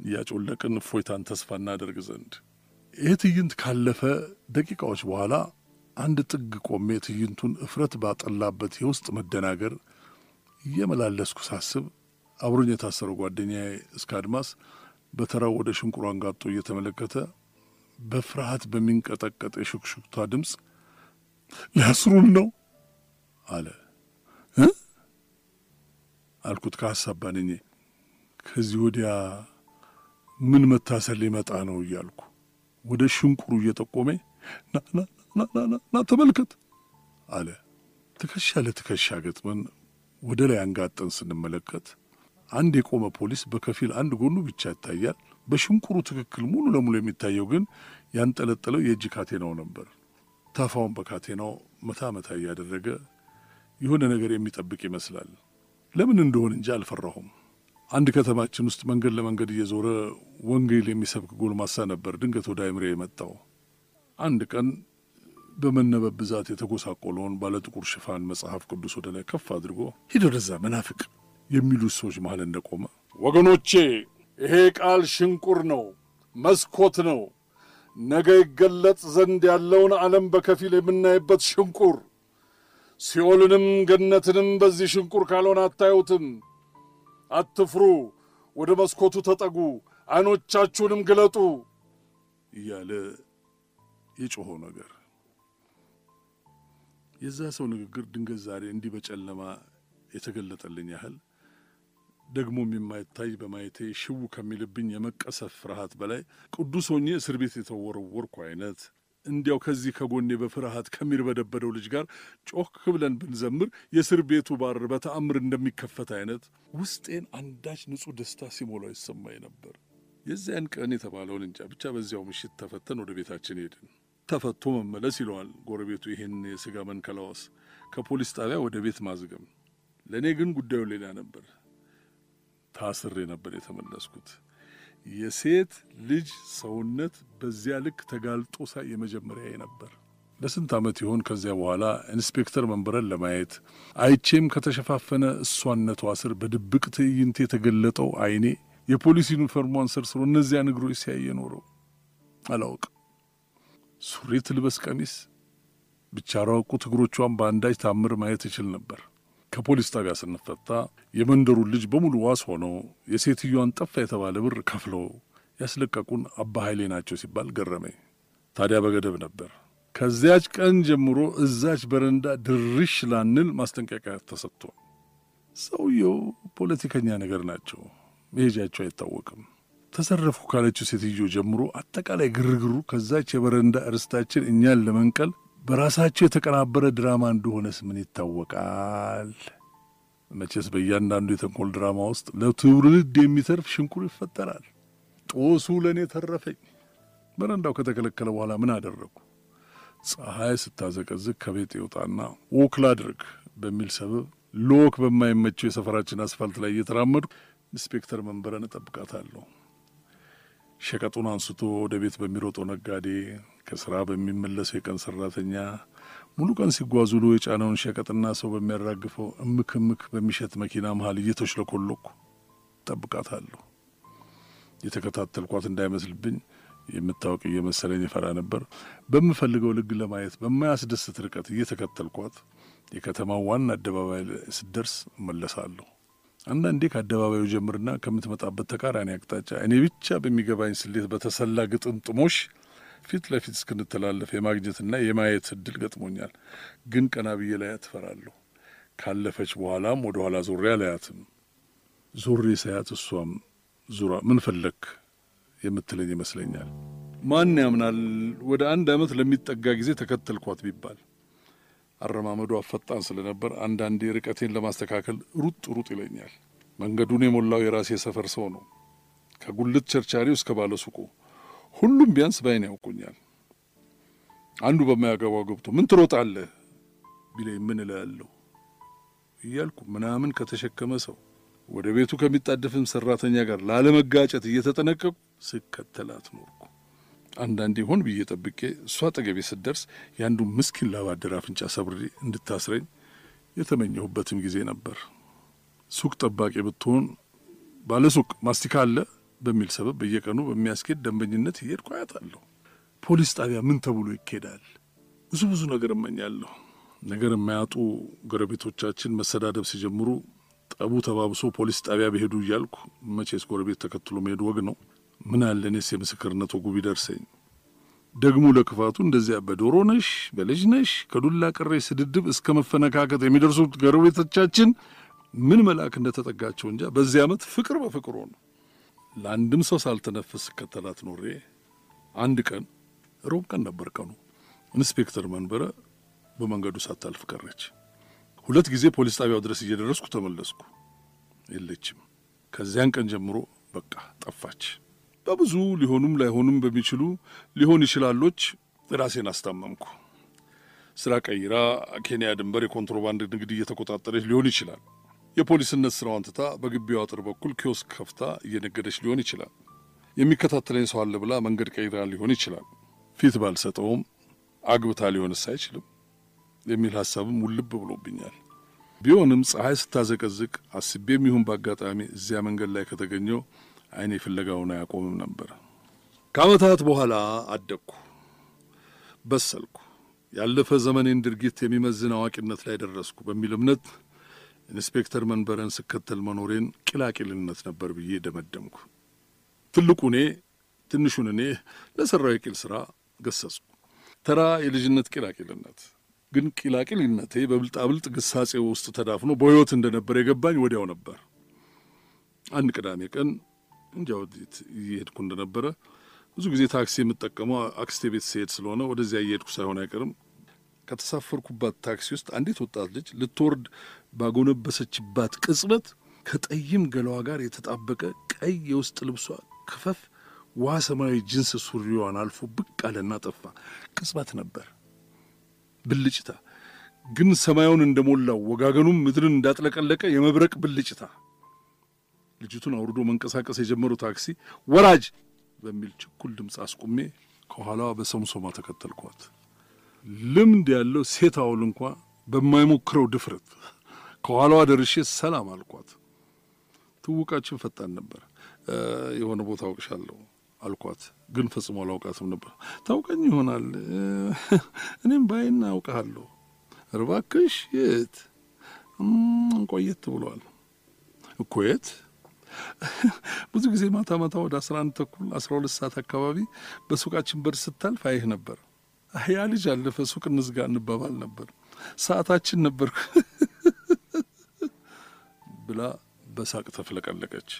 እያጮለቅን እፎይታን ተስፋ እናደርግ ዘንድ ይህ ትዕይንት ካለፈ ደቂቃዎች በኋላ አንድ ጥግ ቆሜ ትዕይንቱን እፍረት ባጠላበት የውስጥ መደናገር እየመላለስኩ ሳስብ አብሮኝ የታሰረው ጓደኛዬ እስከ አድማስ በተራው ወደ ሽንቁሩ አንጋጦ እየተመለከተ በፍርሃት በሚንቀጠቀጥ የሹክሹክታ ድምፅ ሊያስሩን ነው አለ አልኩት ከሀሳብ ባንኜ። ከዚህ ወዲያ ምን መታሰር ሊመጣ ነው እያልኩ ወደ ሽንቁሩ ና ና ተመልከት አለ። ትከሻ ለትከሻ ገጥመን ወደ ላይ አንጋጠን ስንመለከት አንድ የቆመ ፖሊስ በከፊል አንድ ጎኑ ብቻ ይታያል። በሽንቁሩ ትክክል ሙሉ ለሙሉ የሚታየው ግን ያንጠለጠለው የእጅ ካቴናው ነበር። ታፋውን በካቴናው መታ መታ እያደረገ የሆነ ነገር የሚጠብቅ ይመስላል። ለምን እንደሆን እንጂ አልፈራሁም። አንድ ከተማችን ውስጥ መንገድ ለመንገድ እየዞረ ወንጌል የሚሰብክ ጎልማሳ ነበር ድንገት ወደ አይምሬ የመጣው። አንድ ቀን በመነበብ ብዛት የተጎሳቆለውን ባለጥቁር ሽፋን መጽሐፍ ቅዱስ ወደ ላይ ከፍ አድርጎ ሂድ ወደዛ መናፍቅ የሚሉት ሰዎች መሃል እንደቆመ ወገኖቼ ይሄ ቃል ሽንቁር ነው፣ መስኮት ነው። ነገ ይገለጽ ዘንድ ያለውን ዓለም በከፊል የምናይበት ሽንቁር። ሲኦልንም ገነትንም በዚህ ሽንቁር ካልሆነ አታዩትም። አትፍሩ፣ ወደ መስኮቱ ተጠጉ፣ ዐይኖቻችሁንም ግለጡ እያለ የጮኸው ነገር የዛ ሰው ንግግር ድንገት ዛሬ እንዲህ በጨለማ የተገለጠልኝ ያህል ደግሞም የማይታይ በማየቴ ሽው ከሚልብኝ የመቀሰፍ ፍርሃት በላይ ቅዱስ ሆኜ እስር ቤት የተወረወርኩ አይነት እንዲያው ከዚህ ከጎኔ በፍርሃት ከሚርበደበደው ልጅ ጋር ጮክ ብለን ብንዘምር የእስር ቤቱ ባር በተአምር እንደሚከፈት አይነት ውስጤን አንዳች ንጹሕ ደስታ ሲሞላው ይሰማኝ ነበር። የዚያን ቀን የተባለውን እንጃ ብቻ በዚያው ምሽት ተፈተን ወደ ቤታችን ሄድን። ተፈቶ መመለስ ይለዋል ጎረቤቱ ይህን የሥጋ መንከላወስ፣ ከፖሊስ ጣቢያ ወደ ቤት ማዝገም። ለእኔ ግን ጉዳዩ ሌላ ነበር። ታስሬ ነበር የተመለስኩት። የሴት ልጅ ሰውነት በዚያ ልክ ተጋልጦ ሳይ የመጀመሪያዬ ነበር። ለስንት ዓመት ይሆን ከዚያ በኋላ ኢንስፔክተር መንበረን ለማየት አይቼም ከተሸፋፈነ እሷነቷ ስር በድብቅ ትዕይንት የተገለጠው ዓይኔ የፖሊስ ዩኒፎርሟን ሰርስሮ እነዚያን እግሮች ሲያይ የኖረው አላውቅም። ሱሪ ትልበስ ቀሚስ ብቻ ራቁት እግሮቿን በአንዳች ታምር ማየት እችል ነበር። ከፖሊስ ጣቢያ ስንፈታ የመንደሩን ልጅ በሙሉ ዋስ ሆነው የሴትዮዋን ጠፋ የተባለ ብር ከፍለው ያስለቀቁን አባ ኃይሌ ናቸው ሲባል ገረመኝ። ታዲያ በገደብ ነበር። ከዚያች ቀን ጀምሮ እዛች በረንዳ ድርሽ ላንል ማስጠንቀቂያ ተሰጥቶ፣ ሰውየው ፖለቲከኛ ነገር ናቸው፣ መሄጃቸው አይታወቅም። ተዘረፉ ካለችው ሴትዮ ጀምሮ አጠቃላይ ግርግሩ ከዛች የበረንዳ እርስታችን እኛን ለመንቀል በራሳቸው የተቀናበረ ድራማ እንደሆነስ ምን ይታወቃል? መቼስ በእያንዳንዱ የተንኮል ድራማ ውስጥ ለትውልድ የሚተርፍ ሽንኩር ይፈጠራል። ጦሱ ለእኔ ተረፈኝ። በረንዳው ከተከለከለ በኋላ ምን አደረግኩ? ፀሐይ ስታዘቀዝቅ ከቤት ይውጣና walk ላድርግ በሚል ሰበብ ለ walk በማይመቸው የሰፈራችን አስፋልት ላይ እየተራመድኩ ኢንስፔክተር መንበረን እጠብቃታለሁ። ሸቀጡን አንስቶ ወደ ቤት በሚሮጠው ነጋዴ፣ ከስራ በሚመለሰው የቀን ሰራተኛ፣ ሙሉ ቀን ሲጓዝ ውሎ የጫነውን ሸቀጥና ሰው በሚያራግፈው እምክ እምክ በሚሸት መኪና መሀል እየተሽለኮለኩ እጠብቃታለሁ። የተከታተልኳት እንዳይመስልብኝ የምታወቅ እየመሰለኝ እፈራ ነበር። በምፈልገው ልግ ለማየት በማያስደስት ርቀት እየተከተልኳት የከተማው ዋና አደባባይ ስደርስ እመለሳለሁ። አንዳንዴ ከአደባባዩ ጀምርና ከምትመጣበት ተቃራኒ አቅጣጫ እኔ ብቻ በሚገባኝ ስሌት በተሰላ ግጥምጥሞሽ ፊት ለፊት እስክንተላለፍ የማግኘትና የማየት እድል ገጥሞኛል። ግን ቀና ብዬ ላያት እፈራለሁ። ካለፈች በኋላም ወደ ኋላ ዞሬ አላያትም። ዞሬ ሳያት እሷም ዙራ ምን ፈለክ የምትለኝ ይመስለኛል። ማን ያምናል ወደ አንድ ዓመት ለሚጠጋ ጊዜ ተከተልኳት ቢባል አረማመዷ ፈጣን ስለነበር አንዳንዴ ርቀቴን ለማስተካከል ሩጥ ሩጥ ይለኛል። መንገዱን የሞላው የራሴ ሰፈር ሰው ነው። ከጉልት ቸርቻሪው እስከ ባለ ሱቁ ሁሉም ቢያንስ ባይን ያውቁኛል። አንዱ በማያገባው ገብቶ ምን ትሮጣለህ ቢለኝ ምን እላለሁ እያልኩ ምናምን ከተሸከመ ሰው ወደ ቤቱ ከሚጣደፍም ሰራተኛ ጋር ላለመጋጨት እየተጠነቀቁ ስከተላት ኖርኩ። አንዳንዴ ሆን ብዬ ጠብቄ እሷ አጠገቤ ስትደርስ የአንዱ ምስኪን ላባደር አፍንጫ ሰብሬ እንድታስረኝ የተመኘሁበትም ጊዜ ነበር። ሱቅ ጠባቂ ብትሆን ባለ ሱቅ ማስቲካ አለ በሚል ሰበብ በየቀኑ በሚያስኬድ ደንበኝነት እየሄድኩ አያታለሁ። ፖሊስ ጣቢያ ምን ተብሎ ይኬዳል? ብዙ ብዙ ነገር እመኛለሁ። ነገር የማያጡ ጎረቤቶቻችን መሰዳደብ ሲጀምሩ ጠቡ ተባብሶ ፖሊስ ጣቢያ በሄዱ እያልኩ መቼስ ጎረቤት ተከትሎ መሄዱ ወግ ነው። ምን አለ እኔስ የምስክርነት ወጉ ቢደርሰኝ። ደግሞ ለክፋቱ እንደዚያ በዶሮ ነሽ በልጅ ነሽ ከዱላ ቅሬ ስድድብ እስከ መፈነካከት የሚደርሱት ጎረቤቶቻችን ምን መልአክ እንደተጠጋቸው እንጃ። በዚህ ዓመት ፍቅር በፍቅር ሆኑ። ለአንድም ሰው ሳልተነፍስ ስከተላት ኖሬ አንድ ቀን ሮብ ቀን ነበር ቀኑ። ኢንስፔክተር መንበረ በመንገዱ ሳታልፍ ቀረች። ሁለት ጊዜ ፖሊስ ጣቢያው ድረስ እየደረስኩ ተመለስኩ። የለችም። ከዚያን ቀን ጀምሮ በቃ ጠፋች። በብዙ ሊሆኑም ላይሆኑም በሚችሉ ሊሆን ይችላሎች ራሴን አስታመምኩ። ስራ ቀይራ ኬንያ ድንበር የኮንትሮባንድ ንግድ እየተቆጣጠረች ሊሆን ይችላል። የፖሊስነት ስራዋን ትታ በግቢው አጥር በኩል ኪዮስክ ከፍታ እየነገደች ሊሆን ይችላል። የሚከታተለኝ ሰው አለ ብላ መንገድ ቀይራ ሊሆን ይችላል። ፊት ባልሰጠውም አግብታ ሊሆንስ አይችልም የሚል ሀሳብም ውልብ ብሎብኛል። ቢሆንም ፀሐይ ስታዘቀዝቅ አስቤም ይሁን በአጋጣሚ እዚያ መንገድ ላይ ከተገኘው አይኔ ፍለጋውን አያቆምም ነበር። ከዓመታት በኋላ አደግኩ፣ በሰልኩ፣ ያለፈ ዘመኔን ድርጊት የሚመዝን አዋቂነት ላይ ደረስኩ በሚል እምነት ኢንስፔክተር መንበረን ስከተል መኖሬን ቂላቂልነት ነበር ብዬ ደመደምኩ። ትልቁ እኔ ትንሹን እኔ ለሠራው የቂል ሥራ ገሰጽኩ። ተራ የልጅነት ቂላቂልነት ግን ቂላቂልነቴ በብልጣብልጥ ግሳጼ ውስጥ ተዳፍኖ በሕይወት እንደነበር የገባኝ ወዲያው ነበር። አንድ ቅዳሜ ቀን እንጃ ወዴት እየሄድኩ እንደነበረ ብዙ ጊዜ ታክሲ የምጠቀመው አክስቴ ቤት ስሄድ ስለሆነ ወደዚያ እየሄድኩ ሳይሆን አይቀርም። ከተሳፈርኩባት ታክሲ ውስጥ አንዲት ወጣት ልጅ ልትወርድ ባጎነበሰችባት ቅጽበት ከጠይም ገላዋ ጋር የተጣበቀ ቀይ የውስጥ ልብሷ ክፈፍ ውሃ ሰማያዊ ጅንስ ሱሪዋን አልፎ ብቅ አለና ጠፋ። ቅጽበት ነበር፣ ብልጭታ ግን ሰማዩን እንደሞላው ወጋገኑም ምድርን እንዳጥለቀለቀ የመብረቅ ብልጭታ። ልጅቱን አውርዶ መንቀሳቀስ የጀመረው ታክሲ ወራጅ በሚል ችኩል ድምፅ አስቁሜ ከኋላዋ በሰምሶማ ተከተልኳት። ልምድ ያለው ሴት አውል እንኳ በማይሞክረው ድፍረት ከኋላዋ ደርሼ ሰላም አልኳት። ትውቃችን ፈጣን ነበር። የሆነ ቦታ አውቅሻለሁ አልኳት፣ ግን ፈጽሞ አላውቃትም ነበር። ታውቀኝ ይሆናል እኔም ባይና አውቅሃለሁ። እባክሽ የት ቆየት ብሏል እኮ የት? ብዙ ጊዜ ማታ ማታ ወደ አስራ አንድ ተኩል አስራ ሁለት ሰዓት አካባቢ በሱቃችን በር ስታልፍ አይህ ነበር። ያ ልጅ አለፈ፣ ሱቅ እንዝጋ እንባባል ነበር። ሰዓታችን ነበር ብላ በሳቅ ተፍለቀለቀች።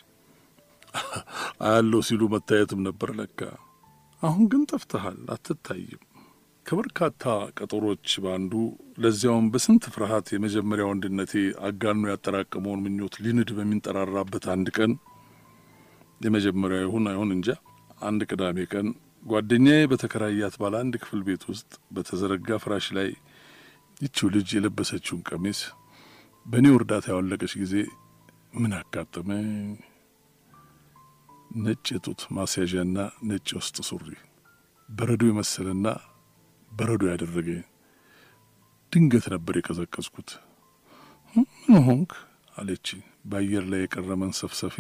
አያለው ሲሉ መታየትም ነበር ለካ። አሁን ግን ጠፍተሃል፣ አትታይም። ከበርካታ ቀጠሮች በአንዱ ለዚያውም በስንት ፍርሃት የመጀመሪያ ወንድነቴ አጋኖ ያጠራቀመውን ምኞት ሊንድ በሚንጠራራበት አንድ ቀን የመጀመሪያ ይሁን አይሁን እንጃ፣ አንድ ቅዳሜ ቀን ጓደኛዬ በተከራያት ባለ አንድ ክፍል ቤት ውስጥ በተዘረጋ ፍራሽ ላይ ይቺው ልጅ የለበሰችውን ቀሚስ በእኔው እርዳታ ያወለቀች ጊዜ ምን አጋጠመኝ? ነጭ የጡት ማስያዣና ነጭ የውስጥ ሱሪ በረዶ የመሰለና በረዶ ያደረገኝ። ድንገት ነበር የቀዘቀዝኩት። ምን ሆንክ አለች። በአየር ላይ የቀረ መንሰፍሰፌ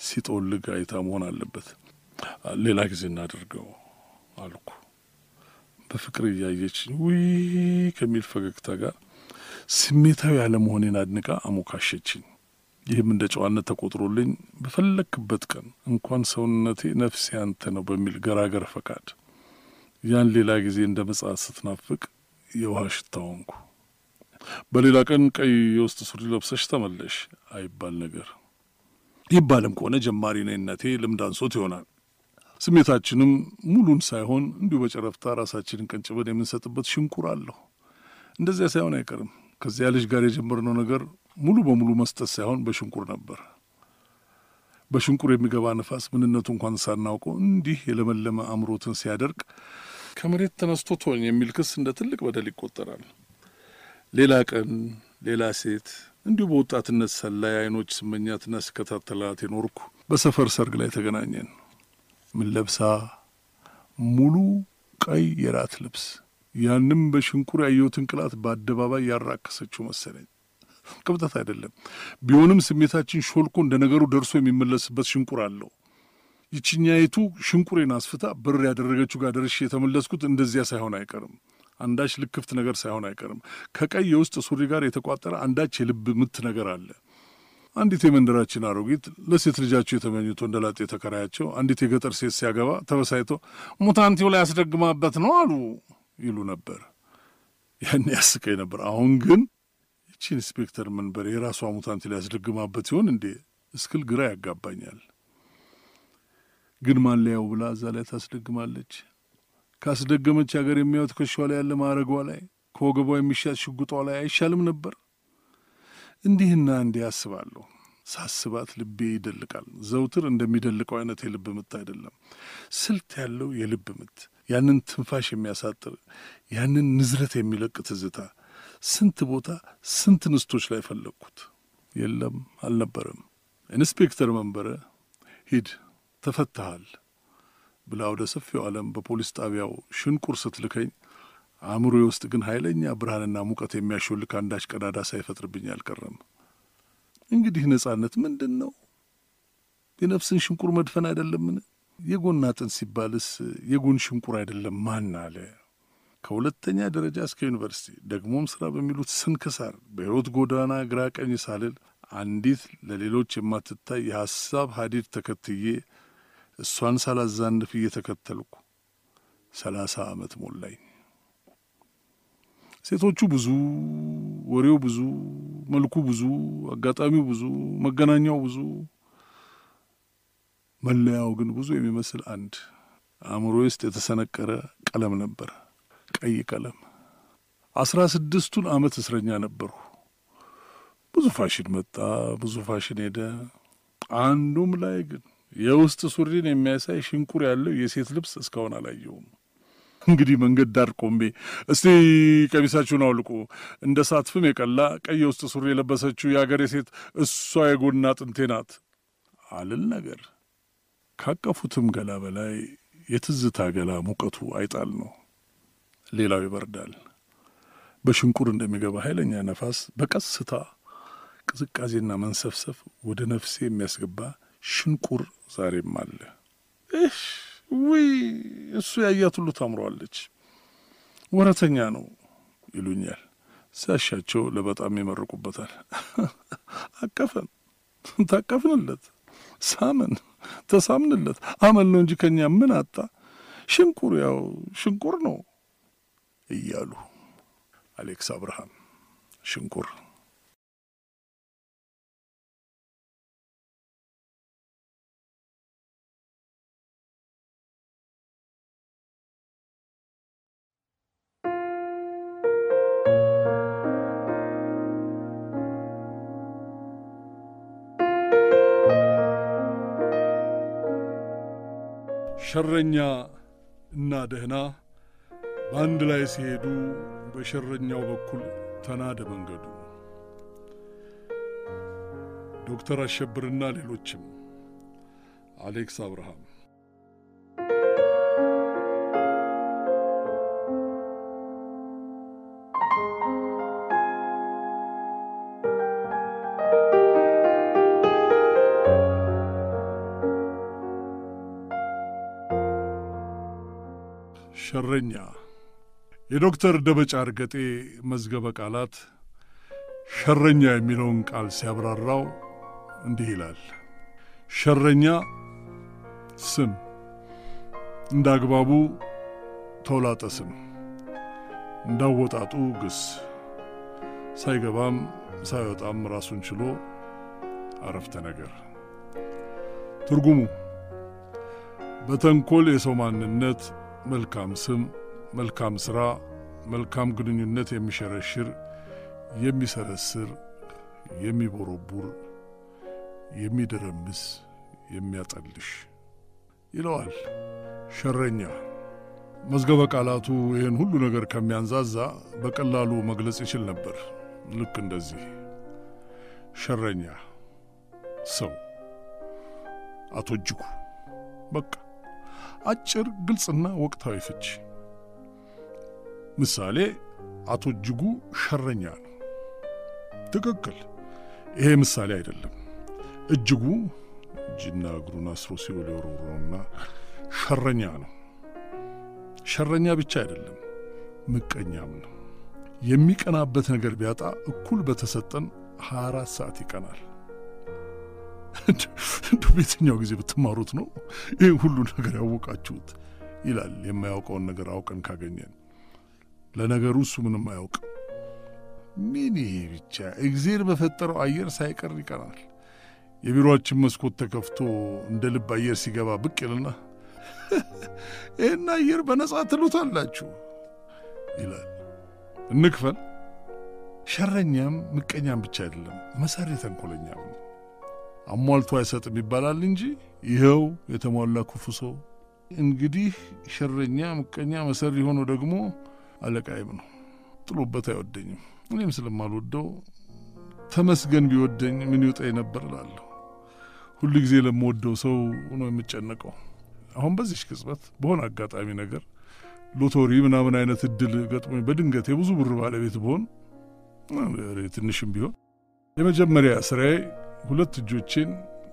ሲጦልግ አይታ መሆን አለበት። ሌላ ጊዜ እናድርገው አልኩ። በፍቅር እያየች ውይ ከሚል ፈገግታ ጋር ስሜታዊ ያለመሆኔን አድንቃ አሞካሸችኝ። ይህም እንደ ጨዋነት ተቆጥሮልኝ በፈለክበት ቀን እንኳን ሰውነቴ ነፍሴ አንተ ነው በሚል ገራገር ፈቃድ ያን ሌላ ጊዜ እንደ መጽሐፍ ስትናፍቅ የውሃ ሽታ ሆንኩ። በሌላ ቀን ቀይ የውስጥ ሱሪ ለብሰሽ ተመለሽ አይባል ነገር ይባልም ከሆነ ጀማሪ ነኝነቴ ልምድ አንሶት ይሆናል። ስሜታችንም ሙሉን ሳይሆን እንዲሁ በጨረፍታ ራሳችንን ቀንጭበን የምንሰጥበት ሽንቁር አለሁ። እንደዚያ ሳይሆን አይቀርም ከዚያ ልጅ ጋር የጀመርነው ነገር ሙሉ በሙሉ መስጠት ሳይሆን በሽንቁር ነበር። በሽንቁር የሚገባ ነፋስ ምንነቱ እንኳን ሳናውቀው እንዲህ የለመለመ አእምሮትን ሲያደርቅ ከመሬት ተነስቶ ቶኝ የሚል ክስ እንደ ትልቅ በደል ይቆጠራል። ሌላ ቀን ሌላ ሴት እንዲሁ በወጣትነት ሰላይ አይኖች ስመኛትና ስከታተላት የኖርኩ በሰፈር ሰርግ ላይ ተገናኘን። ምን ለብሳ? ሙሉ ቀይ የራት ልብስ። ያንም በሽንቁር ያየሁትን ቅላት በአደባባይ ያራከሰችው መሰለኝ። ቅብጠት አይደለም ቢሆንም ስሜታችን ሾልኮ እንደ ነገሩ ደርሶ የሚመለስበት ሽንቁር አለው። ይችኛይቱ ሽንቁሬን አስፍታ በር ያደረገችው ጋር ደርሼ የተመለስኩት እንደዚያ ሳይሆን አይቀርም። አንዳች ልክፍት ነገር ሳይሆን አይቀርም። ከቀይ የውስጥ ሱሪ ጋር የተቋጠረ አንዳች የልብ ምት ነገር አለ። አንዲት የመንደራችን አሮጊት ለሴት ልጃቸው የተመኙት ወንደላጤ ተከራያቸው አንዲት የገጠር ሴት ሲያገባ ተበሳይቶ ሙታንቲው ላይ ያስደግማበት ነው አሉ ይሉ ነበር። ያን ያስቀኝ ነበር። አሁን ግን ይቺ ኢንስፔክተር መንበር የራሷ ሙታንቲ ላይ ያስደግማበት ሲሆን እንዴ እስክል ግራ ያጋባኛል። ግን ማለያው ብላ እዛ ላይ ታስደግማለች። ካስደገመች ሀገር የሚያዩት ትከሻዋ ላይ ያለ ማዕረጓ ላይ ከወገቧ የሚሻት ሽጉጧ ላይ አይሻልም ነበር? እንዲህና እንዲህ አስባለሁ። ሳስባት ልቤ ይደልቃል። ዘውትር እንደሚደልቀው አይነት የልብ ምት አይደለም፣ ስልት ያለው የልብ ምት፣ ያንን ትንፋሽ የሚያሳጥር ያንን ንዝረት የሚለቅ ትዝታ ስንት ቦታ ስንት ሴቶች ላይ ፈለግኩት። የለም አልነበረም። ኢንስፔክተር መንበረ ሂድ ተፈትሃል ብላ ወደ ሰፊው ዓለም በፖሊስ ጣቢያው ሽንቁር ስትልከኝ አእምሮዬ ውስጥ ግን ኃይለኛ ብርሃንና ሙቀት የሚያሾልክ አንዳች ቀዳዳ ሳይፈጥርብኝ አልቀረም። እንግዲህ ነጻነት ምንድን ነው? የነፍስን ሽንቁር መድፈን አይደለምን? የጎን አጥንት ሲባልስ የጎን ሽንቁር አይደለም ማን አለ? ከሁለተኛ ደረጃ እስከ ዩኒቨርሲቲ ደግሞም ስራ በሚሉት ስንክሳር በሕይወት ጎዳና ግራ ቀኝ ሳልል አንዲት ለሌሎች የማትታይ የሐሳብ ሀዲድ ተከትዬ እሷን ሳላዛንፍ እየተከተልኩ ሰላሳ ዓመት ሞላኝ። ሴቶቹ ብዙ፣ ወሬው ብዙ፣ መልኩ ብዙ፣ አጋጣሚው ብዙ፣ መገናኛው ብዙ፣ መለያው ግን ብዙ የሚመስል አንድ አእምሮ ውስጥ የተሰነቀረ ቀለም ነበር፣ ቀይ ቀለም። አስራ ስድስቱን ዓመት እስረኛ ነበርሁ። ብዙ ፋሽን መጣ፣ ብዙ ፋሽን ሄደ። አንዱም ላይ ግን የውስጥ ሱሪን የሚያሳይ ሽንቁር ያለው የሴት ልብስ እስካሁን አላየውም። እንግዲህ መንገድ ዳር ቆሜ እስቲ ቀሚሳችሁን አውልቁ፣ እንደ ሳትፍም የቀላ ቀይ የውስጥ ሱሪ የለበሰችው የአገሬ ሴት እሷ የጎና አጥንቴ ናት አልል ነገር ካቀፉትም ገላ በላይ የትዝታ ገላ ሙቀቱ አይጣል ነው። ሌላው ይበርዳል። በሽንቁር እንደሚገባ ኃይለኛ ነፋስ በቀስታ ቅዝቃዜና መንሰፍሰፍ ወደ ነፍሴ የሚያስገባ ሽንቁር ዛሬም አለ። ውይ እሱ ያያት ሁሉ ታምሯለች፣ ወረተኛ ነው ይሉኛል። ሲያሻቸው ለበጣም ይመርቁበታል። አቀፈን፣ ታቀፍንለት፣ ሳምን፣ ተሳምንለት። አመል ነው እንጂ ከኛ ምን አጣ? ሽንቁር ያው ሽንቁር ነው እያሉ አሌክስ አብርሃም ሽንቁር ሸረኛ እና ደህና በአንድ ላይ ሲሄዱ በሸረኛው በኩል ተናደ መንገዱ። ዶክተር አሸብርና ሌሎችም። አሌክስ አብርሃም ሸረኛ የዶክተር ደበጫ እርገጤ መዝገበ ቃላት ሸረኛ የሚለውን ቃል ሲያብራራው እንዲህ ይላል። ሸረኛ ስም፣ እንደ አግባቡ ተውላጠ ስም፣ እንዳወጣጡ ግስ፣ ሳይገባም ሳይወጣም ራሱን ችሎ አረፍተ ነገር። ትርጉሙ በተንኮል የሰው ማንነት መልካም ስም፣ መልካም ሥራ፣ መልካም ግንኙነት የሚሸረሽር፣ የሚሰረስር፣ የሚቦረቡር፣ የሚደረምስ፣ የሚያጠልሽ ይለዋል። ሸረኛ መዝገበ ቃላቱ ይህን ሁሉ ነገር ከሚያንዛዛ በቀላሉ መግለጽ ይችል ነበር። ልክ እንደዚህ ሸረኛ ሰው አቶ እጅጉ በቃ አጭር ግልጽና ወቅታዊ ፍቺ። ምሳሌ አቶ እጅጉ ሸረኛ ነው። ትክክል። ይሄ ምሳሌ አይደለም። እጅጉ እጅና እግሩን አስሮ ሲኦል የወረወረውና ሸረኛ ነው። ሸረኛ ብቻ አይደለም፣ ምቀኛም ነው። የሚቀናበት ነገር ቢያጣ እኩል በተሰጠን 24 ሰዓት ይቀናል። እንደ በየትኛው ጊዜ ብትማሩት ነው ይህ ሁሉ ነገር ያወቃችሁት? ይላል የማያውቀውን ነገር አውቀን ካገኘን። ለነገሩ እሱ ምንም አያውቅም። ምን ይሄ ብቻ እግዜር በፈጠረው አየር ሳይቀር ይቀናል። የቢሮአችን መስኮት ተከፍቶ እንደ ልብ አየር ሲገባ ብቅ ይልና ይህን አየር በነጻ ትሉታላችሁ ይላል። እንክፈል። ሸረኛም ምቀኛም ብቻ አይደለም፣ መሰሪ ተንኮለኛም ነው። አሟልቶ አይሰጥም ይባላል እንጂ ይኸው የተሟላ ክፉ ሰው። እንግዲህ ሸረኛ፣ ምቀኛ፣ መሰሪ ሆኖ ደግሞ አለቃይም ነው። ጥሎበት አይወደኝም። እኔም ስለማልወደው ተመስገን ቢወደኝ ምን ይውጠኝ ነበር እላለሁ። ሁሉ ጊዜ ለምወደው ሰው ነው የምጨነቀው። አሁን በዚች ቅጽበት በሆነ አጋጣሚ ነገር ሎቶሪ ምናምን አይነት እድል ገጥሞኝ በድንገት የብዙ ብር ባለቤት ብሆን ትንሽም ቢሆን የመጀመሪያ ስራዬ ሁለት እጆቼን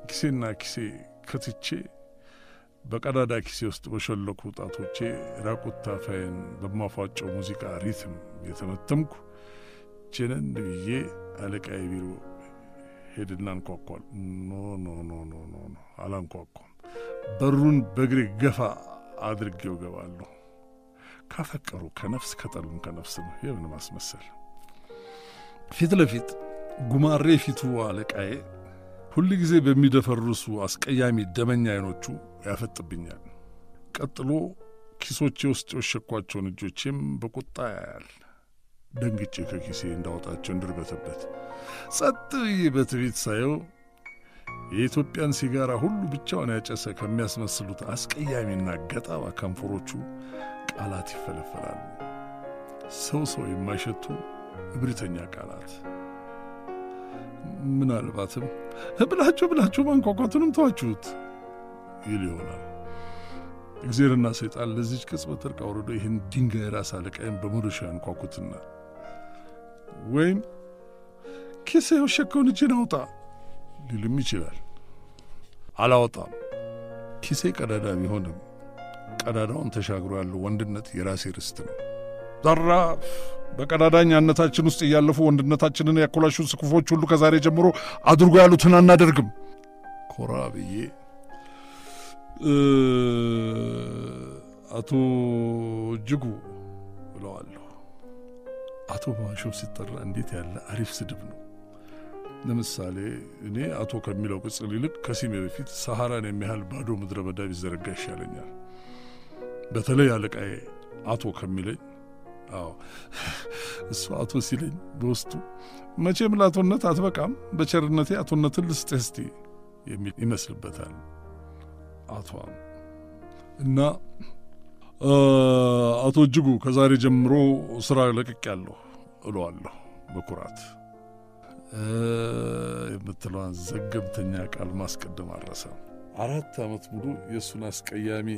ኪሴና ኪሴ ከትቼ በቀዳዳ ኪሴ ውስጥ በሸለኩ ጣቶቼ ራቁት ታፋዬን በማፏጨው ሙዚቃ ሪትም የተመተምኩ ቼነን ብዬ አለቃዬ ቢሮ ሄድና አንኳኳል። no no no no no አላንኳኳም። በሩን በእግሬ ገፋ አድርጌው ገባለሁ። ካፈቀሩ ከነፍስ ከጠሉም ከነፍስ ነው። የምን ማስመሰል። ፊት ለፊት ጉማሬ ፊቱ አለቃዬ ሁል ጊዜ በሚደፈርሱ አስቀያሚ ደመኛ አይኖቹ ያፈጥብኛል። ቀጥሎ ኪሶቼ ውስጥ የወሸኳቸውን እጆቼም በቁጣ ያያል። ደንግጬ ከኪሴ እንዳወጣቸው እንድርበተበት ጸጥ ብዬ በትዕቢት ሳየው የኢትዮጵያን ሲጋራ ሁሉ ብቻውን ያጨሰ ከሚያስመስሉት አስቀያሚና ገጣባ ከንፈሮቹ ቃላት ይፈለፈላሉ። ሰው ሰው የማይሸቱ እብሪተኛ ቃላት። ምናልባትም ብላችሁ ብላችሁ ማንኳኳቱንም ተዋችሁት ይል ይሆናል። እግዜርና ሰይጣን ለዚች ቅጽበት እርቅ አውርዶ ይህን ድንጋይ ራስ አለቃይም በመዶሻ ያንኳኩትና ወይም ኪሴ የወሸከውን እጅን አውጣ ሊልም ይችላል። አላወጣም። ኪሴ ቀዳዳ ቢሆንም ቀዳዳውን ተሻግሮ ያለው ወንድነት የራሴ ርስት ነው። ዘራፍ በቀዳዳኛነታችን ውስጥ እያለፉ ወንድነታችንን ያኮላሹ ክፉዎች ሁሉ ከዛሬ ጀምሮ አድርጎ ያሉትን አናደርግም። ኮራ ብዬ አቶ እጅጉ ብለዋለሁ። አቶ በማሾፍ ሲጠራ እንዴት ያለ አሪፍ ስድብ ነው! ለምሳሌ እኔ አቶ ከሚለው ቅጽል ይልቅ ከስሜ በፊት ሰሐራን የሚያህል ባዶ ምድረ በዳ ቢዘረጋ ይሻለኛል። በተለይ አለቃዬ አቶ ከሚለኝ አዎ እሱ አቶ ሲለኝ በውስጡ መቼም ለአቶነት አትበቃም፣ በቸርነቴ አቶነትን ልስጥህ እስቲ የሚል ይመስልበታል። አቷም እና አቶ እጅጉ ከዛሬ ጀምሮ ስራ ለቅቄያለሁ እለዋለሁ በኩራት የምትለዋን ዘገምተኛ ቃል ማስቀደም አልረሳም። አራት ዓመት ሙሉ የእሱን አስቀያሚ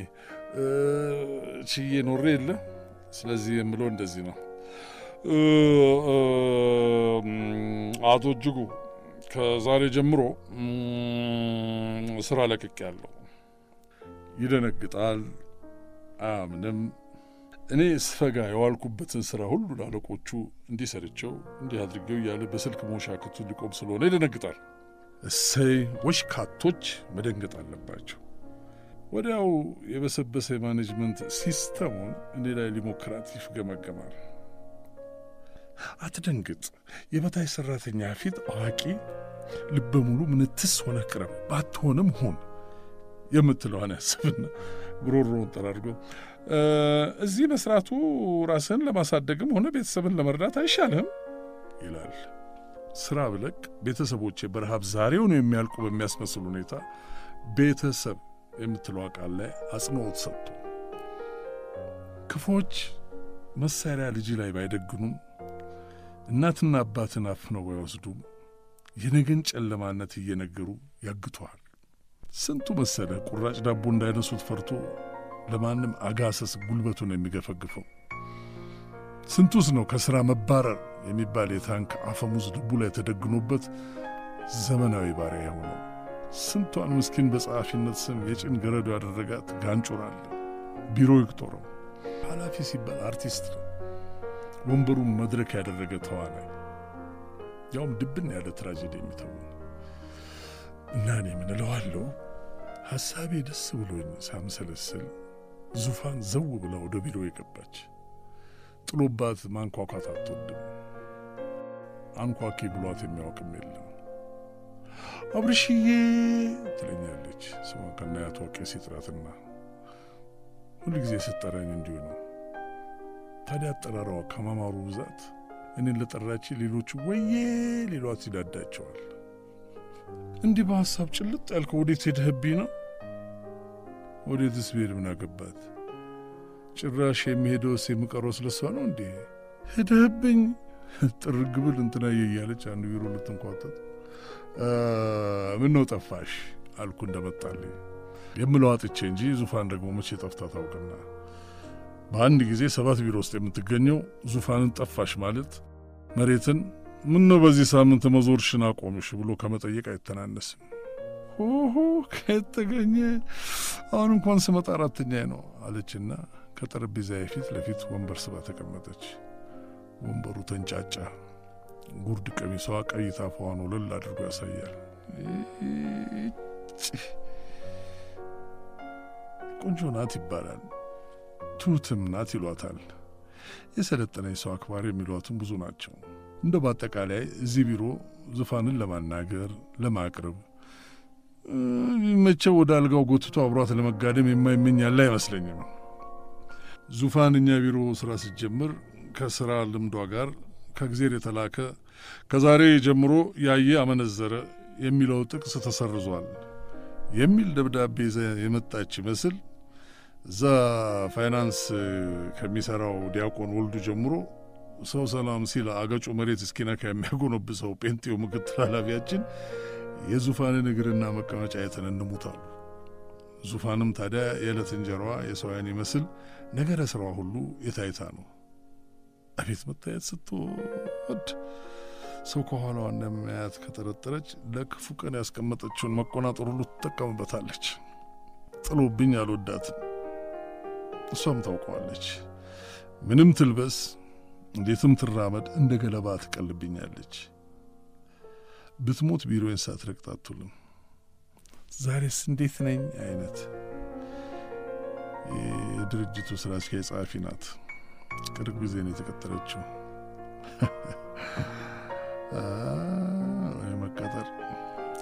ችዬ ኖሬ የለ ስለዚህ የምለው እንደዚህ ነው። አቶ እጅጉ ከዛሬ ጀምሮ ስራ ለቅቄያለሁ። ይደነግጣል፣ አያምንም። እኔ ስፈጋ የዋልኩበትን ስራ ሁሉ ላለቆቹ እንዲህ ሰርቸው እንዲህ አድርገው እያለ በስልክ መሻከቱ ሊቆም ስለሆነ ይደነግጣል። እሰይ ወሽካቶች መደንገጥ አለባቸው። ወዲያው የበሰበሰ የ management system ኡን እኔ ላይ ሊሞክራት ይፍገመገማል። አትደንግጥ፣ የበታይ ሰራተኛ ፊት አዋቂ ልበ ሙሉ ምንትስ ሆነ ቅረብ፣ ባትሆንም ሁን የምትለዋን ያስብና ጉሮሮውን ጠራርጎ እዚህ መስራቱ ራስህን ለማሳደግም ሆነ ቤተሰብን ለመርዳት አይሻልህም ይላል። ስራ ብለቅ ቤተሰቦቼ በረሃብ ዛሬው ነው የሚያልቁ በሚያስመስል ሁኔታ ቤተሰብ የምትለው ቃል ላይ አጽንኦት ሰጥቶ ክፎች መሳሪያ ልጅ ላይ ባይደግኑም እናትና አባትን አፍነው ባይወስዱም የነገን ጨለማነት እየነገሩ ያግቷል። ስንቱ መሰለ ቁራጭ ዳቦ እንዳይነሱት ፈርቶ ለማንም አጋሰስ ጉልበቱን የሚገፈግፈው። ስንቱስ ነው ከሥራ መባረር የሚባል የታንክ አፈሙዝ ልቡ ላይ ተደግኖበት ዘመናዊ ባሪያ የሆነው። ስንቷን ምስኪን በጸሐፊነት ስም የጭን ገረዶ ያደረጋት ጋንጮራል። ቢሮ ይቅጦረው ኃላፊ ሲባል አርቲስት ነው። ወንበሩን መድረክ ያደረገ ተዋናይ፣ ያውም ድብን ያለ ትራጀዲ የሚተውን እና እኔ ምን እለዋለሁ ሐሳቤ ደስ ብሎኝ ሳምሰለስል ዙፋን ዘው ብላ ወደ ቢሮ የገባች ጥሎባት ማንኳኳት አትወድም። አንኳኪ ብሏት የሚያውቅም የለም። አብርሽዬ ትለኛለች ስሟን ከናያቷ ቄስ ይጥራትና ሁል ጊዜ ስጠራኝ እንዲሁ ነው። ታዲያ አጠራራዋ ከማማሩ ብዛት እኔን ለጠራች ሌሎቹ ወዬ ሌሏት ይዳዳቸዋል። እንዲህ በሐሳብ ጭልጥ ያልከው ወዴት ሄደህብኝ ነው? ወዴትስ ብሄድ ምን አገባት? ጭራሽ የሚሄደውስ የምቀረው ስለሷ ነው እንዴ? ሄደህብኝ ጥርግ ብል እንትናየ እያለች አንዱ ቢሮ ልትንኳተት ምን ነው ጠፋሽ አልኩ እንደመጣልኝ የምለው አጥቼ እንጂ ዙፋን ደግሞ መቼ ጠፍታ ታውቅና በአንድ ጊዜ ሰባት ቢሮ ውስጥ የምትገኘው ዙፋንን ጠፋሽ ማለት መሬትን ምን ነው በዚህ ሳምንት መዞርሽን አቆምሽ ብሎ ከመጠየቅ አይተናነስም። ሆሆ ከየት ተገኘ? አሁን እንኳን ስመጣ አራተኛ ነው አለችና ከጠረጴዛ ፊት ለፊት ወንበር ስባ ተቀመጠች። ወንበሩ ተንጫጫ። ጉርድ ቀሚሷ ቀይ ታፋዋን ወለል አድርጎ ያሳያል። ቆንጆ ናት ይባላል፣ ትሁትም ናት ይሏታል። የሰለጠነኝ ሰው አክባሪ የሚሏትም ብዙ ናቸው። እንደ በአጠቃላይ እዚህ ቢሮ ዙፋንን ለማናገር ለማቅረብ መቼው ወደ አልጋው ጎትቶ አብሯት ለመጋደም የማይመኝ ያለ አይመስለኝም። ዙፋን እኛ ቢሮ ስራ ስትጀምር ከስራ ልምዷ ጋር ከእግዜር የተላከ ከዛሬ ጀምሮ ያየ አመነዘረ የሚለው ጥቅስ ተሰርዟል የሚል ደብዳቤ ይዛ የመጣች ይመስል እዛ ፋይናንስ ከሚሰራው ዲያቆን ወልዱ ጀምሮ ሰው ሰላም ሲል አገጩ መሬት እስኪነካ የሚያጎነብሰው ጴንጤው ምክትል ኃላፊያችን የዙፋንን እግርና መቀመጫ የተነንሙታሉ። ዙፋንም ታዲያ የዕለት እንጀራዋ የሰው ይመስል ነገረ ስራዋ ሁሉ የታይታ ነው። አቤት መታየት ስትወድ! ሰው ከኋላዋ እንደሚያያት ከጠረጠረች ለክፉ ቀን ያስቀመጠችውን መቆናጠር ሁሉ ትጠቀምበታለች። ጥሎብኝ አልወዳትም። እሷም ታውቀዋለች። ምንም ትልበስ፣ እንዴትም ትራመድ፣ እንደ ገለባ ትቀልብኛለች። ብትሞት ቢሮዬን ሳትረግጥ ዛሬስ እንዴት ነኝ አይነት የድርጅቱ ስራ አስኪያጅ ጸሐፊ ናት። ቅርብ ጊዜ ነው የተቀጠረችው። መቀጠር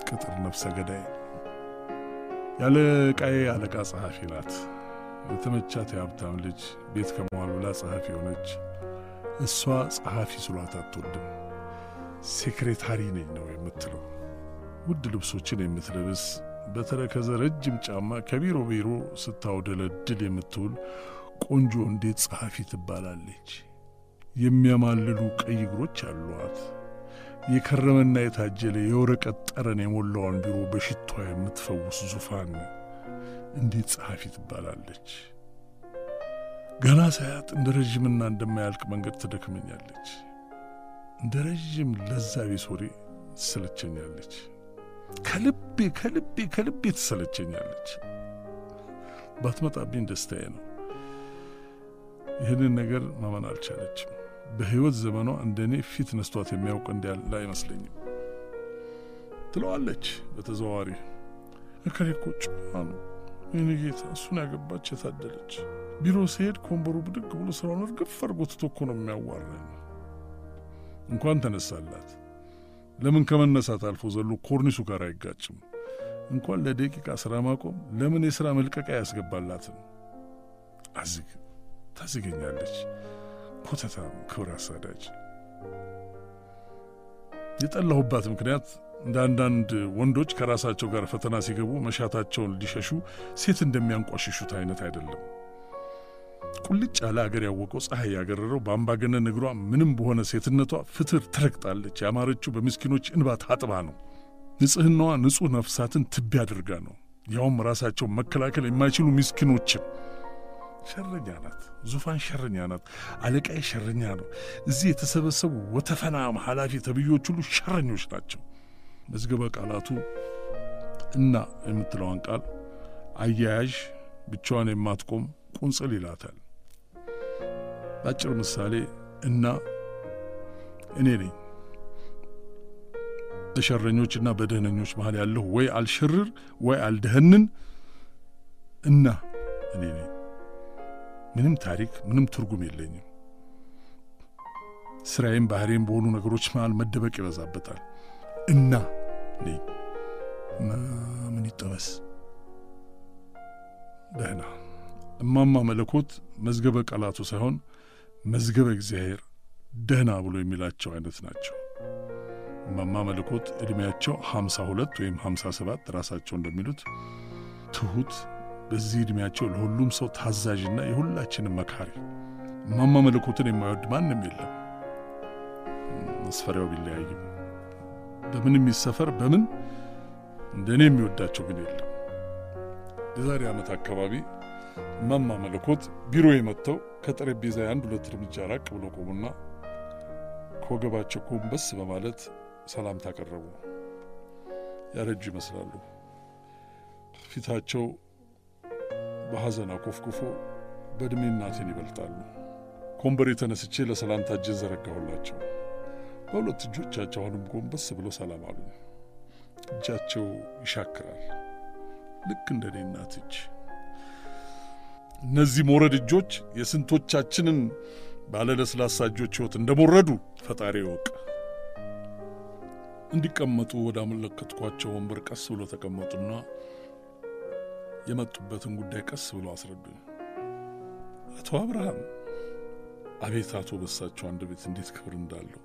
ቅጥር ነፍሰ ገዳይ ያለ ቃዬ አለቃ ጸሐፊ ናት። የተመቻት የሀብታም ልጅ ቤት ከመዋል ብላ ጸሐፊ የሆነች እሷ ጸሐፊ ስሏት አትወልድም። secretary ነኝ ነው የምትለው። ውድ ልብሶችን የምትለብስ በተረከዘ ረጅም ጫማ ከቢሮ ቢሮ ስታውደለድል የምትውል ቆንጆ እንዴት ጸሐፊ ትባላለች? የሚያማልሉ ቀይ እግሮች አሏት። የከረመና የታጀለ የወረቀት ጠረን የሞላውን ቢሮ በሽቷ የምትፈውስ ዙፋን እንዴት ጸሐፊ ትባላለች? ገና ሳያት እንደ ረዥምና እንደማያልቅ መንገድ ትደክመኛለች። እንደ ረዥም ለዛ ወሬ ትሰለቸኛለች። ከልቤ ከልቤ ከልቤ ትሰለቸኛለች። ባትመጣብኝ ደስታዬ ነው። ይህንን ነገር ማመን አልቻለችም። በሕይወት ዘመኗ እንደ እኔ ፊት ነስቷት የሚያውቅ እንዲያለ አይመስለኝም። ትለዋለች በተዘዋዋሪ እከሌ እኮ ጨዋ ነው የኔ ጌታ፣ እሱን ያገባች የታደለች። ቢሮ ሲሄድ ከወንበሩ ብድግ ብሎ ስራውን እርግፍ አድርጎ ትቶ እኮ ነው የሚያዋራኝ። እንኳን ተነሳላት። ለምን ከመነሳት አልፎ ዘሎ ኮርኒሱ ጋር አይጋጭም? እንኳን ለደቂቃ ስራ ማቆም ለምን የሥራ መልቀቂያ ያስገባላትም? አዝግ ታዝገኛለች። ኮተታም ክብር አሳዳጅ። የጠላሁባት ምክንያት እንደ አንዳንድ ወንዶች ከራሳቸው ጋር ፈተና ሲገቡ መሻታቸውን ሊሸሹ ሴት እንደሚያንቋሽሹት አይነት አይደለም። ቁልጭ ያለ አገር ያወቀው ፀሐይ ያገረረው በአምባገነን እግሯ ምንም በሆነ ሴትነቷ ፍትር ትረግጣለች። ያማረችው በምስኪኖች እንባ ታጥባ ነው። ንጽህናዋ ንጹሕ ነፍሳትን ትቢ አድርጋ ነው። ያውም ራሳቸውን መከላከል የማይችሉ ምስኪኖችን። ሸረኛ ናት። ዙፋን ሸረኛ ናት። አለቃዬ ሸረኛ ነው። እዚህ የተሰበሰቡ ወተፈናም ኃላፊ ተብዮች ሁሉ ሸረኞች ናቸው። መዝገበ ቃላቱ እና የምትለዋን ቃል አያያዥ ብቻዋን የማትቆም ቁንጽል ይላታል። በአጭር ምሳሌ እና እኔ ነኝ። በሸረኞችና በደህነኞች መሃል ያለሁ ወይ አልሸርር ወይ አልደህንን እና እኔ ነኝ። ምንም ታሪክ፣ ምንም ትርጉም የለኝም። ስራዬም ባህሬም በሆኑ ነገሮች መሃል መደበቅ ይበዛበታል። እና ነኝ። ምን ይጠበስ? ደህና እማማ መለኮት መዝገበ ቃላቱ ሳይሆን መዝገበ እግዚአብሔር ደህና ብሎ የሚላቸው አይነት ናቸው። እማማ መለኮት ዕድሜያቸው ሀምሳ ሁለት ወይም ሀምሳ ሰባት ራሳቸው እንደሚሉት ትሁት፣ በዚህ ዕድሜያቸው ለሁሉም ሰው ታዛዥና የሁላችንም መካሪ። እማማ መለኮትን የማይወድ ማንም የለም። መስፈሪያው ቢለያይም በምንም ይሰፈር በምን እንደ እኔ የሚወዳቸው ግን የለም። የዛሬ ዓመት አካባቢ እማማ መለኮት ቢሮ የመጥተው ከጠረጴዛ አንድ ሁለት እርምጃ ራቅ ብሎ ቆሙና ከወገባቸው ጎንበስ በማለት ሰላምታ አቀረቡ። ያረጁ ይመስላሉ። ፊታቸው በሐዘን አኮፍኩፎ በዕድሜ እናቴን ይበልጣሉ። ከወንበሬ ተነስቼ ለሰላምታ እጄን ዘረጋሁላቸው። በሁለት እጆቻቸው አሁንም ጎንበስ ብሎ ሰላም አሉ። እጃቸው ይሻክራል፣ ልክ እንደ እኔ እናት እጅ። እነዚህ ሞረድ እጆች የስንቶቻችንን ባለ ለስላሳ እጆች ሕይወት እንደሞረዱ ፈጣሪ ይወቅ። እንዲቀመጡ ወዳመለከትኳቸው ወንበር ቀስ ብሎ ተቀመጡና የመጡበትን ጉዳይ ቀስ ብሎ አስረዱኝ። አቶ አብርሃም አቤት አቶ በሳቸው አንድ ቤት እንዴት ክብር እንዳለው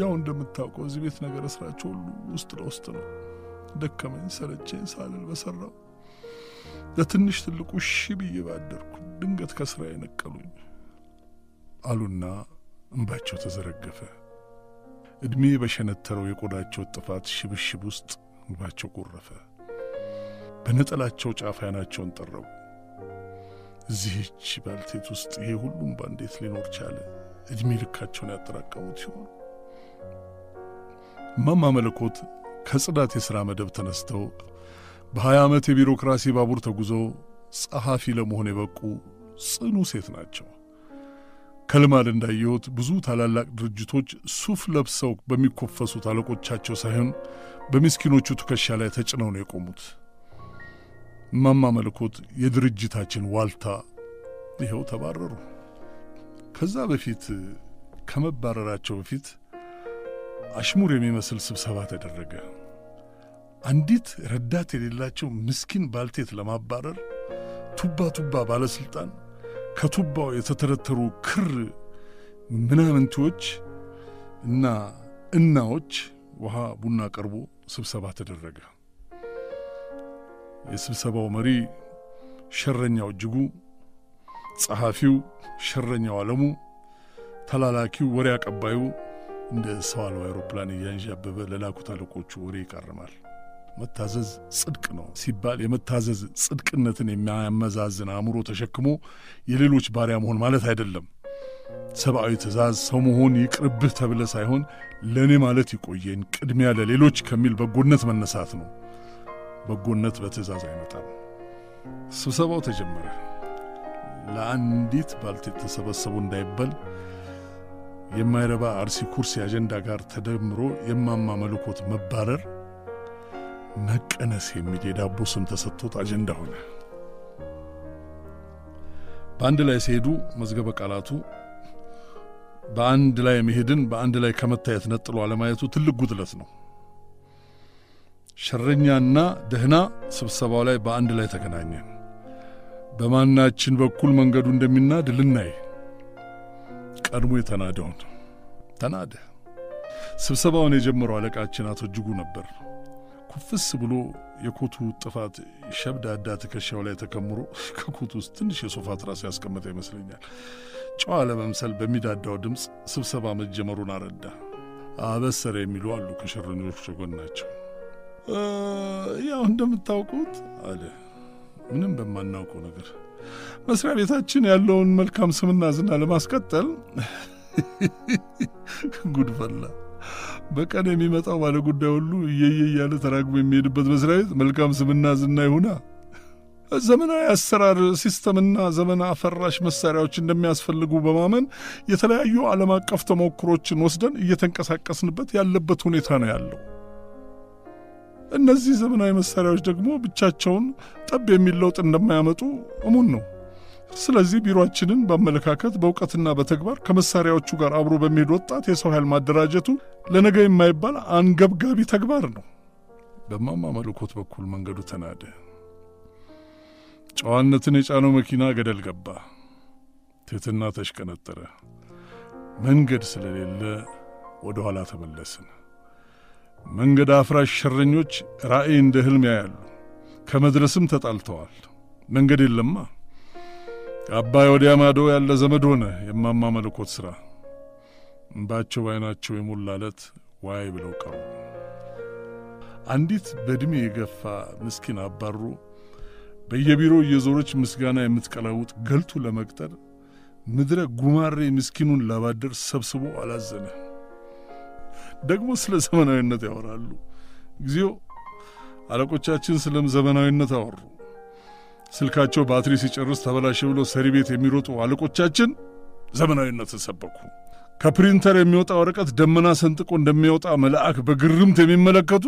ያው እንደምታውቀው እዚህ ቤት ነገር ስራቸው ሁሉ ውስጥ ለውስጥ ነው። ደከመኝ ሰለቸኝ ሳልል በሰራው ለትንሽ ትልቁ እሺ ብዬ ባደርኩ ድንገት ከስራ የነቀሉኝ አሉና እንባቸው ተዘረገፈ። ዕድሜ በሸነተረው የቆዳቸው ጥፋት ሽብሽብ ውስጥ እንባቸው ጎረፈ። በነጠላቸው ጫፍ ዓይናቸውን ጠረቡ። እዚህች ባልቴት ውስጥ ይሄ ሁሉም ባንዴት ሊኖር ቻለ? ዕድሜ ልካቸውን ያጠራቀሙት ሲሆን እማማ መለኮት ከጽዳት የሥራ መደብ ተነስተው በሀያ ዓመት የቢሮክራሲ ባቡር ተጉዘው ጸሐፊ ለመሆን የበቁ ጽኑ ሴት ናቸው። ከልማድ እንዳየሁት ብዙ ታላላቅ ድርጅቶች ሱፍ ለብሰው በሚኮፈሱት አለቆቻቸው ሳይሆን በምስኪኖቹ ትከሻ ላይ ተጭነው ነው የቆሙት። እማማ መለኮት የድርጅታችን ዋልታ ይኸው ተባረሩ። ከዛ በፊት ከመባረራቸው በፊት አሽሙር የሚመስል ስብሰባ ተደረገ። አንዲት ረዳት የሌላቸው ምስኪን ባልቴት ለማባረር ቱባ ቱባ ባለስልጣን ከቱባው የተተረተሩ ክር ምናምንቴዎች እና እናዎች ውሃ ቡና ቀርቦ ስብሰባ ተደረገ። የስብሰባው መሪ ሸረኛው እጅጉ፣ ጸሐፊው ሸረኛው ዓለሙ፣ ተላላኪው ወሬ አቀባዩ እንደ ሰው አልባ አውሮፕላን እያንዣበበ ለላኩት አለቆቹ ወሬ ይቃርማል። መታዘዝ ጽድቅ ነው ሲባል የመታዘዝ ጽድቅነትን የሚያመዛዝን አእምሮ ተሸክሞ የሌሎች ባሪያ መሆን ማለት አይደለም። ሰብአዊ ትእዛዝ ሰው መሆን ይቅርብህ ተብለ ሳይሆን ለእኔ ማለት ይቆየን፣ ቅድሚያ ለሌሎች ከሚል በጎነት መነሳት ነው። በጎነት በትእዛዝ አይመጣም። ስብሰባው ተጀመረ። ለአንዲት ባልቴት ተሰበሰቡ እንዳይበል የማይረባ አርሲ ኩርሲ አጀንዳ ጋር ተደምሮ የማማ መለኮት መባረር መቀነስ የሚል የዳቦ ስም ተሰጥቶት አጀንዳ ሆነ። በአንድ ላይ ሲሄዱ መዝገበ ቃላቱ በአንድ ላይ መሄድን በአንድ ላይ ከመታየት ነጥሎ አለማየቱ ትልቅ ጉድለት ነው። ሸረኛና ደህና ስብሰባው ላይ በአንድ ላይ ተገናኘን። በማናችን በኩል መንገዱ እንደሚናድ ልናይ ቀድሞ የተናደውን ተናደ። ስብሰባውን የጀመረው አለቃችን አቶ እጅጉ ነበር። ኩፍስ ብሎ የኮቱ ጥፋት ሸብዳዳ ትከሻው ላይ ተከምሮ ከኮቱ ውስጥ ትንሽ የሶፋ ትራስ ያስቀመጠ ይመስለኛል። ጨዋ ለመምሰል በሚዳዳው ድምፅ ስብሰባ መጀመሩን አረዳ። አበሰረ የሚሉ አሉ ከሸረኞች ጎን ናቸው። ያው እንደምታውቁት አለ ምንም በማናውቀው ነገር መስሪያ ቤታችን ያለውን መልካም ስምና ዝና ለማስቀጠል ጉድ ፈላ። በቀን የሚመጣው ባለ ጉዳይ ሁሉ እየየ እያለ ተራግቦ የሚሄድበት መስሪያ ቤት መልካም ስምና ዝና ይሁና። ዘመናዊ አሰራር ሲስተምና ዘመን አፈራሽ መሳሪያዎች እንደሚያስፈልጉ በማመን የተለያዩ ዓለም አቀፍ ተሞክሮችን ወስደን እየተንቀሳቀስንበት ያለበት ሁኔታ ነው ያለው። እነዚህ ዘመናዊ መሳሪያዎች ደግሞ ብቻቸውን ጠብ የሚል ለውጥ እንደማያመጡ እሙን ነው። ስለዚህ ቢሮአችንን በአመለካከት በእውቀትና በተግባር ከመሳሪያዎቹ ጋር አብሮ በሚሄድ ወጣት የሰው ኃይል ማደራጀቱ ለነገ የማይባል አንገብጋቢ ተግባር ነው። በማማ መለኮት በኩል መንገዱ ተናደ። ጨዋነትን የጫነው መኪና ገደል ገባ። ትሕትና ተሽቀነጠረ። መንገድ ስለሌለ ወደ ኋላ ተመለስን። መንገድ አፍራሽ ሸረኞች ራእይ እንደ ሕልም ያያሉ። ከመድረስም ተጣልተዋል። መንገድ የለማ። አባይ ወዲያ ማዶ ያለ ዘመድ ሆነ የማማ መለኮት ሥራ። እምባቸው በዓይናቸው የሞላለት ዋይ ብለው ቀሩ። አንዲት በዕድሜ የገፋ ምስኪን አባሮ በየቢሮው እየዞረች ምስጋና የምትቀላውጥ ገልቱ ለመቅጠር ምድረ ጉማሬ ምስኪኑን ላባደር ሰብስቦ አላዘነ። ደግሞ ስለ ዘመናዊነት ያወራሉ። ጊዜው አለቆቻችን ስለ ዘመናዊነት አወሩ። ስልካቸው ባትሪ ሲጨርስ ተበላሸ ብሎ ሰሪ ቤት የሚሮጡ አለቆቻችን ዘመናዊነትን ሰበኩ። ከፕሪንተር የሚወጣ ወረቀት ደመና ሰንጥቆ እንደሚወጣ መልአክ በግርምት የሚመለከቱ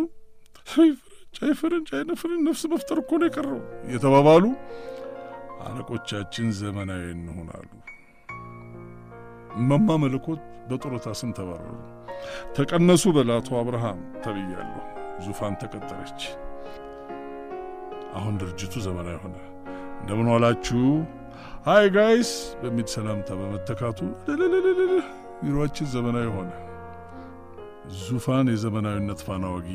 ጫይ ፈረንጅ አይነ ነፍስ መፍጠር እኮ ነው የቀረው የተባባሉ አለቆቻችን ዘመናዊ እንሆናሉ። እማማ መለኮት በጡረታ ስም ተባረሩ። ተቀነሱ በላቶ አብርሃም ተብያለሁ። ዙፋን ተቀጠረች። አሁን ድርጅቱ ዘመናዊ ሆነ። እንደምን ዋላችሁ hi guys በሚል ሰላምታ በመተካቱ ቢሮአችን ዘመናዊ ሆነ። ዙፋን የዘመናዊነት ፋና ወጊ፣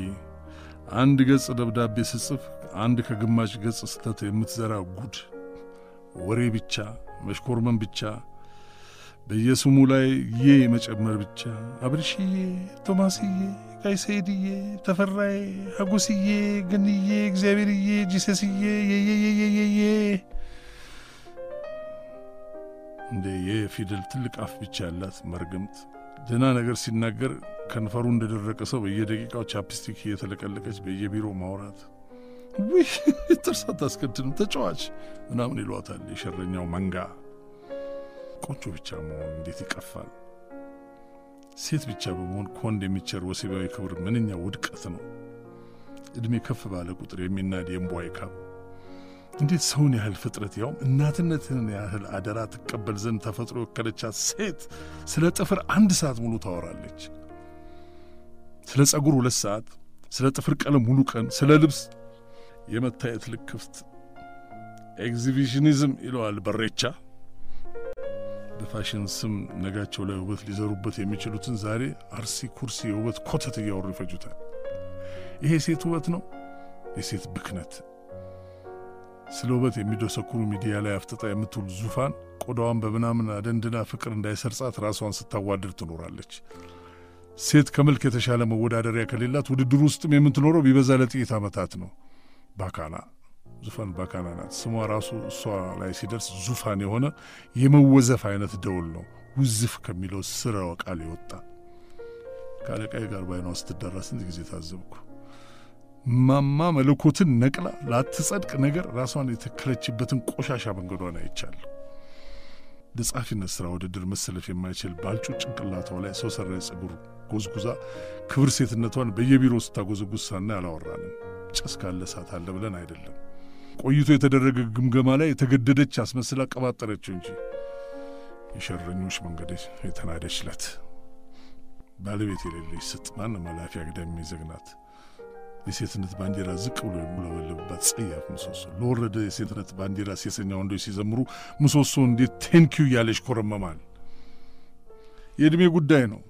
አንድ ገጽ ደብዳቤ ስጽፍ አንድ ከግማሽ ገጽ ስተት የምትዘራ ጉድ፣ ወሬ ብቻ መሽኮርመን ብቻ በየስሙ ላይ ዬ መጨመር ብቻ። አብርሽዬ፣ ቶማስዬ፣ ጋሽ ሰይድዬ፣ ተፈራዬ፣ ሀጎስዬ፣ ገንዬ፣ እግዚአብሔርዬ፣ Jesus ዬ የየየየየየ እንደ የፊደል ትልቅ አፍ ብቻ ያላት መርገምት ደህና ነገር ሲናገር ከንፈሩ እንደደረቀ ሰው በየደቂቃው chapstick እየተለቀለቀች በየቢሮ ማውራት። ውይ ጥርስ አታስከድንም ተጫዋች ምናምን ይሏታል የሸረኛው መንጋ። ቆንጆ ብቻ መሆን እንዴት ይቀፋል! ሴት ብቻ በመሆን ከወንድ የሚቸር ወሲባዊ ክብር ምንኛ ውድቀት ነው! ዕድሜ ከፍ ባለ ቁጥር የሚናድ የእምቧይ ካብ እንዴት ሰውን ያህል ፍጥረት ያውም እናትነትን ያህል አደራ ትቀበል ዘንድ ተፈጥሮ የወከለቻት ሴት ስለ ጥፍር አንድ ሰዓት ሙሉ ታወራለች። ስለ ጸጉር ሁለት ሰዓት፣ ስለ ጥፍር ቀለም ሙሉ ቀን፣ ስለ ልብስ የመታየት ልክፍት exhibitionism ይለዋል በሬቻ። በፋሽን ስም ነጋቸው ላይ ውበት ሊዘሩበት የሚችሉትን ዛሬ አርሲ ኩርሲ የውበት ኮተት እያወሩ ይፈጁታል። ይሄ የሴት ውበት ነው፣ የሴት ብክነት። ስለ ውበት የሚደሰኩሩ ሚዲያ ላይ አፍጥጣ የምትውል ዙፋን ቆዳዋን በምናምን አደንድና ፍቅር እንዳይሰርጻት ራሷን ስታዋድር ትኖራለች። ሴት ከመልክ የተሻለ መወዳደሪያ ከሌላት ውድድር ውስጥም የምትኖረው ቢበዛ ለጥቂት ዓመታት ነው። ባካና ዙፋን ባካና ናት። ስሟ ራሱ እሷ ላይ ሲደርስ ዙፋን የሆነ የመወዘፍ አይነት ደውል ነው። ውዝፍ ከሚለው ስረወ ቃል የወጣ ከአለቃዬ ጋር ባይኗ ስትዳራ ስንት ጊዜ ታዘብኩ። ማማ መለኮትን ነቅላ ላትጸድቅ ነገር ራሷን የተከለችበትን ቆሻሻ መንገዷን አይቻለሁ። ለጸሐፊነት ሥራ ውድድር መሰለፍ የማይችል ባልጩ ጭንቅላቷ ላይ ሰው ሰራሽ ጸጉር ጎዝጉዛ ክብር ሴትነቷን በየቢሮ ስታጎዘጉዝ ሳና አላወራንም። ጭስ ካለ እሳት አለ ብለን አይደለም። ቆይቶ የተደረገ ግምገማ ላይ የተገደደች አስመስላ ቀባጠረችው እንጂ የሸረኞች መንገድ የተናደች ለት ባለቤት የሌለች ስጥ ማንም ኃላፊ አግዳሚ የሚዘግናት የሴትነት ባንዲራ ዝቅ ብሎ የሚውለበለብባት ጸያፍ ምሰሶ ለወረደ የሴትነት ባንዲራ ሴሰኛ ወንዶች ሲዘምሩ ምሰሶ እንዴት thank you እያለች ኮረመማል። የዕድሜ ጉዳይ ነው።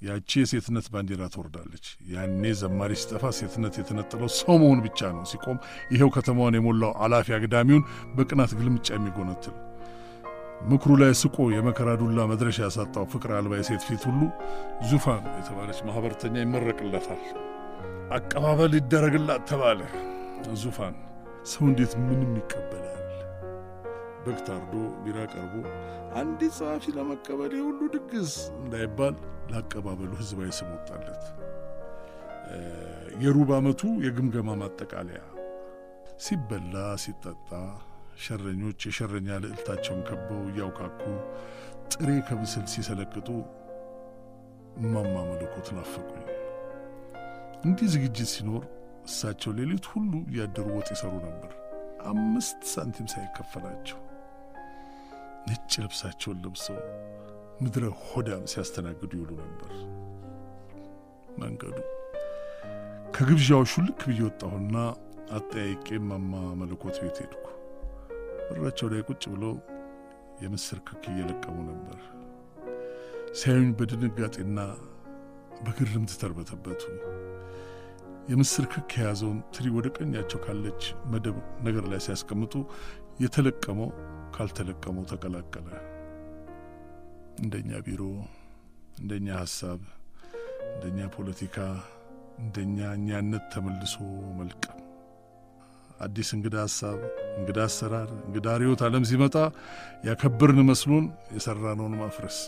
ያቺ የሴትነት ባንዲራ ትወርዳለች። ያኔ ዘማሪ ሲጠፋ ሴትነት የተነጠለው ሰው መሆን ብቻ ነው። ሲቆም ይኸው ከተማዋን የሞላው አላፊ አግዳሚውን በቅናት ግልምጫ የሚጎነትል ምክሩ ላይ ስቆ የመከራ ዱላ መድረሻ ያሳጣው ፍቅር አልባ የሴት ፊት ሁሉ ዙፋን የተባለች ማኅበርተኛ ይመረቅለታል። አቀባበል ይደረግላት ተባለ። ዙፋን ሰው እንዴት ምንም ይቀበላል? በግ ታርዶ ቢራ ቀርቦ አንዲት ጸሐፊ ለመቀበል የሁሉ ድግስ እንዳይባል ለአቀባበሉ ሕዝባዊ ስም ወጣለት። የሩብ ዓመቱ የግምገማ ማጠቃለያ ሲበላ ሲጠጣ ሸረኞች የሸረኛ ልዕልታቸውን ከበው እያውካኩ ጥሬ ከብስል ሲሰለቅጡ እማማ መለኮት ናፈቁኝ። እንዲህ ዝግጅት ሲኖር እሳቸው ሌሊት ሁሉ እያደሩ ወጥ ይሰሩ ነበር፣ አምስት ሳንቲም ሳይከፈላቸው። ነጭ ልብሳቸውን ለብሰው ምድረ ሆዳም ሲያስተናግዱ ይውሉ ነበር። መንገዱ ከግብዣው ሹልክ ብዬ ወጣሁና አጠያይቄ እማማ መለኮት ቤት ሄድኩ። በራቸው ላይ ቁጭ ብለው የምስር ክክ እየለቀሙ ነበር። ሲያዩኝ በድንጋጤና በግርምት ተርበተበቱ። የምስር ክክ የያዘውን ትሪ ወደ ቀኛቸው ካለች መደብ ነገር ላይ ሲያስቀምጡ የተለቀመው ካልተለቀመው ተቀላቀለ። እንደኛ ቢሮ፣ እንደኛ ሐሳብ፣ እንደኛ ፖለቲካ፣ እንደኛ እኛነት ተመልሶ መልቀም። አዲስ እንግዳ ሐሳብ፣ እንግዳ አሰራር፣ እንግዳ ርዕዮተ ዓለም ሲመጣ ያከበርን መስሎን የሠራነውን ማፍረስ።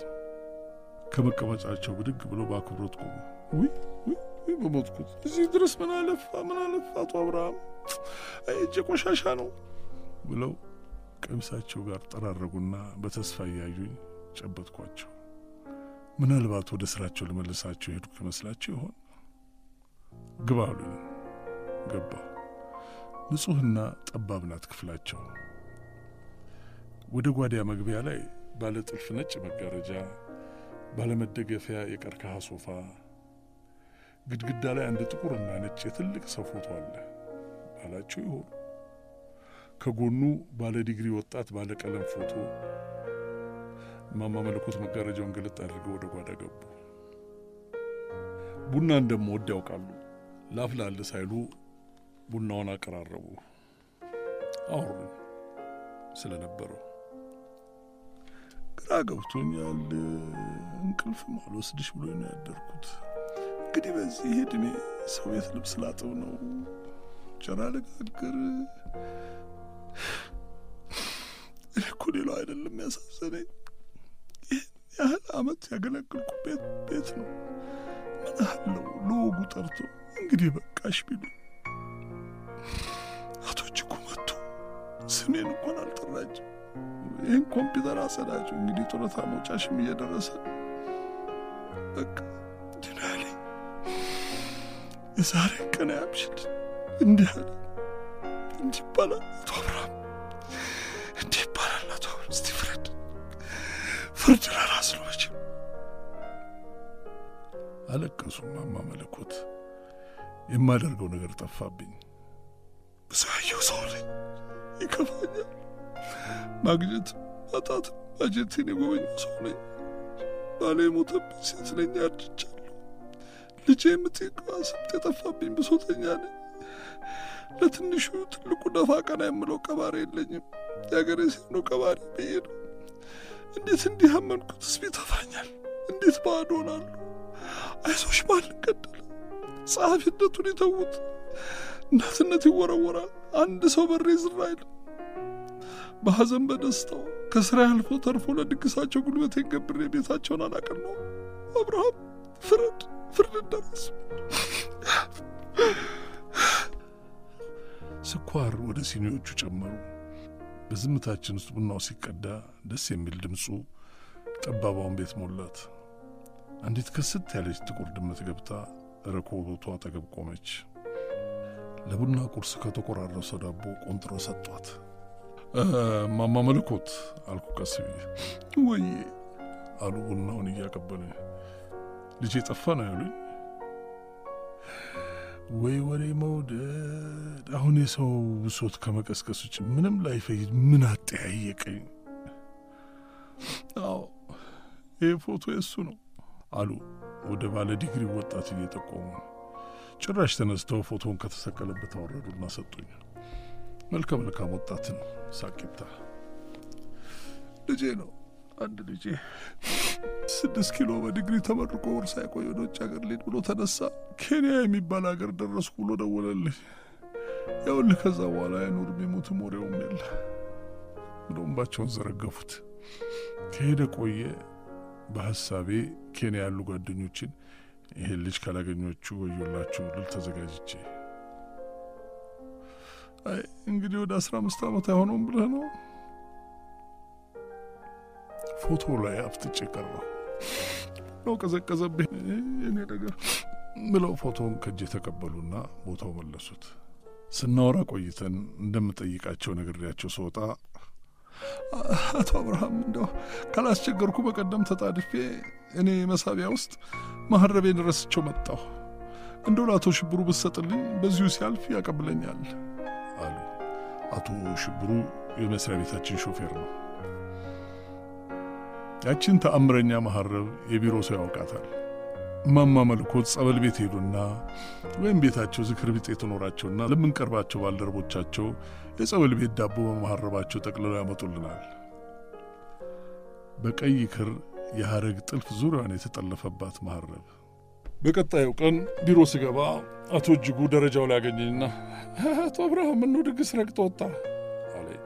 ከመቀመጫቸው ብድግ ብሎ በአክብሮት ቆሙ። ውይ በሞትኩት እዚህ ድረስ ምን አለፋ ምን አለፋ አቶ አብርሃም እጀ ቆሻሻ ነው ብለው ቀሚሳቸው ጋር ጠራረጉና በተስፋ እያዩኝ ጨበጥኳቸው። ምናልባት ወደ ስራቸው ልመልሳቸው ሄድኩ ይመስላቸው ይሆን? ግባ አሉኝ። ገባሁ። ንጹሕና ጠባብ ናት ክፍላቸው። ወደ ጓዳ መግቢያ ላይ ባለ ጥልፍ ነጭ መጋረጃ፣ ባለመደገፊያ የቀርከሃ ሶፋ፣ ግድግዳ ላይ አንድ ጥቁርና ነጭ የትልቅ ሰው ፎቶ አለ ባላቸው ይሆኑ። ከጎኑ ባለ ዲግሪ ወጣት ባለ ቀለም ፎቶ። እማማ መለኮት መጋረጃውን ገለጥ አድርገው ወደ ጓዳ ገቡ። ቡና እንደምወድ ያውቃሉ። ላፍላል ሳይሉ ቡናውን አቀራረቡ። አወሩኝ ስለነበረው ግራ ገብቶኛል። እንቅልፍም አልወስድሽ ብሎ ነው ያደርኩት። እንግዲህ በዚህ ዕድሜ ሰው ቤት ልብስ ላጥብ ነው፣ ጨራ ልጋግር። እኮ ሌላው አይደለም ያሳዘነኝ፣ ይህን ያህል ዓመት ያገለግልኩበት ቤት ነው። ምን አለው ለወጉ ጠርቶ እንግዲህ በቃሽ ቢሉ አቶ እጅጉ መጥቶ ስሜን እንኳን አልጠራችም። ይህን ኮምፒውተር አሰዳቸው እንግዲህ ጡረታ መውጫሽም እየደረሰ በቃ ድና ላይ የዛሬ ቀን ያምሽል እንዲህ አለ። እንዲህ ይባላል አቶ አብርሃም፣ እንዲህ ይባላል አቶ አብርሃም። እስቲ ፍረድ፣ ፍርድ ለራስ ነው መቼም። አለቀሱ እማማ መለኮት። የማደርገው ነገር ጠፋብኝ። ብዙየው ሰው ነኝ፣ ይከፋኛል። ማግኘት ማጣት ማጀቴን የጎበኘው ሰው ነኝ። ባሌ የሞተብኝ ሴት ነኝ፣ አርጅቻለሁ። ልጄ የምትቀዋ ስብት የጠፋብኝ ብሶተኛ ነኝ። ለትንሹ ትልቁ ደፋ ቀና የምለው ቀባሪ የለኝም። የአገሬ ሴት ነው ቀባሪ ብዬ ነው። እንዴት እንዲህ አመንኩትስ ቢጠፋኛል? እንዴት ባዶ ሆናለሁ? አይዞሽ ማን ገደለ? ጸሐፊነቱን የተዉት እናትነት ይወረወራል። አንድ ሰው በሬ ዝር አይልም። በሐዘን በደስታው ከስራ ያልፎ ተርፎ ለድግሳቸው ጉልበቴን ገብሬ ቤታቸውን አላቅን ነው። አብርሃም ፍረድ፣ ፍርድ ደረስ። ስኳር ወደ ሲኒዎቹ ጨመሩ። በዝምታችን ውስጥ ቡናው ሲቀዳ ደስ የሚል ድምፁ ጠባባውን ቤት ሞላት። አንዲት ክስት ያለች ጥቁር ድመት ገብታ ረኮቦቱ አጠገብ ቆመች። ለቡና ቁርስ ከተቆራረሰ ዳቦ ቆንጥሮ ሰጧት። እማማ መለኮት አልኩ ቀስ ብዬ። ወይ አሉ ቡናውን እያቀበለ። ልጄ ጠፋ ነው ያሉኝ። ወይ ወሬ መውደድ! አሁን የሰው ብሶት ከመቀስቀስ ውጭ ምንም ላይፈይድ ምን አጠያየቀኝ። አዎ ይህ ፎቶ የሱ ነው አሉ ወደ ባለ ዲግሪ ወጣት እየጠቆሙ። ጭራሽ ተነስተው ፎቶን ከተሰቀለበት አወረዱና ሰጡኝ። መልከ መልካም ወጣትን ሳቂታ ልጄ ነው። አንድ ልጄ ስድስት ኪሎ በዲግሪ ተመርቆ ወር ሳይቆይ ወደ ውጭ ሀገር ሊሄድ ብሎ ተነሳ። ኬንያ የሚባል ሀገር ደረስኩ ብሎ ደወለልኝ። ያውልህ ከዛ በኋላ አይኑርም የሞትም ወሬውም የለ ብለው እንባቸውን ዘረገፉት። ከሄደ ቆየ። በሀሳቤ ኬንያ ያሉ ጓደኞችን ይሄን ልጅ ካላገኞቹ ወዮላችሁ ልል ተዘጋጅቼ አይ እንግዲህ ወደ አስራ አምስት ዓመት አይሆነውም ብለህ ነው ፎቶ ላይ አፍጥጬ ቀረሁ ነው ቀዘቀዘብኝ የኔ ነገር ብለው ፎቶውን ከእጄ ተቀበሉና ቦታው መለሱት። ስናወራ ቆይተን እንደምጠይቃቸው ነግሬያቸው ስወጣ አቶ አብርሃም እንደው ካላስቸገርኩ በቀደም ተጣድፌ እኔ መሳቢያ ውስጥ ማህረቤን ረስቸው መጣሁ። እንደው ለአቶ ሽብሩ ብትሰጥልኝ በዚሁ ሲያልፍ ያቀብለኛል አሉ። አቶ ሽብሩ የመስሪያ ቤታችን ሾፌር ነው። ያችን ተአምረኛ መሐረብ የቢሮ ሰው ያውቃታል። እማማ መልኮት ጸበል ቤት ሄዱና ወይም ቤታቸው ዝክር ቢጤ የተኖራቸውና ለምንቀርባቸው ባልደረቦቻቸው የጸበል ቤት ዳቦ በመሐረባቸው ጠቅልለው ያመጡልናል። በቀይ ክር የሐረግ ጥልፍ ዙሪያዋን የተጠለፈባት መሐረብ። በቀጣዩ ቀን ቢሮ ስገባ አቶ እጅጉ ደረጃው ላይ ያገኘኝና አቶ አብርሃም ምነው ድግስ ረግጦ ወጣ አለኝ።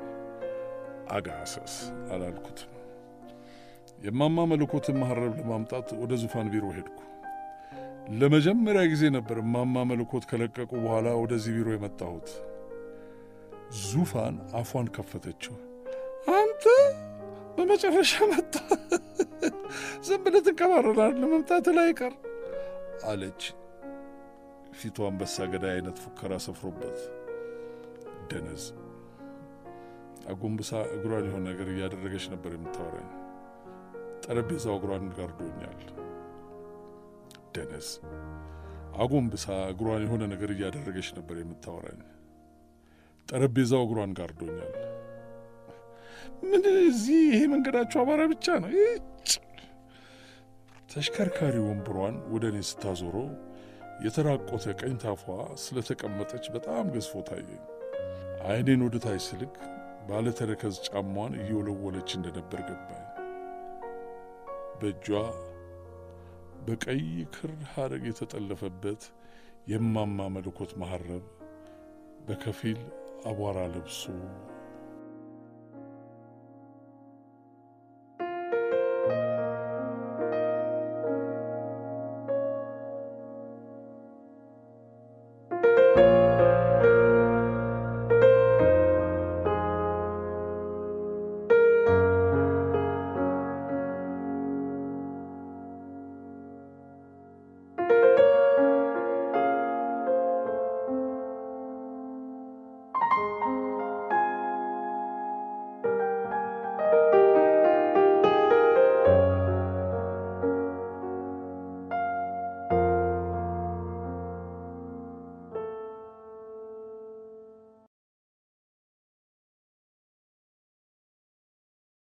አጋሰስ አላልኩትም። የማማ መለኮትን መሐረብ ለማምጣት ወደ ዙፋን ቢሮ ሄድኩ። ለመጀመሪያ ጊዜ ነበር እማማ መለኮት ከለቀቁ በኋላ ወደዚህ ቢሮ የመጣሁት። ዙፋን አፏን ከፈተችው። አንተ በመጨረሻ መጣ፣ ዝም ብለህ ትንቀባረራለህ፣ መምጣት ላይ ቀር አለች። ፊቱ አንበሳ ገዳይ አይነት ፉከራ ሰፍሮበት ደነዝ አጎንብሳ እግሯን የሆነ ነገር እያደረገች ነበር የምታወራኝ። ጠረጴዛው እግሯን ጋርዶኛል። ደነስ አጎንብሳ እግሯን የሆነ ነገር እያደረገች ነበር የምታወራኝ። ጠረጴዛው እግሯን ጋርዶኛል። ምን እዚህ ይሄ መንገዳቸው አቧራ ብቻ ነው። ተሽከርካሪ ወንበሯን ወደ እኔ ስታዞረው የተራቆተ ቀኝ ታፏ ስለተቀመጠች በጣም ገዝፎ ታየኝ። ዓይኔን ወደ ታች ስልክ ባለተረከዝ ጫሟን እየወለወለች እንደነበር ገባኝ። በእጇ በቀይ ክር ሐረግ የተጠለፈበት የማማ መለኮት መሐረብ በከፊል አቧራ ለብሶ